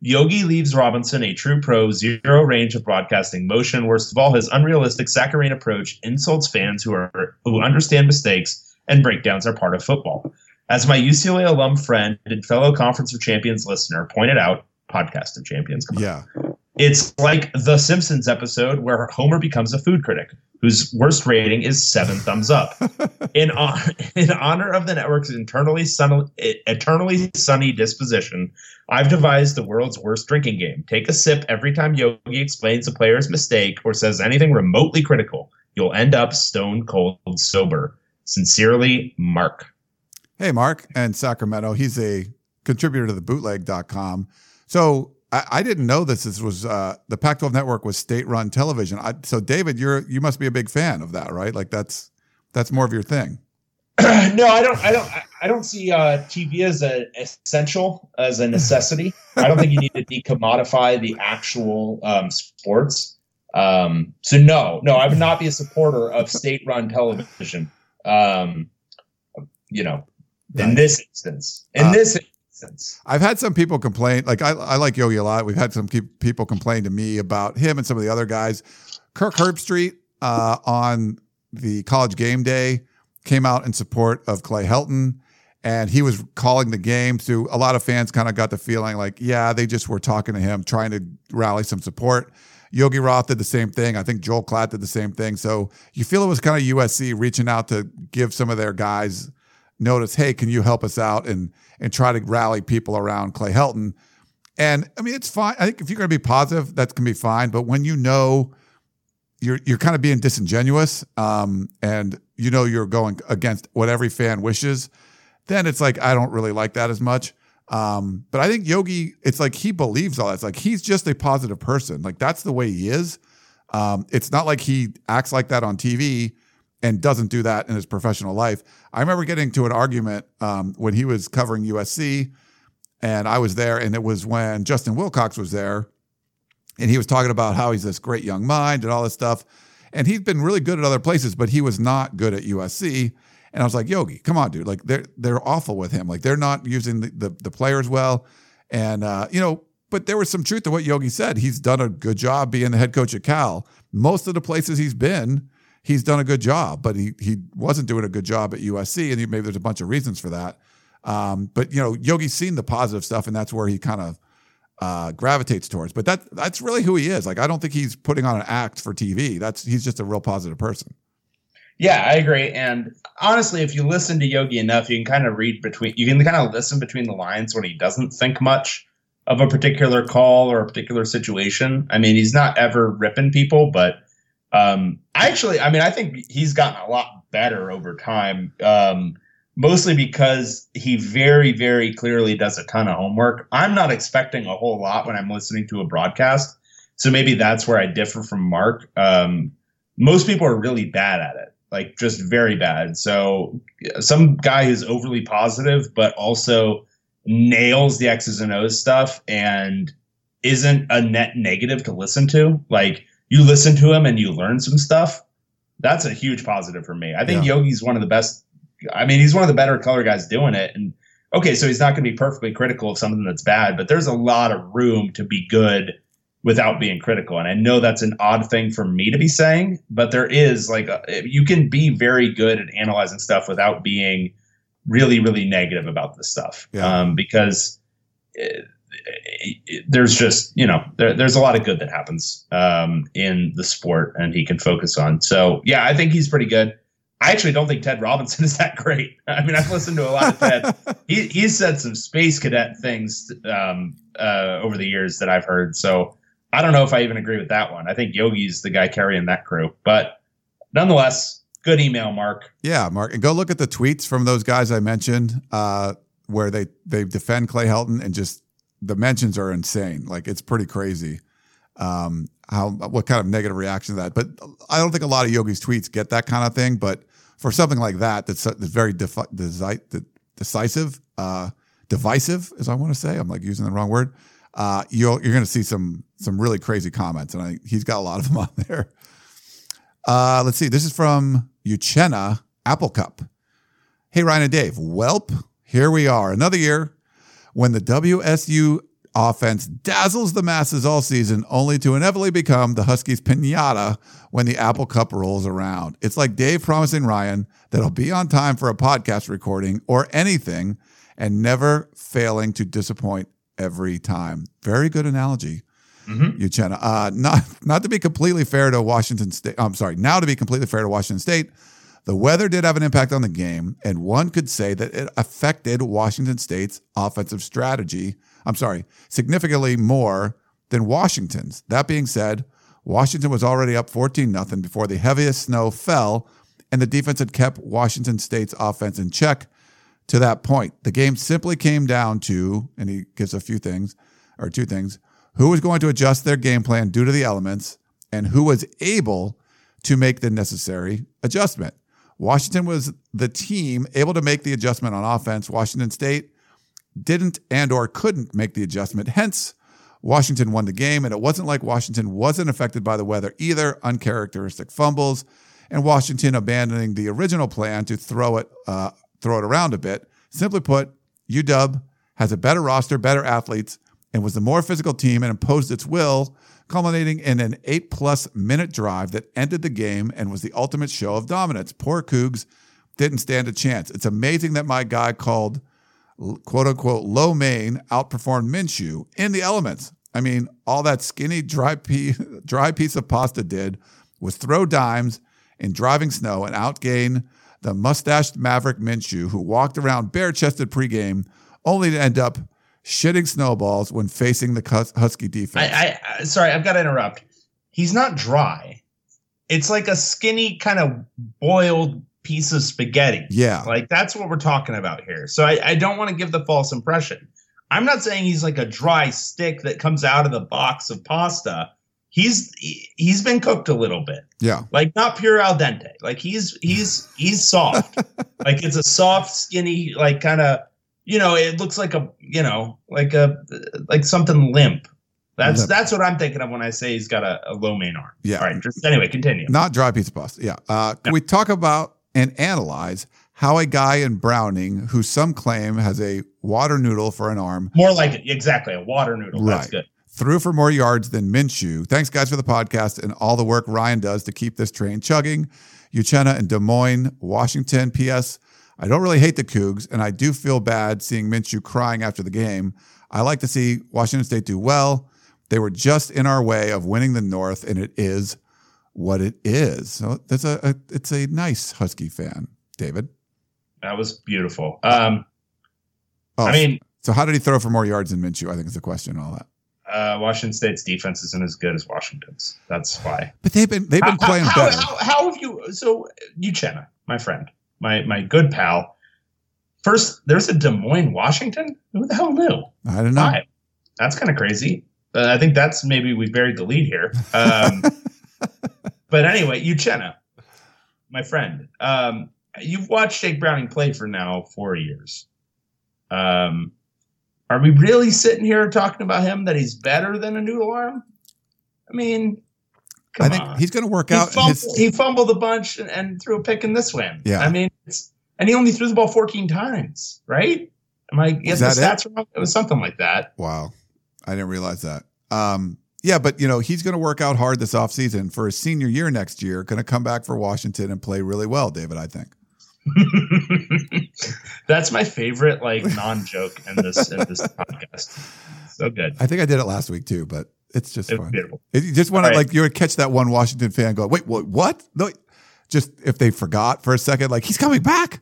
A: Yogi leaves Robinson a true pro, zero range of broadcasting motion. Worst of all, his unrealistic saccharine approach insults fans who are who understand mistakes and breakdowns are part of football. As my UCLA alum friend and fellow Conference of Champions listener pointed out, podcast of champions.
B: Yeah.
A: It's like the Simpsons episode where Homer becomes a food critic whose worst rating is seven thumbs up. (laughs) In, hon- in honor of the network's internally sunny, eternally sunny disposition, I've devised the world's worst drinking game. Take a sip every time Yogi explains a player's mistake or says anything remotely critical. You'll end up stone cold sober. Sincerely, Mark.
B: Hey, Mark and Sacramento. He's a contributor to the bootleg.com. So I, I didn't know this. This was uh, the Pac 12 network was state run television. I, so, David, you're you must be a big fan of that, right? Like that's that's more of your thing. (clears throat)
A: no, I don't. I don't. I don't see uh, TV as a essential, as a necessity. I don't think you need to decommodify the actual um, sports. Um, so no, no, I would not be a supporter of state-run television. Um, you know, in this instance, in
B: Uh,
A: this instance,
B: I've had some people complain. Like I, I like Yogi a lot. We've had some people complain to me about him and some of the other guys. Kirk Herbstreit uh, on the college game day came out in support of Clay Helton, and he was calling the game. So a lot of fans kind of got the feeling like, yeah, they just were talking to him, trying to rally some support. Yogi Roth did the same thing. I think Joel Klatt did the same thing. So you feel it was kind of USC reaching out to give some of their guys notice, hey, can you help us out and and try to rally people around Clay Helton? And I mean, it's fine. I think if you're going to be positive, that's going to be fine. But when you know you're you're kind of being disingenuous, um, and you know you're going against what every fan wishes, then it's like I don't really like that as much. Um, but I think Yogi, it's like he believes all that. It's like he's just a positive person. Like that's the way he is. Um, it's not like he acts like that on TV and doesn't do that in his professional life. I remember getting to an argument um, when he was covering USC, and I was there, and it was when Justin Wilcox was there, and he was talking about how he's this great young mind and all this stuff, and he's been really good at other places, but he was not good at USC. And I was like, Yogi, come on, dude! Like they're they're awful with him. Like they're not using the the, the players well, and uh, you know. But there was some truth to what Yogi said. He's done a good job being the head coach at Cal. Most of the places he's been, he's done a good job, but he he wasn't doing a good job at USC, and he, maybe there's a bunch of reasons for that. Um, but you know, Yogi's seen the positive stuff, and that's where he kind of uh, gravitates towards. But that that's really who he is. Like I don't think he's putting on an act for TV. That's he's just a real positive person.
A: Yeah, I agree. And honestly, if you listen to Yogi enough, you can kind of read between, you can kind of listen between the lines when he doesn't think much of a particular call or a particular situation. I mean, he's not ever ripping people, but um, actually, I mean, I think he's gotten a lot better over time. Um, mostly because he very, very clearly does a ton of homework. I'm not expecting a whole lot when I'm listening to a broadcast. So maybe that's where I differ from Mark. Um, most people are really bad at it, like just very bad. So some guy who's overly positive, but also nails the X's and O's stuff and isn't a net negative to listen to. Like you listen to him and you learn some stuff. That's a huge positive for me. I think
B: Yeah.
A: Yogi's one of the best. I mean, he's one of the better color guys doing it. And okay, so he's not going to be perfectly critical of something that's bad, but there's a lot of room to be good without being critical. And I know that's an odd thing for me to be saying, but there is like a, you can be very good at analyzing stuff without being really, really negative about this stuff.
B: Yeah.
A: Um, because it, it- there's just you know there, there's a lot of good that happens um, in the sport, and he can focus on. So yeah, I think he's pretty good. I actually don't think Ted Robinson (laughs) is that great. I mean, I've listened to a lot of Ted. (laughs) he, he's said some space cadet things um, uh, over the years that I've heard. So
F: I don't know if I even agree with that one. I think Yogi's the guy carrying that crew, but nonetheless, good email, Mark.
B: Yeah, Mark, and go look at the tweets from those guys I mentioned, uh, where they they defend Clay Helton and just the mentions are insane. Like it's pretty crazy. Um, how what kind of negative reaction to that? But I don't think a lot of Yogi's tweets get that kind of thing. But for something like that, that's, that's very defi- decisive, uh, divisive, as I want to say. I'm like using the wrong word. Uh, you're you're going to see some some really crazy comments, and I, he's got a lot of them (laughs) on there. Uh, let's see. This is from Uchenna Apple Cup. Hey Ryan and Dave, welp, here we are, another year when the WSU offense dazzles the masses all season, only to inevitably become the Huskies' pinata when the Apple Cup rolls around. It's like Dave promising Ryan that he'll be on time for a podcast recording or anything and never failing to disappoint every time. Very good analogy. Mm-hmm. Uchenna. Uh, not not to be completely fair to Washington State. I'm sorry. Now to be completely fair to Washington State, the weather did have an impact on the game, and one could say that it affected Washington State's offensive strategy. I'm sorry, significantly more than Washington's. That being said, Washington was already up 14 0 before the heaviest snow fell, and the defense had kept Washington State's offense in check to that point. The game simply came down to, and he gives a few things, or two things who was going to adjust their game plan due to the elements, and who was able to make the necessary adjustment. Washington was the team able to make the adjustment on offense. Washington State didn't and or couldn't make the adjustment. Hence, Washington won the game, and it wasn't like Washington wasn't affected by the weather either. Uncharacteristic fumbles, and Washington abandoning the original plan to throw it uh, throw it around a bit. Simply put, UW has a better roster, better athletes, and was the more physical team and imposed its will culminating in an eight plus minute drive that ended the game and was the ultimate show of dominance. Poor Cougs didn't stand a chance. It's amazing that my guy called quote unquote lo mein outperformed Minshew in the elements. I mean, all that skinny dry, (laughs) dry piece of pasta did was throw dimes in driving snow and outgain the mustached Maverick Minshew, who walked around bare chested pregame, only to end up shitting snowballs when facing the Husky defense.
A: I, I sorry, I've got to interrupt. He's not dry. It's like a skinny kind of boiled piece of spaghetti.
B: Yeah,
A: like that's what we're talking about here. So I, I don't want to give the false impression. I'm not saying he's like a dry stick that comes out of the box of pasta. He's he's been cooked a little bit.
B: Yeah.
A: Like not pure al dente. Like he's he's he's soft. (laughs) like it's a soft, skinny, like kind of you know, it looks like a, you know, like a, like something limp. That's that's what I'm thinking of when I say he's got a, a, lo mein arm.
B: Yeah.
A: All right. Just anyway, continue.
B: Not dry pizza pasta. Yeah. Uh, can we talk about and analyze how a guy in Browning, who some claim has a water noodle for an arm,
A: more like it exactly a water noodle. Right. That's good.
B: Threw for more yards than Minshew. Thanks, guys, for the podcast and all the work Ryan does to keep this train chugging. Uchenna in Des Moines, Washington. P.S. I don't really hate the Cougs, and I do feel bad seeing Minshew crying after the game. I like to see Washington State do well. They were just in our way of winning the North, and it is what it is. So that's a, a it's a nice Husky fan, David.
A: That was beautiful. Um,
B: oh,
A: I mean,
B: so how did he throw for more yards than Minshew? I think is the question. All that.
A: Uh, Washington State's defense isn't as good as Washington's. That's why.
B: But they've been they've been
A: how,
B: playing
A: how,
B: better.
A: How, how, have you? So Uchenna, my friend, my my good pal. First, there's a Des Moines, Washington. Who the hell knew?
B: I don't know.
A: That's kind of crazy. Uh, I think that's maybe we buried the lead here. Um, (laughs) but anyway, Uchenna, my friend, um, you've watched Jake Browning play for now four years. Um, are we really sitting here talking about him that he's better than a noodle arm? I mean, I think on.
B: he's going to work he out.
A: Fumbled, his... He fumbled a bunch and, and, threw a pick in this win.
B: Yeah,
A: I mean, and he only threw the ball 14 times, right? Am I getting the stats it? wrong? It was something like that.
B: Wow, I didn't realize that. Um, yeah, but you know he's going to work out hard this offseason for his senior year next year. Going to come back for Washington and play really well, David. I think. (laughs)
A: That's my favorite like non-joke in this in this (laughs) podcast. So good.
B: I think I did it last week too, but it's just it's fun. Beautiful. You just want to like you would catch that one Washington fan go, wait, what? What? No, just if they forgot for a second, like he's coming back.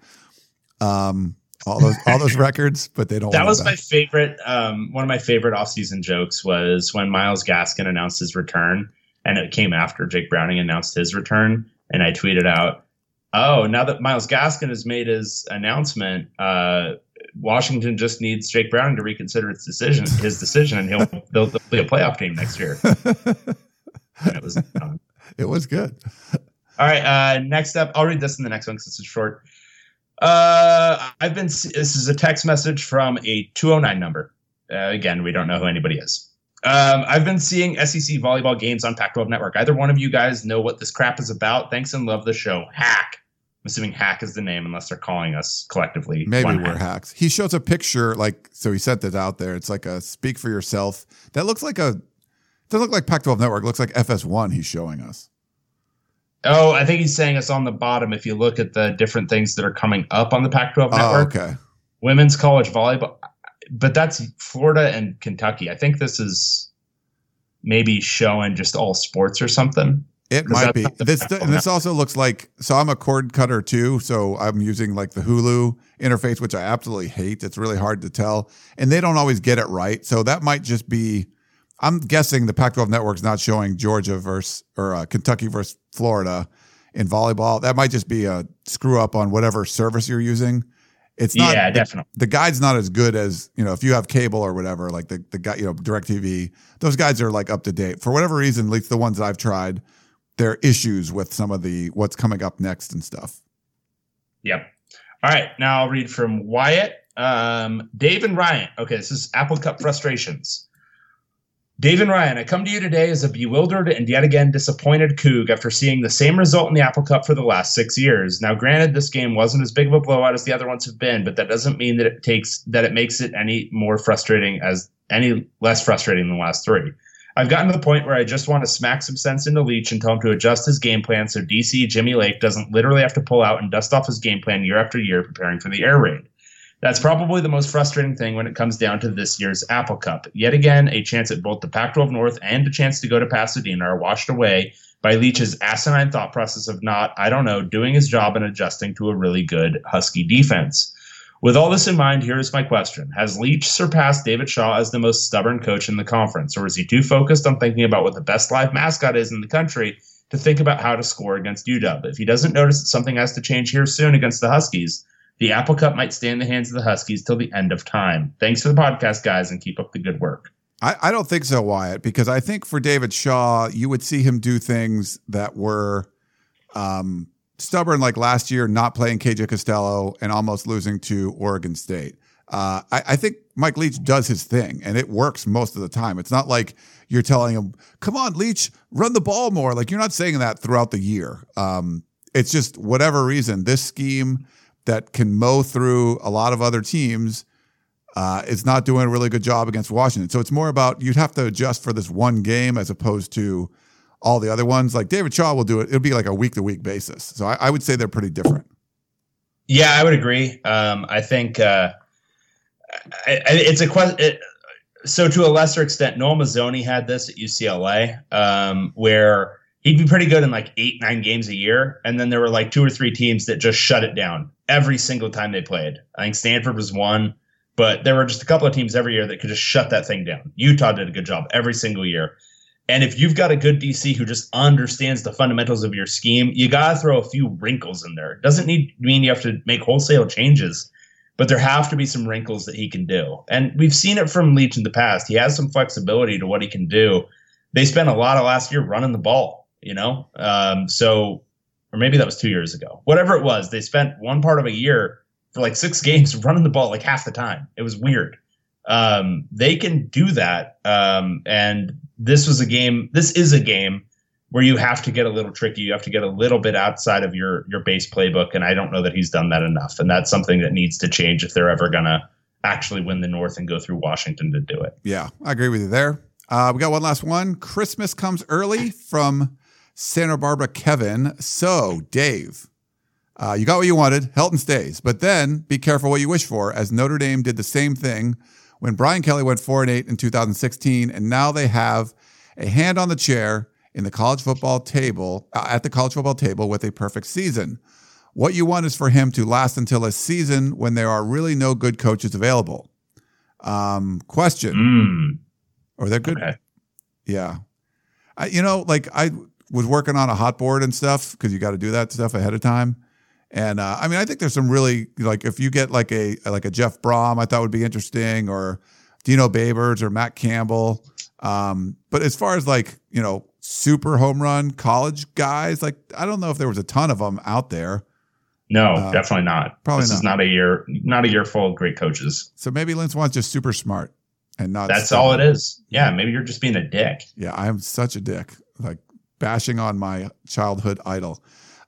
B: Um, all those all those (laughs) records, but they don't.
A: That was my favorite. Um, one of my favorite offseason jokes was when Myles Gaskin announced his return, and it came after Jake Browning announced his return, and I tweeted out, "Oh, now that Myles Gaskin has made his announcement, uh, Washington just needs Jake Browning to reconsider its decision, his decision, and he'll (laughs) they'll, they'll be a playoff team next year." (laughs) It was. um,
B: it was good.
A: all right. Uh, next up, I'll read this in the next one because it's short. Uh, I've been. This is a text message from a 209 number. Uh, again, we don't know who anybody is. Um, I've been seeing SEC volleyball games on Pac-12 Network. Either one of you guys know what this crap is about? Thanks and love the show. Hack. I'm assuming Hack is the name, unless they're calling us collectively.
B: Maybe we're
A: Hack.
B: hacks. He shows a picture, like so. He sent it out there. It's like a speak for yourself. That looks like a. Doesn't look like Pac-12 Network. It looks like FS1. He's showing us.
A: Oh, I think he's saying it's on the bottom. If you look at the different things that are coming up on the Pac-12 Network,
B: Oh,
A: Network,
B: okay.
A: women's college volleyball, but that's Florida and Kentucky. I think this is maybe showing just all sports or something.
B: It might be this. And this also looks like so. I'm a cord cutter too, so I'm using like the Hulu interface, which I absolutely hate. It's really hard to tell, and they don't always get it right. So that might just be. I'm guessing the Pac-12 network's not showing Georgia versus or uh, Kentucky versus Florida in volleyball. That might just be a screw up on whatever service you're using. It's not.
A: yeah,
B: the,
A: definitely.
B: the guide's not as good as you know if you have cable or whatever like the the guy you know Directv. Those guides are like up to date for whatever reason. At least the ones that I've tried, there are issues with some of the what's coming up next and stuff.
A: Yep. All right. Now I'll read from Wyatt. Um, Dave and Ryan. Okay, this is Apple Cup frustrations. Dave and Ryan, I come to you today as a bewildered and yet again disappointed Coug after seeing the same result in the Apple Cup for the last six years. Now, granted, this game wasn't as big of a blowout as the other ones have been, but that doesn't mean that it takes that it makes it any more frustrating as any less frustrating than the last three. I've gotten to the point where I just want to smack some sense into Leach and tell him to adjust his game plan so DC Jimmy Lake doesn't literally have to pull out and dust off his game plan year after year preparing for the air raid. That's probably the most frustrating thing when it comes down to this year's Apple Cup. Yet again, a chance at both the Pac 12 North and a chance to go to Pasadena are washed away by Leach's asinine thought process of not, I don't know, doing his job and adjusting to a really good Husky defense. With all this in mind, here is my question Has Leach surpassed David Shaw as the most stubborn coach in the conference, or is he too focused on thinking about what the best live mascot is in the country to think about how to score against UW? If he doesn't notice that something has to change here soon against the Huskies, the Apple Cup might stay in the hands of the Huskies till the end of time. Thanks for the podcast, guys, and keep up the good work.
B: I, I don't think so, Wyatt, because I think for David Shaw, you would see him do things that were um, stubborn, like last year, not playing KJ Costello and almost losing to Oregon State. Uh, I, I think Mike Leach does his thing, and it works most of the time. It's not like you're telling him, "Come on, Leach, run the ball more." Like you're not saying that throughout the year. Um, it's just whatever reason, this scheme that can mow through a lot of other teams uh, is not doing a really good job against Washington. So it's more about you'd have to adjust for this one game as opposed to all the other ones. Like David Shaw will do it. It'll be like a week to week basis. So I, I would say they're pretty different.
A: Yeah, I would agree. Um, I think uh, I, I, it's a question. It, so to a lesser extent, Noel Mazzone had this at UCLA, um, where he'd be pretty good in like eight, nine games a year, and then there were like two or three teams that just shut it down every single time they played. I think Stanford was one, but there were just a couple of teams every year that could just shut that thing down. Utah did a good job every single year. And if you've got a good DC who just understands the fundamentals of your scheme, you got to throw a few wrinkles in there. It doesn't need mean you have to make wholesale changes, but there have to be some wrinkles that he can do. And we've seen it from Leach in the past. He has some flexibility to what he can do. They spent a lot of last year running the ball, you know? Um, so, or maybe that was two years ago. Whatever it was, they spent one part of a year for like six (laughs) games running the ball like half the time. It was weird. Um, they can do that. Um, and this was a game, this is a game where you have to get a little tricky. You have to get a little bit outside of your your base playbook, and I don't know that he's done that enough. And that's something that needs to change if they're ever gonna actually win the North and go through Washington to do it.
B: Yeah, I agree with you there. Uh, we got one last one. Christmas comes early from Santa Barbara Kevin. So, Dave, uh, you got what you wanted. Helton stays. But then be careful what you wish for, as Notre Dame did the same thing when Brian Kelly went 4 and 8 in 2016. And now they have a hand on the chair in the college football table, uh, at the college football table with a perfect season. What you want is for him to last until a season when there are really no good coaches available. Um, question:
A: Mm,
B: Or they're good?
A: okay.
B: Yeah. I, you know, like I was working on a hot board and stuff because you got to do that stuff ahead of time. And uh, I mean, I think there's some really like if you get like a like a Jeff Brohm, I thought would be interesting, or Dino Babers or Matt Campbell. Um, but as far as like you know, super home run college guys, like I don't know if there was a ton of them out there.
A: No,
B: Uh,
A: definitely not.
B: probably
A: this is
B: not.
A: not a year, not a year full of great coaches.
B: So maybe Lynn Swann's just super smart and not.
A: That's all it is. Yeah, maybe you're just being a dick.
B: Yeah, I am such a dick, like bashing on my childhood idol.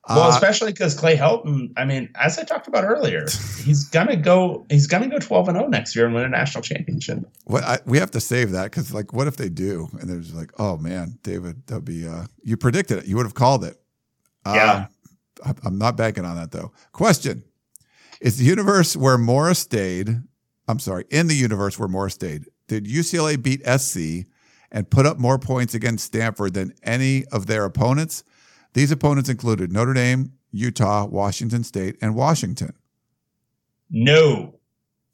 A: Well,
B: Uh,
A: especially because Clay Helton. I mean, as I talked about earlier, (laughs) he's gonna go. He's gonna go twelve and zero next year and win a national championship.
B: What I, we have to save that because, like, what if they do? And they're just like, "Oh man, David, that'd be." Uh, you predicted it. You would have called it.
A: Yeah.
B: Um, I- I'm not banking on that though. Question: Is the universe where Morris stayed? I'm sorry, in the universe where Morris stayed, did UCLA beat SC and put up more points against Stanford than any of their opponents? These opponents included Notre Dame, Utah, Washington State, and Washington.
A: No,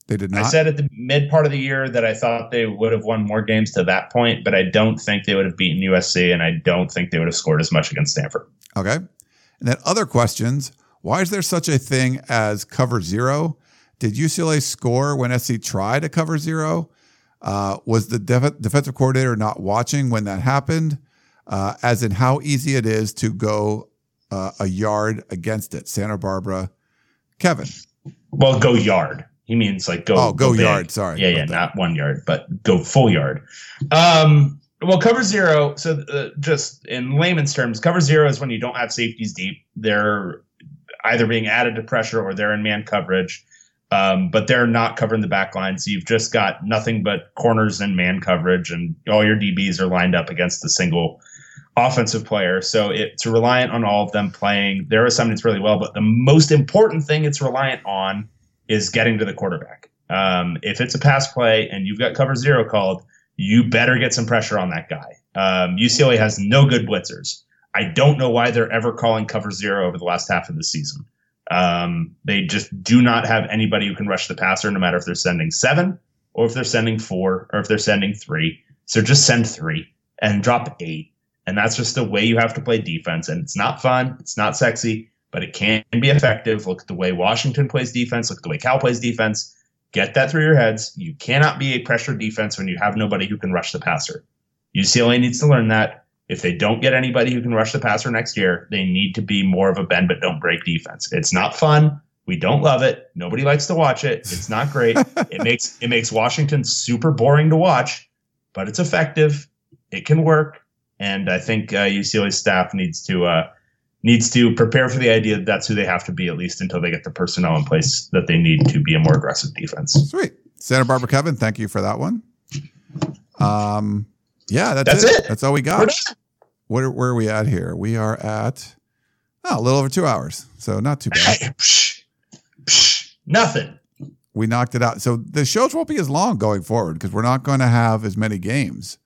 B: They did not.
A: I said at the mid part of the year that I thought they would have won more games to that point, but I don't think they would have beaten USC, and I don't think they would have scored as much against Stanford.
B: Okay. And then other questions. Why is there such a thing as cover zero? Did UCLA score when SC tried to cover zero? Uh, was the def- defensive coordinator not watching when that happened? Uh, as in how easy it is to go uh, a yard against it. Santa Barbara. Kevin.
A: Well, go yard. He means like go.
B: Oh, go
A: big.
B: yard. Sorry
A: Yeah, yeah,
B: that.
A: not one yard, but go full yard. Um, well, cover zero. So, uh, just in layman's terms, cover zero is when you don't have safeties deep. They're either being added to pressure or they're in man coverage, um, but they're not covering the back line. So you've just got nothing but corners and man coverage, and all your DBs are lined up against a single offensive player. So it's reliant on all of them playing their assignments really well. But the most important thing it's reliant on is getting to the quarterback. Um, if it's a pass play and you've got cover zero called, you better get some pressure on that guy. Um, UCLA has no good blitzers. I don't know why they're ever calling cover zero over the last half of the season. Um, they just do not have anybody who can rush the passer, no matter if they're sending seven or if they're sending four or if they're sending three. So just send three and drop eight. And that's just the way you have to play defense. And it's not fun. It's not sexy, but it can be effective. Look at the way Washington plays defense. Look at the way Cal plays defense. Get that through your heads. You cannot be a pressure defense when you have nobody who can rush the passer. UCLA needs to learn that. If they don't get anybody who can rush the passer next year, they need to be more of a bend but don't break defense. It's not fun. We don't love it. Nobody likes to watch it. It's not great. (laughs) it makes it makes Washington super boring to watch, but it's effective. It can work, and I think uh, UCLA staff needs to uh, needs to prepare for the idea that that's who they have to be at least until they get the personnel in place that they need to be a more aggressive defense.
B: Sweet. Santa Barbara Kevin, thank you for that one. Um, yeah, that's,
A: That's
B: it.
A: it.
B: That's all we got.
A: done.
B: Where, where are we at here? We are at oh, a little over two hours. So not too bad.
A: Hey, psh, psh, nothing.
B: we knocked it out. So the shows won't be as long going forward because we're not going to have as many games.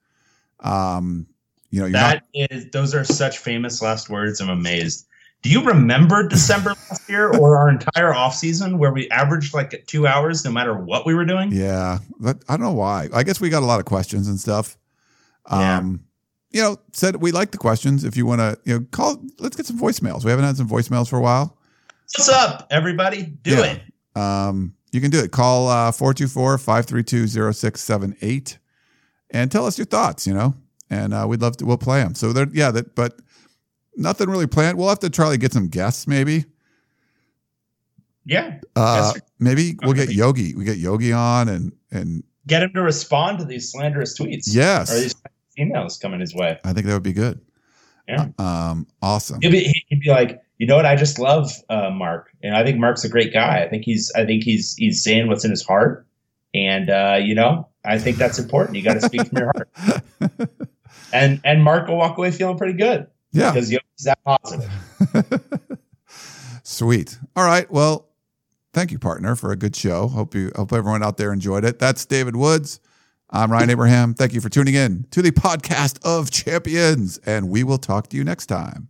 B: Um, you know,
A: That
B: not,
A: is, those are such famous last words. I'm amazed. Do you remember December last year or our entire off season where we averaged like two hours no matter what we were doing?
B: yeah, but I don't know why. I guess we got a lot of questions and stuff.
A: Yeah.
B: Um, you know, said we like the questions. If you want to, you know, call. Let's get some voicemails. We haven't had some voicemails for a while.
A: What's up, everybody? Do
B: Yeah.
A: it.
B: Um, you can do it. Call uh 424-532-0678 and tell us your thoughts, you know. And uh, we'd love to we'll play them. So there yeah, that but nothing really planned. We'll have to try to get some guests maybe.
A: Yeah.
B: Uh
A: Yes,
B: maybe we'll get Yogi. We get Yogi on and and
A: Get him to respond to these slanderous tweets.
B: Yes.
A: Or these emails coming his way.
B: I think that would be good.
A: Yeah.
B: Um awesome.
A: He'd be, he'd be like, you know what? I just love uh, Mark, and I think Mark's a great guy. I think he's, I think he's, he's saying what's in his heart, and uh, you know, I think that's important. You got to speak from your heart, (laughs) and and Mark will walk away feeling pretty good
B: yeah.
A: because he's that positive. (laughs)
B: Sweet. All right. Well, thank you, partner, for a good show. Hope you hope everyone out there enjoyed it. That's David Woods. I'm Ryan Abraham. Thank you for tuning in to the podcast of champions, and we will talk to you next time.